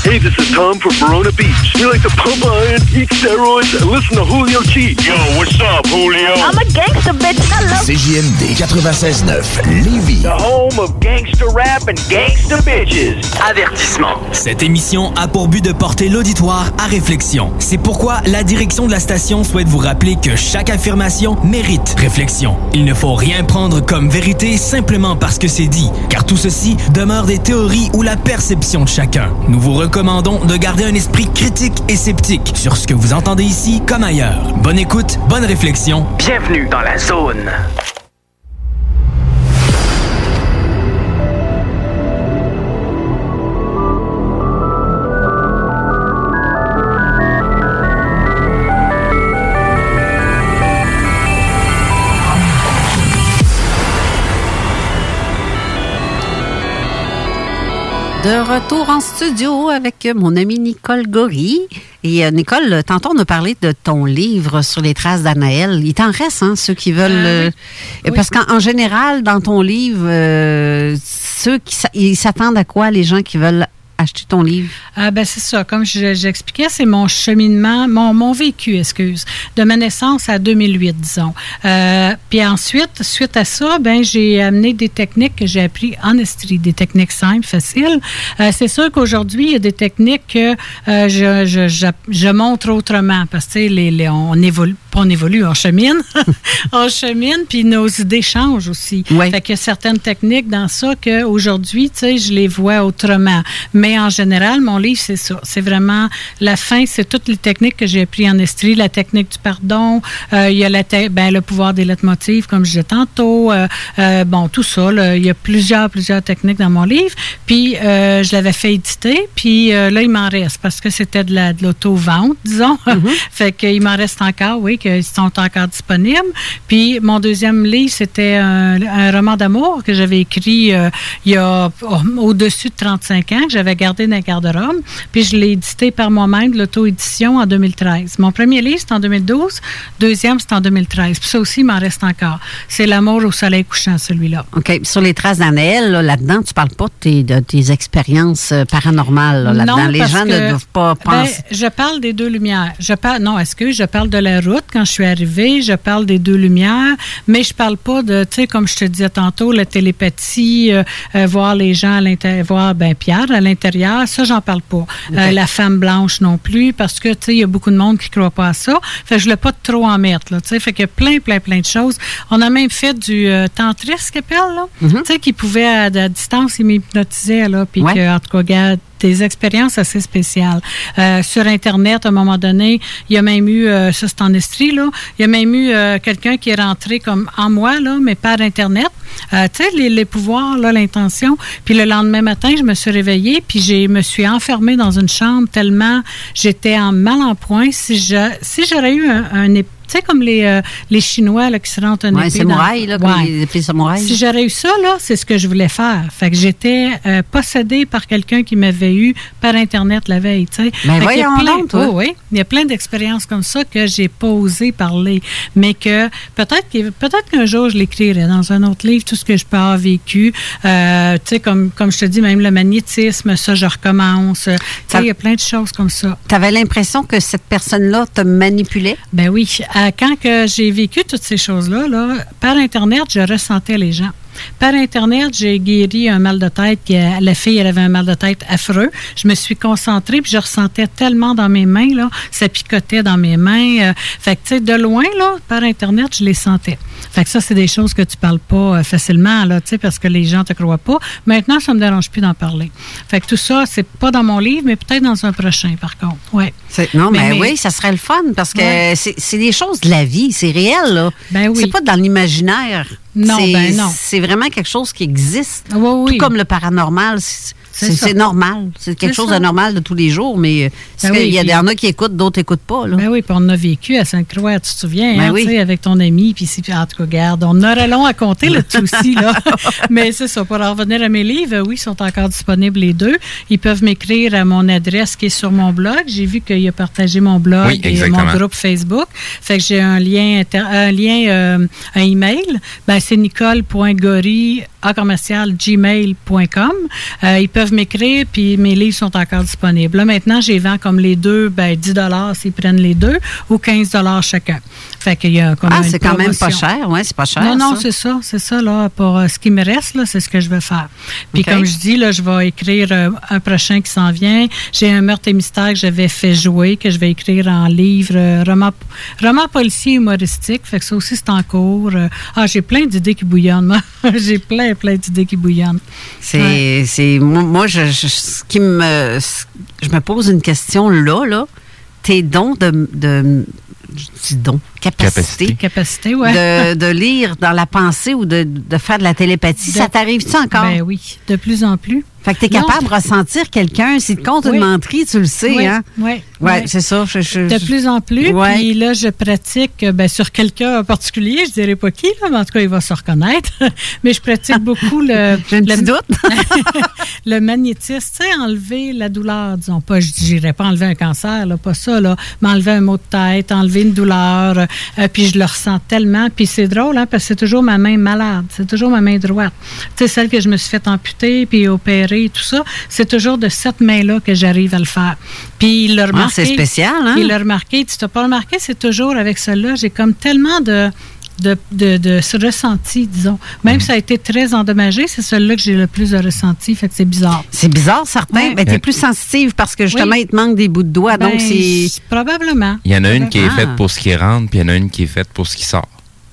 Hey, this is Tom from Verona Beach. We like to pump iron, eat steroids, and listen to Julio G. Yo, what's up, Julio? I'm a gangster, bitch. I love CJMD 96.9 Lévis. The home of gangster rap and gangster bitches. Avertissement. Cette émission a pour but de porter l'auditoire à réflexion. C'est pourquoi la direction de la station souhaite vous rappeler que chaque affirmation mérite réflexion. Il ne faut rien prendre comme vérité simplement parce que c'est dit, car tout ceci demeure des théories ou la perception de chacun. Nous vous recommandons de garder un esprit critique et sceptique sur ce que vous entendez ici comme ailleurs. Bonne écoute, bonne réflexion. Bienvenue dans la zone. De retour en studio avec mon ami Nicole Gori. Et euh, Nicole, tantôt on a parlé de ton livre sur les traces d'Anaël. Il t'en reste, hein, ceux qui veulent... euh, Parce qu'en en général, dans ton livre, euh, ceux qui ils s'attendent à quoi, les gens qui veulent acheter ton livre? Ah ben c'est ça. Comme je- j'expliquais, c'est mon cheminement, mon, mon vécu, excuse, de ma naissance à 2008, disons. Euh, puis ensuite, suite à ça, ben j'ai amené des techniques que j'ai appris en Estrie, des techniques simples, faciles. Euh, c'est sûr qu'aujourd'hui, il y a des techniques que euh, je, je, je, je montre autrement parce que les, les- on évolue, pas on évolue, on chemine, on chemine, puis nos idées changent aussi. Fait qu'il y a certaines techniques dans ça qu'aujourd'hui, tu sais, je les vois autrement. Mais en général, mon livre, c'est ça. C'est vraiment la fin, c'est toutes les techniques que j'ai appris en Estrie, la technique du pardon, euh, il y a la ben, le pouvoir des lettres motives, comme je disais tantôt, euh, euh, bon, tout ça. là. il y a plusieurs, plusieurs techniques dans mon livre. Puis, je l'avais fait éditer, puis là, il m'en reste parce que c'était de la- de l'auto-vente, disons. fait qu'il m'en reste encore, oui, qu'ils sont encore disponibles. Puis, mon deuxième livre, c'était un, un roman d'amour que j'avais écrit il y a oh, au-dessus de 35 ans, que j'avais gardé dans le garde-robe. Puis, je l'ai édité par moi-même l'auto-édition en 2013. Mon premier livre, c'est en 2012. Deuxième, c'est en 2013. Puis ça aussi, il m'en reste encore. C'est L'amour au soleil couchant, celui-là. OK. Sur les traces d'Anaël, là, là-dedans, tu parles pas de tes, de tes expériences euh, paranormales. là, là-dedans. Non, les gens que, ne doivent pas ben, penser. je parle des deux lumières. Je parle, non, est-ce que je parle de la route quand je suis arrivée? Je parle des deux lumières, mais je parle pas de, tu sais, comme je te disais tantôt, la télépathie, euh, euh, voir les gens à l'intérieur, voir, ben, Pierre à l'intérieur, ça, j'en parle pas. Euh, la femme blanche non plus, parce que, tu sais, il y a beaucoup de monde qui croit pas à ça. Fait que je voulais pas trop en mettre, là, tu sais. Fait a plein, plein, plein de choses. On a même fait du euh, tantrisme, qu'appelle, là. Tu sais, qui pouvait, à, à distance, il m'hypnotisait, là, puis Ouais. que, en tout cas, regarde, des expériences assez spéciales. Euh, sur Internet, à un moment donné, il y a même eu, euh, ça c'est en Estrie, il y a même eu euh, quelqu'un qui est rentré comme en moi, là, mais par Internet. Euh, tu sais, les, les pouvoirs, là, l'intention. Puis le lendemain matin, je me suis réveillée, puis je me suis enfermée dans une chambre tellement j'étais en mal en point. Si si j'aurais eu un, un tu sais, comme les, euh, les Chinois là, qui se rentrent un Ouais, épée samouraï, dans- là, comme Ouais. les épées samouraï. Si j'aurais eu ça, là, c'est ce que je voulais faire. Fait que j'étais euh, possédée par quelqu'un qui m'avait eu par Internet la veille, tu sais. Ben qu'il y a plein- donc, toi. Oh, oui, il y a plein d'expériences comme ça que j'ai pas osé parler. Mais que peut-être que peut-être qu'un jour, je l'écrirai dans un autre livre, tout ce que je peux avoir vécu. Euh, tu sais, comme, comme je te dis, même le magnétisme, ça, je recommence. Tu sais, il y a plein de choses comme ça. Tu avais l'impression que cette personne-là te manipulait? Ben oui. Quand que j'ai vécu toutes ces choses-là, là, par Internet, je ressentais les gens. Par Internet, j'ai guéri un mal de tête. Qui, la fille, elle avait un mal de tête affreux. Je me suis concentrée, puis je ressentais tellement dans mes mains, là, ça picotait dans mes mains. euh, fait que, tu sais, de loin, là, par Internet, je les sentais. Fait que ça, c'est des choses que tu parles pas euh, facilement, là, tu sais, parce que les gens te croient pas. Maintenant, ça me dérange plus d'en parler. Fait que tout ça, c'est pas dans mon livre, mais peut-être dans un prochain, par contre. Ouais. Non, mais, oui, ça serait le fun parce que Ouais. c'est des choses de la vie, c'est réel. là. Ben oui. C'est pas dans l'imaginaire. Non, ben non. C'est vraiment quelque chose qui existe. oui. Tout comme le paranormal, c'est C'est normal. C'est quelque chose ça. de normal de tous les jours, mais euh, Ben qu'il oui, y a, il y en a qui écoutent, d'autres n'écoutent pas. Là. Ben oui, puis on a vécu à Sainte-Croix, tu te souviens, Ben hein, oui. tu sais, avec ton ami, puis si, en tout cas, garde, on aurait long à compter là-dessus aussi, là. Mais c'est ça, pour en revenir à mes livres, euh, oui, ils sont encore disponibles les deux. Ils peuvent m'écrire à mon adresse qui est sur mon blog. J'ai vu qu'il a partagé mon blog Oui, et mon groupe Facebook. Fait que j'ai un lien, inter- un lien, euh, un email. Ben, c'est à commercial gmail.com. Euh, ils peuvent m'écrire, puis mes livres sont encore disponibles. Là, maintenant, j'ai vends comme les deux, ben, 10 s'ils prennent les deux, ou 15 chacun. Fait qu'il y a comme Ah, c'est quand même pas cher. Ouais, c'est pas cher. Non, non, c'est ça, c'est ça, là. Pour euh, ce qui me reste, là, c'est ce que je vais faire. Puis comme je dis, là, je vais écrire euh, un prochain qui s'en vient. J'ai un meurtre et mystère que j'avais fait jouer, que je vais écrire en livre, euh, roman, roman policier humoristique. Fait que ça aussi, c'est en cours. Ah, j'ai plein d'idées qui bouillonnent, moi. j'ai plein, plein d'idées qui bouillonnent. C'est, c'est, moi, moi, je, ce qui me, je me pose une question là, là. Tes dons de, de je dis dons, capacité, Capacité, ouais. de, de lire dans la pensée ou de, de faire de la télépathie, De- ça t'arrive-tu encore? Ben oui, de plus en plus. Fait que tu es Non. capable de ressentir quelqu'un. S'il te compte Oui. une menterie, tu le sais, Oui, hein? oui, Ouais, oui. c'est ça. Je- je- De plus en plus. Ouais. Puis là, je pratique euh, ben, sur quelqu'un en particulier. Je dirais pas qui, là, mais en tout cas, il va se reconnaître. mais je pratique beaucoup le. J'ai un le, doute. le magnétisme, tu sais, enlever la douleur, disons pas. Je dirais pas enlever un cancer, là, pas ça, là. Mais enlever un mot de tête, enlever une douleur. Euh, puis je le ressens tellement. Puis c'est drôle, hein, parce que c'est toujours ma main malade. C'est toujours ma main droite. Tu sais, celle que je me suis fait amputer puis opérer, tout ça. C'est toujours de cette main-là que j'arrive à le faire. Puis il l'a remarqué. Ah, c'est spécial, hein? Il l'a remarqué. Tu t'as pas remarqué, c'est toujours avec cela. J'ai comme tellement de. De, de, de ce ressenti, disons. Même si ça a été très endommagé, c'est celui-là que j'ai le plus de ressenti. Fait que c'est bizarre. C'est bizarre, certain. Mais tu es plus sensitive parce que justement, Oui. il te manque des bouts de doigts. donc, Ben, c'est. Probablement. Il y en a une qui est faite pour ce qui rentre, puis il y en a une qui est faite pour ce qui sort.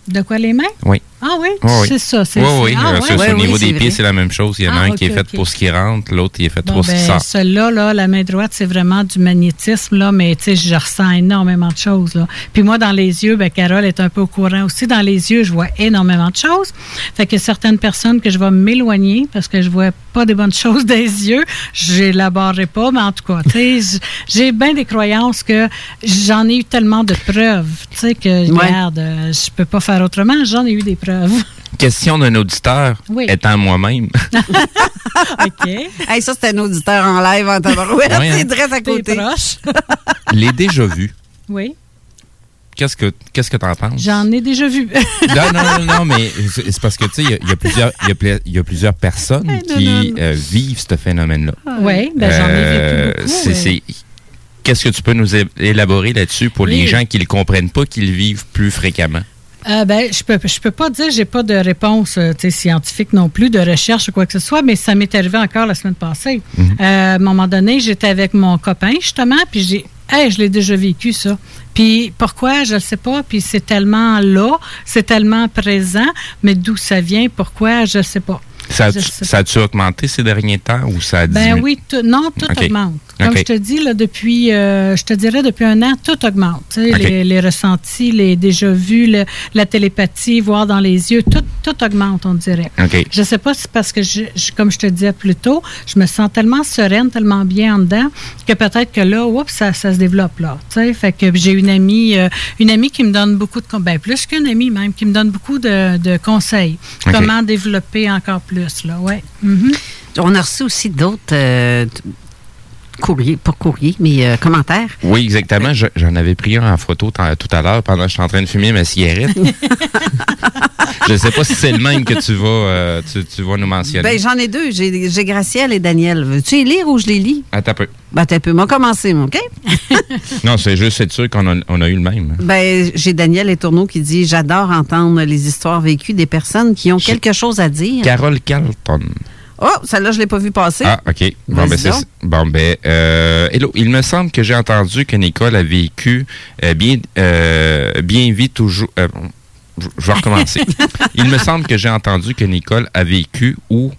De quoi les mains? Oui. Ah oui? Oui, oui. C'est ça. C'est Oui, c'est- oui. Ah, Ouais, au oui, niveau des vrai. pieds, c'est la même chose. Il y en a Ah, un qui est fait pour ce qui rentre, l'autre qui est fait Bon, pour ce qui ben, sort. Celle-là, là, la main droite, c'est vraiment du magnétisme, là, mais tu sais, je ressens énormément de choses. Là. Puis moi, dans les yeux, ben, Carole est un peu au courant aussi. Dans les yeux, je vois énormément de choses. Fait que certaines personnes que je vais m'éloigner parce que je vois pas des bonnes choses des yeux, j'élaborerai pas, mais en tout cas, tu sais, j- j'ai bien des croyances que j'en ai eu tellement de preuves, tu sais, que, Ouais. regarde, euh, je peux pas faire autrement, j'en ai eu des preuves. Question d'un auditeur, Oui. étant moi-même. OK. Hey, ça, c'est un auditeur en live en tabarouette. Ouais, hein. C'est très à côté. proche. Les déjà vus. Oui. Qu'est-ce que qu'est-ce que t'en penses? J'en ai déjà vu. Non, non, non, non, mais c'est parce que, tu sais, il y a- il y, a plusieurs- il y a y plusieurs personnes non, qui non, non. euh, vivent ce phénomène-là. Oui, ben j'en ai Euh, vécu beaucoup. c'est- ouais. c'est- Qu'est-ce que tu peux nous élaborer là-dessus pour les gens qui ne le comprennent pas, qui le vivent plus fréquemment? Euh, ben, je peux, je peux pas dire, j'ai pas de réponse euh, scientifique non plus, de recherche ou quoi que ce soit, mais ça m'est arrivé encore la semaine passée. Mhm. Euh, à un moment donné, j'étais avec mon copain, justement, puis j'ai, hey, je l'ai déjà vécu, ça. Puis pourquoi, je ne sais pas, puis c'est tellement là, c'est tellement présent, mais d'où ça vient, pourquoi, je ne sais pas. Ça ça a-tu augmenté ces derniers temps ou ça a diminué? Ben oui, non, tout augmente. Comme je te dis, là, depuis, euh, je te dirais, depuis un an, tout augmente. Les, les ressentis, les déjà vus, le- la télépathie, voir dans les yeux, tout, tout augmente, on dirait. OK. Je sais pas si c'est parce que, je, je- comme je te disais plus tôt, je me sens tellement sereine, tellement bien en dedans, que peut-être que là, oups, ça, ça se développe là. Tu sais, fait que j'ai une amie, euh, une amie qui me donne beaucoup de, ben plus qu'une amie même, qui me donne beaucoup de, de conseils. Comment développer encore plus Mhm. On a reçu aussi d'autres euh, courrier, pas courrier, mais euh, commentaire. Oui, exactement. Je- J'en avais pris un en photo tout à l'heure pendant que je suis en train de fumer ma cigarette. je ne sais pas si c'est le même que tu vas, euh, tu, tu vas nous mentionner. Ben, j'en ai deux. J'ai Gracielle et Daniel. Veux-tu les lire ou je les lis? Attends un peu. Ben, t'as peu. Moi, commencer, OK? Non, c'est juste être sûr qu'on a, on a eu le même. Ben, j'ai Daniel et Tourneau qui dit J'adore entendre les histoires vécues des personnes qui ont quelque chose à dire. Carole Carlton. Oh, celle-là, je ne l'ai pas vue passer. Ah, OK. Bon, ben, bon, ben, euh, hello. Il me semble que j'ai entendu que Nicole a vécu euh, bien, euh, bien vite toujours. je vais recommencer. Il me semble que j'ai entendu que Nicole a vécu ou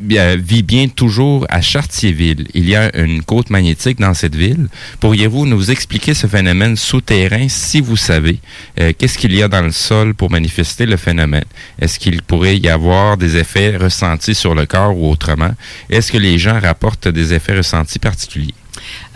vit bien toujours à Chartierville. Il y a une côte magnétique dans cette ville. Pourriez-vous nous expliquer ce phénomène souterrain si vous savez? Euh, Qu'est-ce qu'il y a dans le sol pour manifester le phénomène? Est-ce qu'il pourrait y avoir des effets ressentis sur le corps ou autrement? Est-ce que les gens rapportent des effets ressentis particuliers?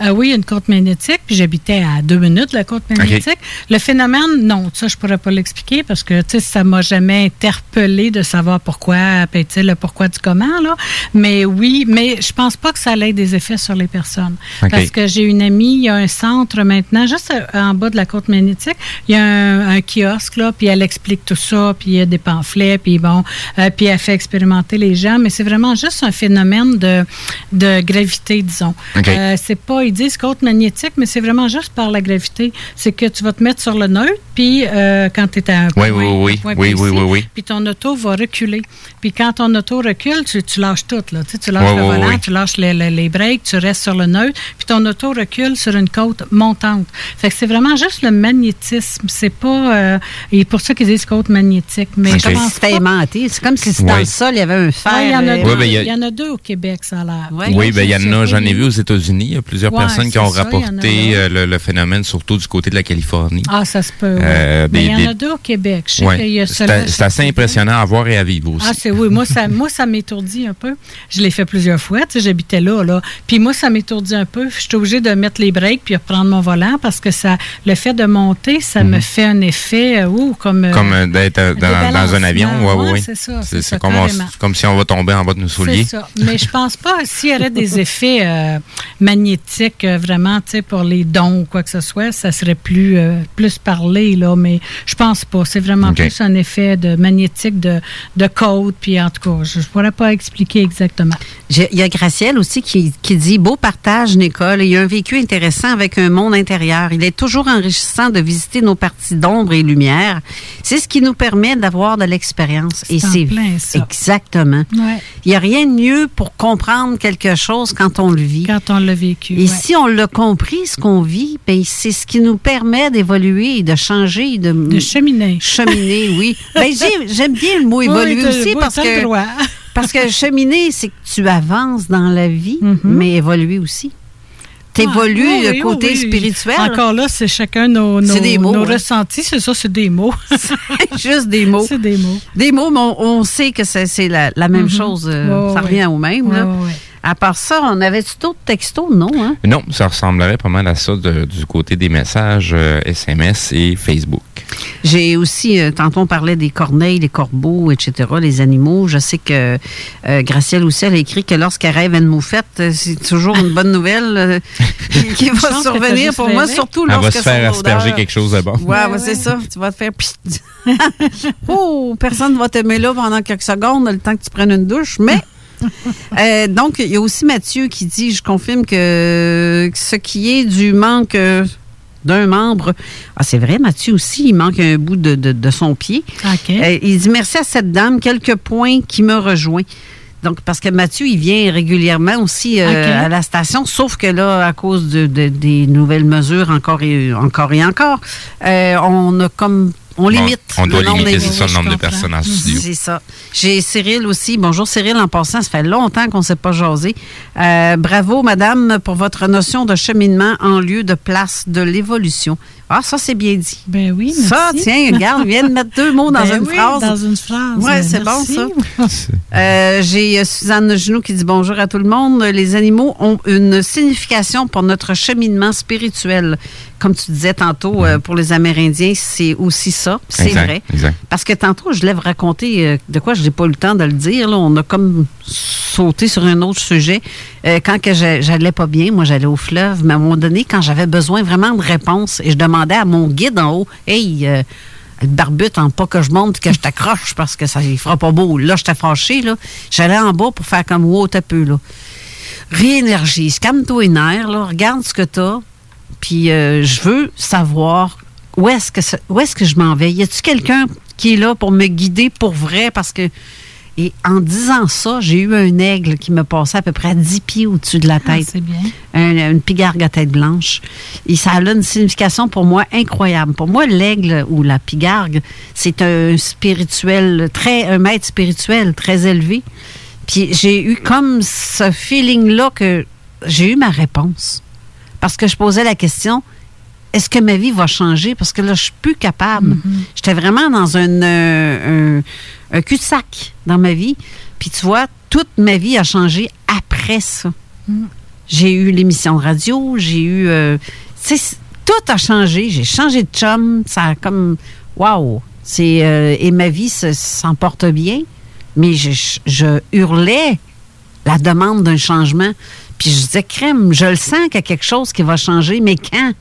Euh, oui, il y a une côte magnétique, puis j'habitais à deux minutes, la côte magnétique. Le phénomène, non, ça, je pourrais pas l'expliquer parce que, tu sais, ça m'a jamais interpellé de savoir pourquoi, sais, le pourquoi du comment, là. Mais oui, mais je pense pas que ça ait des effets sur les personnes. Parce que j'ai une amie, il y a un centre maintenant, juste euh, en bas de la côte magnétique, il y a un, un kiosque, là, puis elle explique tout ça, puis il y a des pamphlets, puis bon, euh, puis elle fait expérimenter les gens, mais c'est vraiment juste un phénomène de, de gravité, disons. OK. Euh, c'est pas, ils disent côte magnétique, mais c'est vraiment juste par la gravité. C'est que tu vas te mettre sur le neutre, puis euh, quand tu es à un point, oui, oui, un point oui, oui, précis, oui, oui. puis ton auto va reculer. Puis quand ton auto recule, tu, tu lâches tout. Là. Tu, sais, tu lâches Oui, le oui, volant, oui. tu lâches les, les- les breaks, tu restes sur le neutre, puis ton auto recule sur une côte montante. Fait que c'est vraiment juste le magnétisme. C'est pas... euh, et pour ça qu'ils disent côte magnétique. Mais C'est je comme pense si c'était aimanté. C'est comme si dans Oui. le sol, il y avait un fer. Ah, il y en a euh, deux. Ouais, ben, il y a- il y en a deux au Québec, ça a l'air. Oui, ben il y en a, j'en ai vu aux États-Unis. Il y a plusieurs personnes qui ont ça, a rapporté euh, le, le phénomène, surtout du côté de la Californie. Ah, ça se peut. Euh, Mais des- il y en des- a deux au Québec. Ouais. C'est assez impressionnant à voir et à vivre aussi. Ah, c'est oui. Moi, ça, moi, ça m'étourdit un peu. Je l'ai fait plusieurs fois. Tu sais, j'habitais là, là. Puis moi, ça m'étourdit un peu. Je suis obligée de mettre les breaks puis de reprendre mon volant parce que ça, le fait de monter, ça me fait un effet, euh, ouh, comme. comme euh, d'être dans, dans un avion. Ouais, ouais. c'est ça, C'est comme, si on va tomber en bas de nos souliers. C'est ça. Mais je pense pas, s'il y aurait des effets euh, magnétiques, euh, vraiment, tu sais, pour les dons ou quoi que ce soit, ça serait plus, euh, plus parlé, là. Mais je pense pas. C'est vraiment plus un effet de magnétique de, de côte. Puis en tout cas, je, je pourrais pas expliquer exactement. Il y a Gracielle aussi qui, qui dit Beau partage, Nicole. Il y a un vécu intéressant avec un monde intérieur. Il est toujours enrichissant de visiter nos parties d'ombre et lumière. C'est ce qui nous permet d'avoir de l'expérience. Et C'est en c'est plein ça. exactement. Ouais. Il n'y a rien de mieux pour comprendre quelque chose quand on le vit. Quand on l'a vécu. Et. Si on l'a compris, ce qu'on vit, ben, c'est ce qui nous permet d'évoluer, de changer, de, de cheminer. Cheminer, oui. Ben, j'ai- J'aime bien le mot évoluer aussi parce que droit. parce que cheminer, c'est que tu avances dans la vie, mais évoluer aussi. Tu évolues Mm-hmm. Ah, oui, le côté oui, oui. spirituel. Encore là, c'est chacun nos, nos, C'est des mots, nos hein. ressentis. C'est ça, c'est des mots. Juste des mots. C'est des mots. Des mots, mais on, on sait que c'est la, la même Mhm. chose. euh, ça revient au même. là. À part ça, on avait-tu d'autres textos? Non, hein? Non, ça ressemblerait pas mal à ça de- du côté des messages euh, SMS et Facebook. J'ai aussi, euh, tantôt on parlait des corneilles, les corbeaux, etc., les animaux. Je sais que euh, Gracielle aussi, elle a écrit que lorsqu'elle rêve une moufette, euh, c'est toujours une bonne nouvelle euh, qui, va survenir pour moi, surtout Elle va lorsque se faire asperger odeur- quelque chose de bon. Ouais, ouais, c'est ça. Tu vas te faire. oh, personne ne va t'aimer là pendant quelques secondes, le temps que tu prennes une douche. Mais. Euh, donc, il y a aussi Mathieu qui dit Je confirme que ce qui est du manque euh, d'un membre. Ah, c'est vrai, Mathieu aussi, il manque un bout de, de- de son pied. Euh, il dit Merci à cette dame, quelques points qui me rejoignent. Donc, parce que Mathieu, il vient régulièrement aussi euh, à la station, sauf que là, à cause de, de- des nouvelles mesures encore et encore, et encore euh, on a comme. On limite. on doit le nombre limiter, c'est ça, le nombre de personnes en studio. C'est ça. J'ai Cyril aussi. Bonjour Cyril, en passant, ça fait longtemps qu'on ne s'est pas jasé. Euh, bravo, madame, pour votre notion de cheminement en lieu de place de l'évolution. Ah, ça, c'est bien dit. Ben oui, Ça, tiens, regarde, vient de mettre deux mots dans Ben une oui, phrase. Dans une phrase. Ouais, c'est bon, ça. Euh, J'ai euh, Suzanne Genoux qui dit bonjour à tout le monde. Les animaux ont une signification pour notre cheminement spirituel. Comme tu disais tantôt, euh, pour les Amérindiens, c'est aussi ça. ça, c'est Exact, vrai. exact. Parce que tantôt, je raconter euh, de quoi je n'ai pas eu le temps de le dire. là. On a comme sauté sur un autre sujet. Euh, quand que j'a- j'allais pas bien, moi, j'allais au fleuve, mais à un moment donné, quand j'avais besoin vraiment de réponses, et je demandais à mon guide en haut, « Hey, euh, barbute, en pas que je monte que je t'accroche parce que ça ne fera pas beau. » Là, j'étais fâchée, là. J'allais en bas pour faire comme « Wow, t'as peu, là. » Réénergise, calme-toi les nerfs, là. Regarde ce que t'as. Puis euh, je veux savoir où est-ce que ça- où est-ce que je m'en vais. Y a-tu quelqu'un qui est là pour me guider pour vrai? Parce que et en disant ça, j'ai eu un aigle qui me passait à peu près à 10 pieds au-dessus de la tête. c'est bien. Un- une pigargue à tête blanche. Et ça a une signification pour moi incroyable. Pour moi, l'aigle ou la pigargue, c'est un spirituel, très, un maître spirituel très élevé. Puis j'ai eu comme ce feeling-là que j'ai eu ma réponse. Parce que je posais la question, est-ce que ma vie va changer? Parce que là, je suis plus capable. J'étais vraiment dans un, euh, un, un cul-de-sac dans ma vie. Puis tu vois, toute ma vie a changé après ça. J'ai eu l'émission de radio, j'ai eu... euh, tu sais, c- tout a changé. J'ai changé de chum. Ça a comme... Wow! C'est, euh, et ma vie se- s'en porte bien. Mais je, je- je hurlais la demande d'un changement. Puis je disais, crème, je le sens qu'il y a quelque chose qui va changer, mais quand?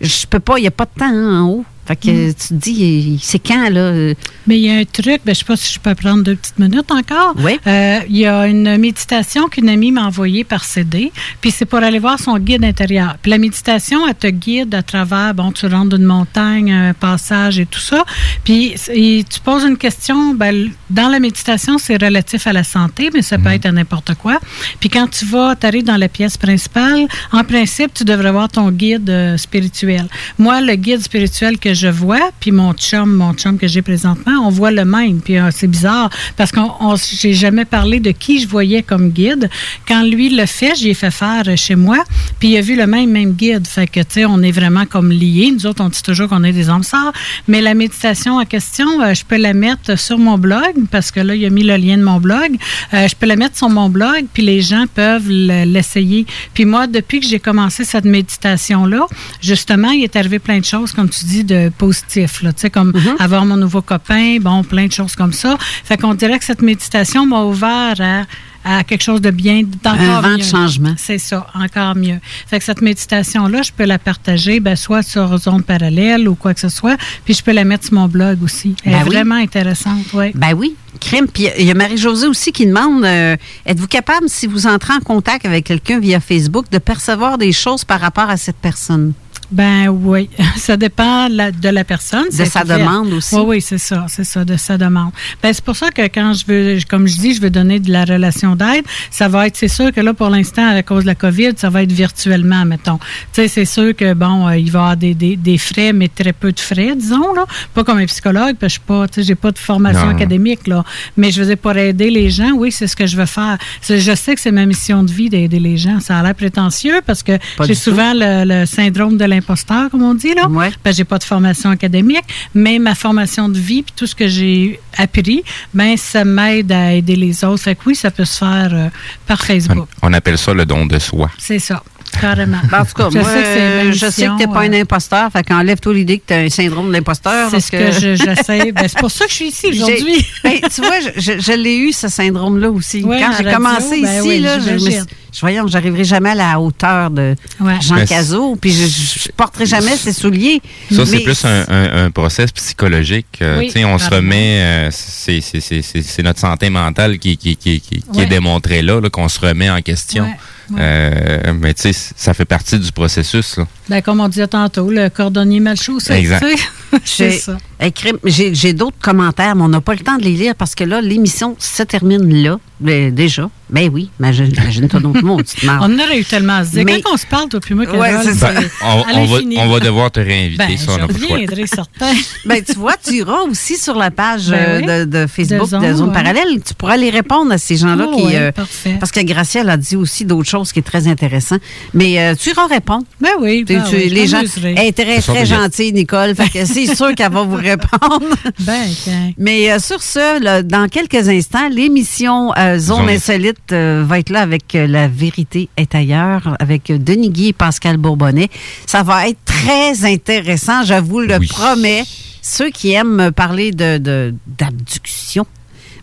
Je peux pas, il n'y a pas de temps hein, en haut. Fait que tu te dis, c'est quand, là? Mais il y a un truc, ben, je ne sais pas si je peux prendre deux petites minutes encore. Oui. Euh, il y a une méditation qu'une amie m'a envoyée par CD, puis c'est pour aller voir son guide intérieur. Puis la méditation, elle te guide à travers, bon, tu rentres d'une montagne, un passage et tout ça. Puis et tu poses une question, ben, dans la méditation, c'est relatif à la santé, mais ça peut être à n'importe quoi. Puis quand tu vas, tu arrives dans la pièce principale, en principe, tu devrais voir ton guide euh, spirituel. Moi, le guide spirituel que je vois, puis mon chum, mon chum que j'ai présentement, on voit le même. Puis euh, c'est bizarre parce qu'on on- j'ai jamais parlé de qui je voyais comme guide. Quand lui le fait, j'ai fait faire euh, chez moi, puis il a vu le même même guide. Fait que tu sais, on est vraiment comme liés. Nous autres, on dit toujours qu'on est des âmes sœurs. Mais la méditation en question, euh, je peux la mettre sur mon blog parce que là, il a mis le lien de mon blog. Je peux la mettre sur mon blog, puis les gens peuvent le- l'essayer. Puis moi, depuis que j'ai commencé cette méditation-là, justement, il est arrivé plein de choses, comme tu dis, de positif. Là, tu sais, comme avoir mon nouveau copain, bon, plein de choses comme ça. Fait qu'on dirait que cette méditation m'a ouvert à à quelque chose de bien, d'encore Un vent de changement. C'est ça, encore mieux. Fait que cette méditation-là, je peux la partager, ben, soit sur zone parallèle ou quoi que ce soit, puis je peux la mettre sur mon blog aussi. Elle Ben est oui. vraiment intéressante, oui. Ben oui, crème. Puis il y a Marie-Josée aussi qui demande euh, êtes-vous capable, si vous entrez en contact avec quelqu'un via Facebook, de percevoir des choses par rapport à cette personne? Ben oui, ça dépend la- de la personne. De c'est sa demande aussi. Oui, oui, c'est ça, c'est ça, de sa demande. Ben c'est pour ça que quand je veux, comme je dis, je veux donner de la relation d'aide, ça va être, c'est sûr que là, pour l'instant, à cause de la COVID, ça va être virtuellement, mettons. Tu sais, c'est sûr que, bon, euh, il va y avoir des, des, des frais, mais très peu de frais, disons, là. Pas comme un psychologue, parce que je suis pas, tu sais, j'ai pas de formation Non. académique, là. Mais je veux dire, pour aider les gens, oui, c'est ce que je veux faire. Je sais que c'est ma mission de vie d'aider les gens. Ça a l'air prétentieux parce que j'ai souvent le, le syndrome de l'imposteur, comme on dit, là. Ouais. Ben, j'ai pas de formation académique, mais ma formation de vie puis tout ce que j'ai appris, ben ça m'aide à aider les autres. Fait que oui, ça peut se faire euh, par Facebook. On appelle ça le don de soi. C'est ça, carrément. Ben, En tout cas, je moi, sais que je sais que n'es pas euh, un imposteur, fait qu'enlève-toi l'idée que tu as un syndrome de l'imposteur. C'est ce que je- j'essaie. Ben, c'est pour ça que je suis ici aujourd'hui. Ben, tu vois, je, je- je l'ai eu, ce syndrome-là aussi. Ouais, Quand j'ai commencé ben ici, oui, là, je me suis- je voyons, j'arriverai jamais à la hauteur de Ouais. Jean Cazot, puis je, je porterai jamais ses souliers. Ça, c'est plus un, un, un process psychologique. euh, Oui, tu sais, on se remet, euh, c'est- notre santé mentale qui, qui, qui, qui, qui Ouais. est démontrée là, là, qu'on se remet en question. Ouais, ouais. Euh, mais tu sais, ça fait partie du processus. Là. Ben, comme on disait tantôt, le cordonnier mal chaussé. Exact. J'ai- ça. Hey, crime, J'ai j'ai d'autres commentaires, mais on n'a pas le temps de les lire parce que là, l'émission se termine là, ben, déjà. Ben oui, imagine- imagine-toi donc, mon petite marde. On aurait eu tellement à se dire. Mais- Quand on se parle, toi puis moi, Ouais, ça. Ben, on, on va, l'infini. on va devoir te réinviter, Ben, ça, on reviendrai, certain. Ben, tu vois, tu iras aussi sur la page Ben euh, oui. de, de Facebook De de Zone, ouais. Parallèle. Tu pourras aller répondre à ces gens-là Oh, qui. ouais, euh, parfait. parce que Gracielle a dit aussi d'autres choses qui est très intéressant. Mais euh, tu iras répondre. Ben oui, Tu- ben tu- oui, les gens. Elle est très, très gentille, Nicole. Fait que c'est sûr qu'elle va vous répondre. Ben, tiens. Mais euh, sur ce, là, dans quelques instants, l'émission euh, Zone Insolite euh, va être là avec euh, La vérité est ailleurs, avec Denis Guy et Pascal Bourbonnais. Ça va être très intéressant, je vous le Oui. promets. ceux qui aiment me parler de de- d'abduction.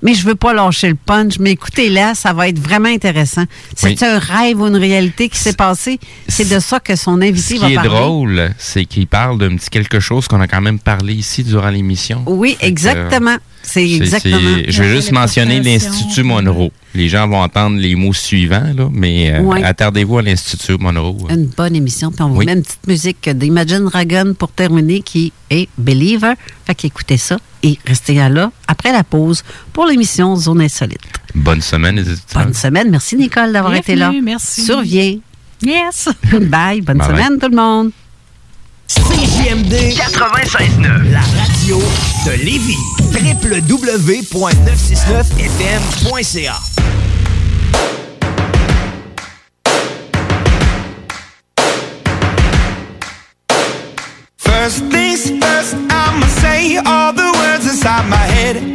Mais je veux pas lâcher le punch. Mais écoutez là, ça va être vraiment intéressant. C'est Oui. un rêve ou une réalité qui s'est passé? C'est de ça que son invité Ce va qui est parler. drôle, c'est qu'il parle d'un petit quelque chose qu'on a quand même parlé ici durant l'émission. Oui, Fait que, exactement. C'est exactement. c'est- Je vais juste mentionner l'Institut Monroe. Les gens vont entendre les mots suivants, là, mais euh, Ouais. attardez-vous à l'Institut Monroe. Une bonne émission. Puis on vous Oui. met une petite musique d'Imagine Dragon pour terminer qui est Believer. Fait qu'écoutez ça et restez là après la pause pour l'émission Zone Insolite. Bonne semaine, les. Bonne semaine. Merci Nicole d'avoir été là. Merci. Surviens. Yes. Bye. Bonne Bye bye. semaine tout le monde. CJMD 96.9, la radio de Lévis. www.969fm.ca First things first, I'ma say all the words inside my head.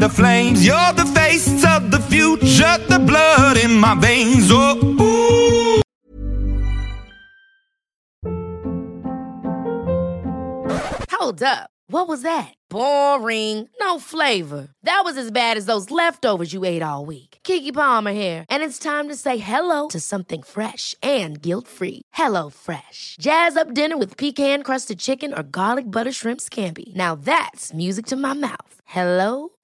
the flames. You're the face of the future, the blood in my veins. Oh, ooh. Hold up. What was that? Boring. No flavor. That was as bad as those leftovers you ate all week. Kiki Palmer here, and it's time to say hello to something fresh and guilt-free. Hello Fresh. Jazz up dinner with pecan-crusted chicken or garlic butter shrimp scampi. Now that's music to my mouth. Hello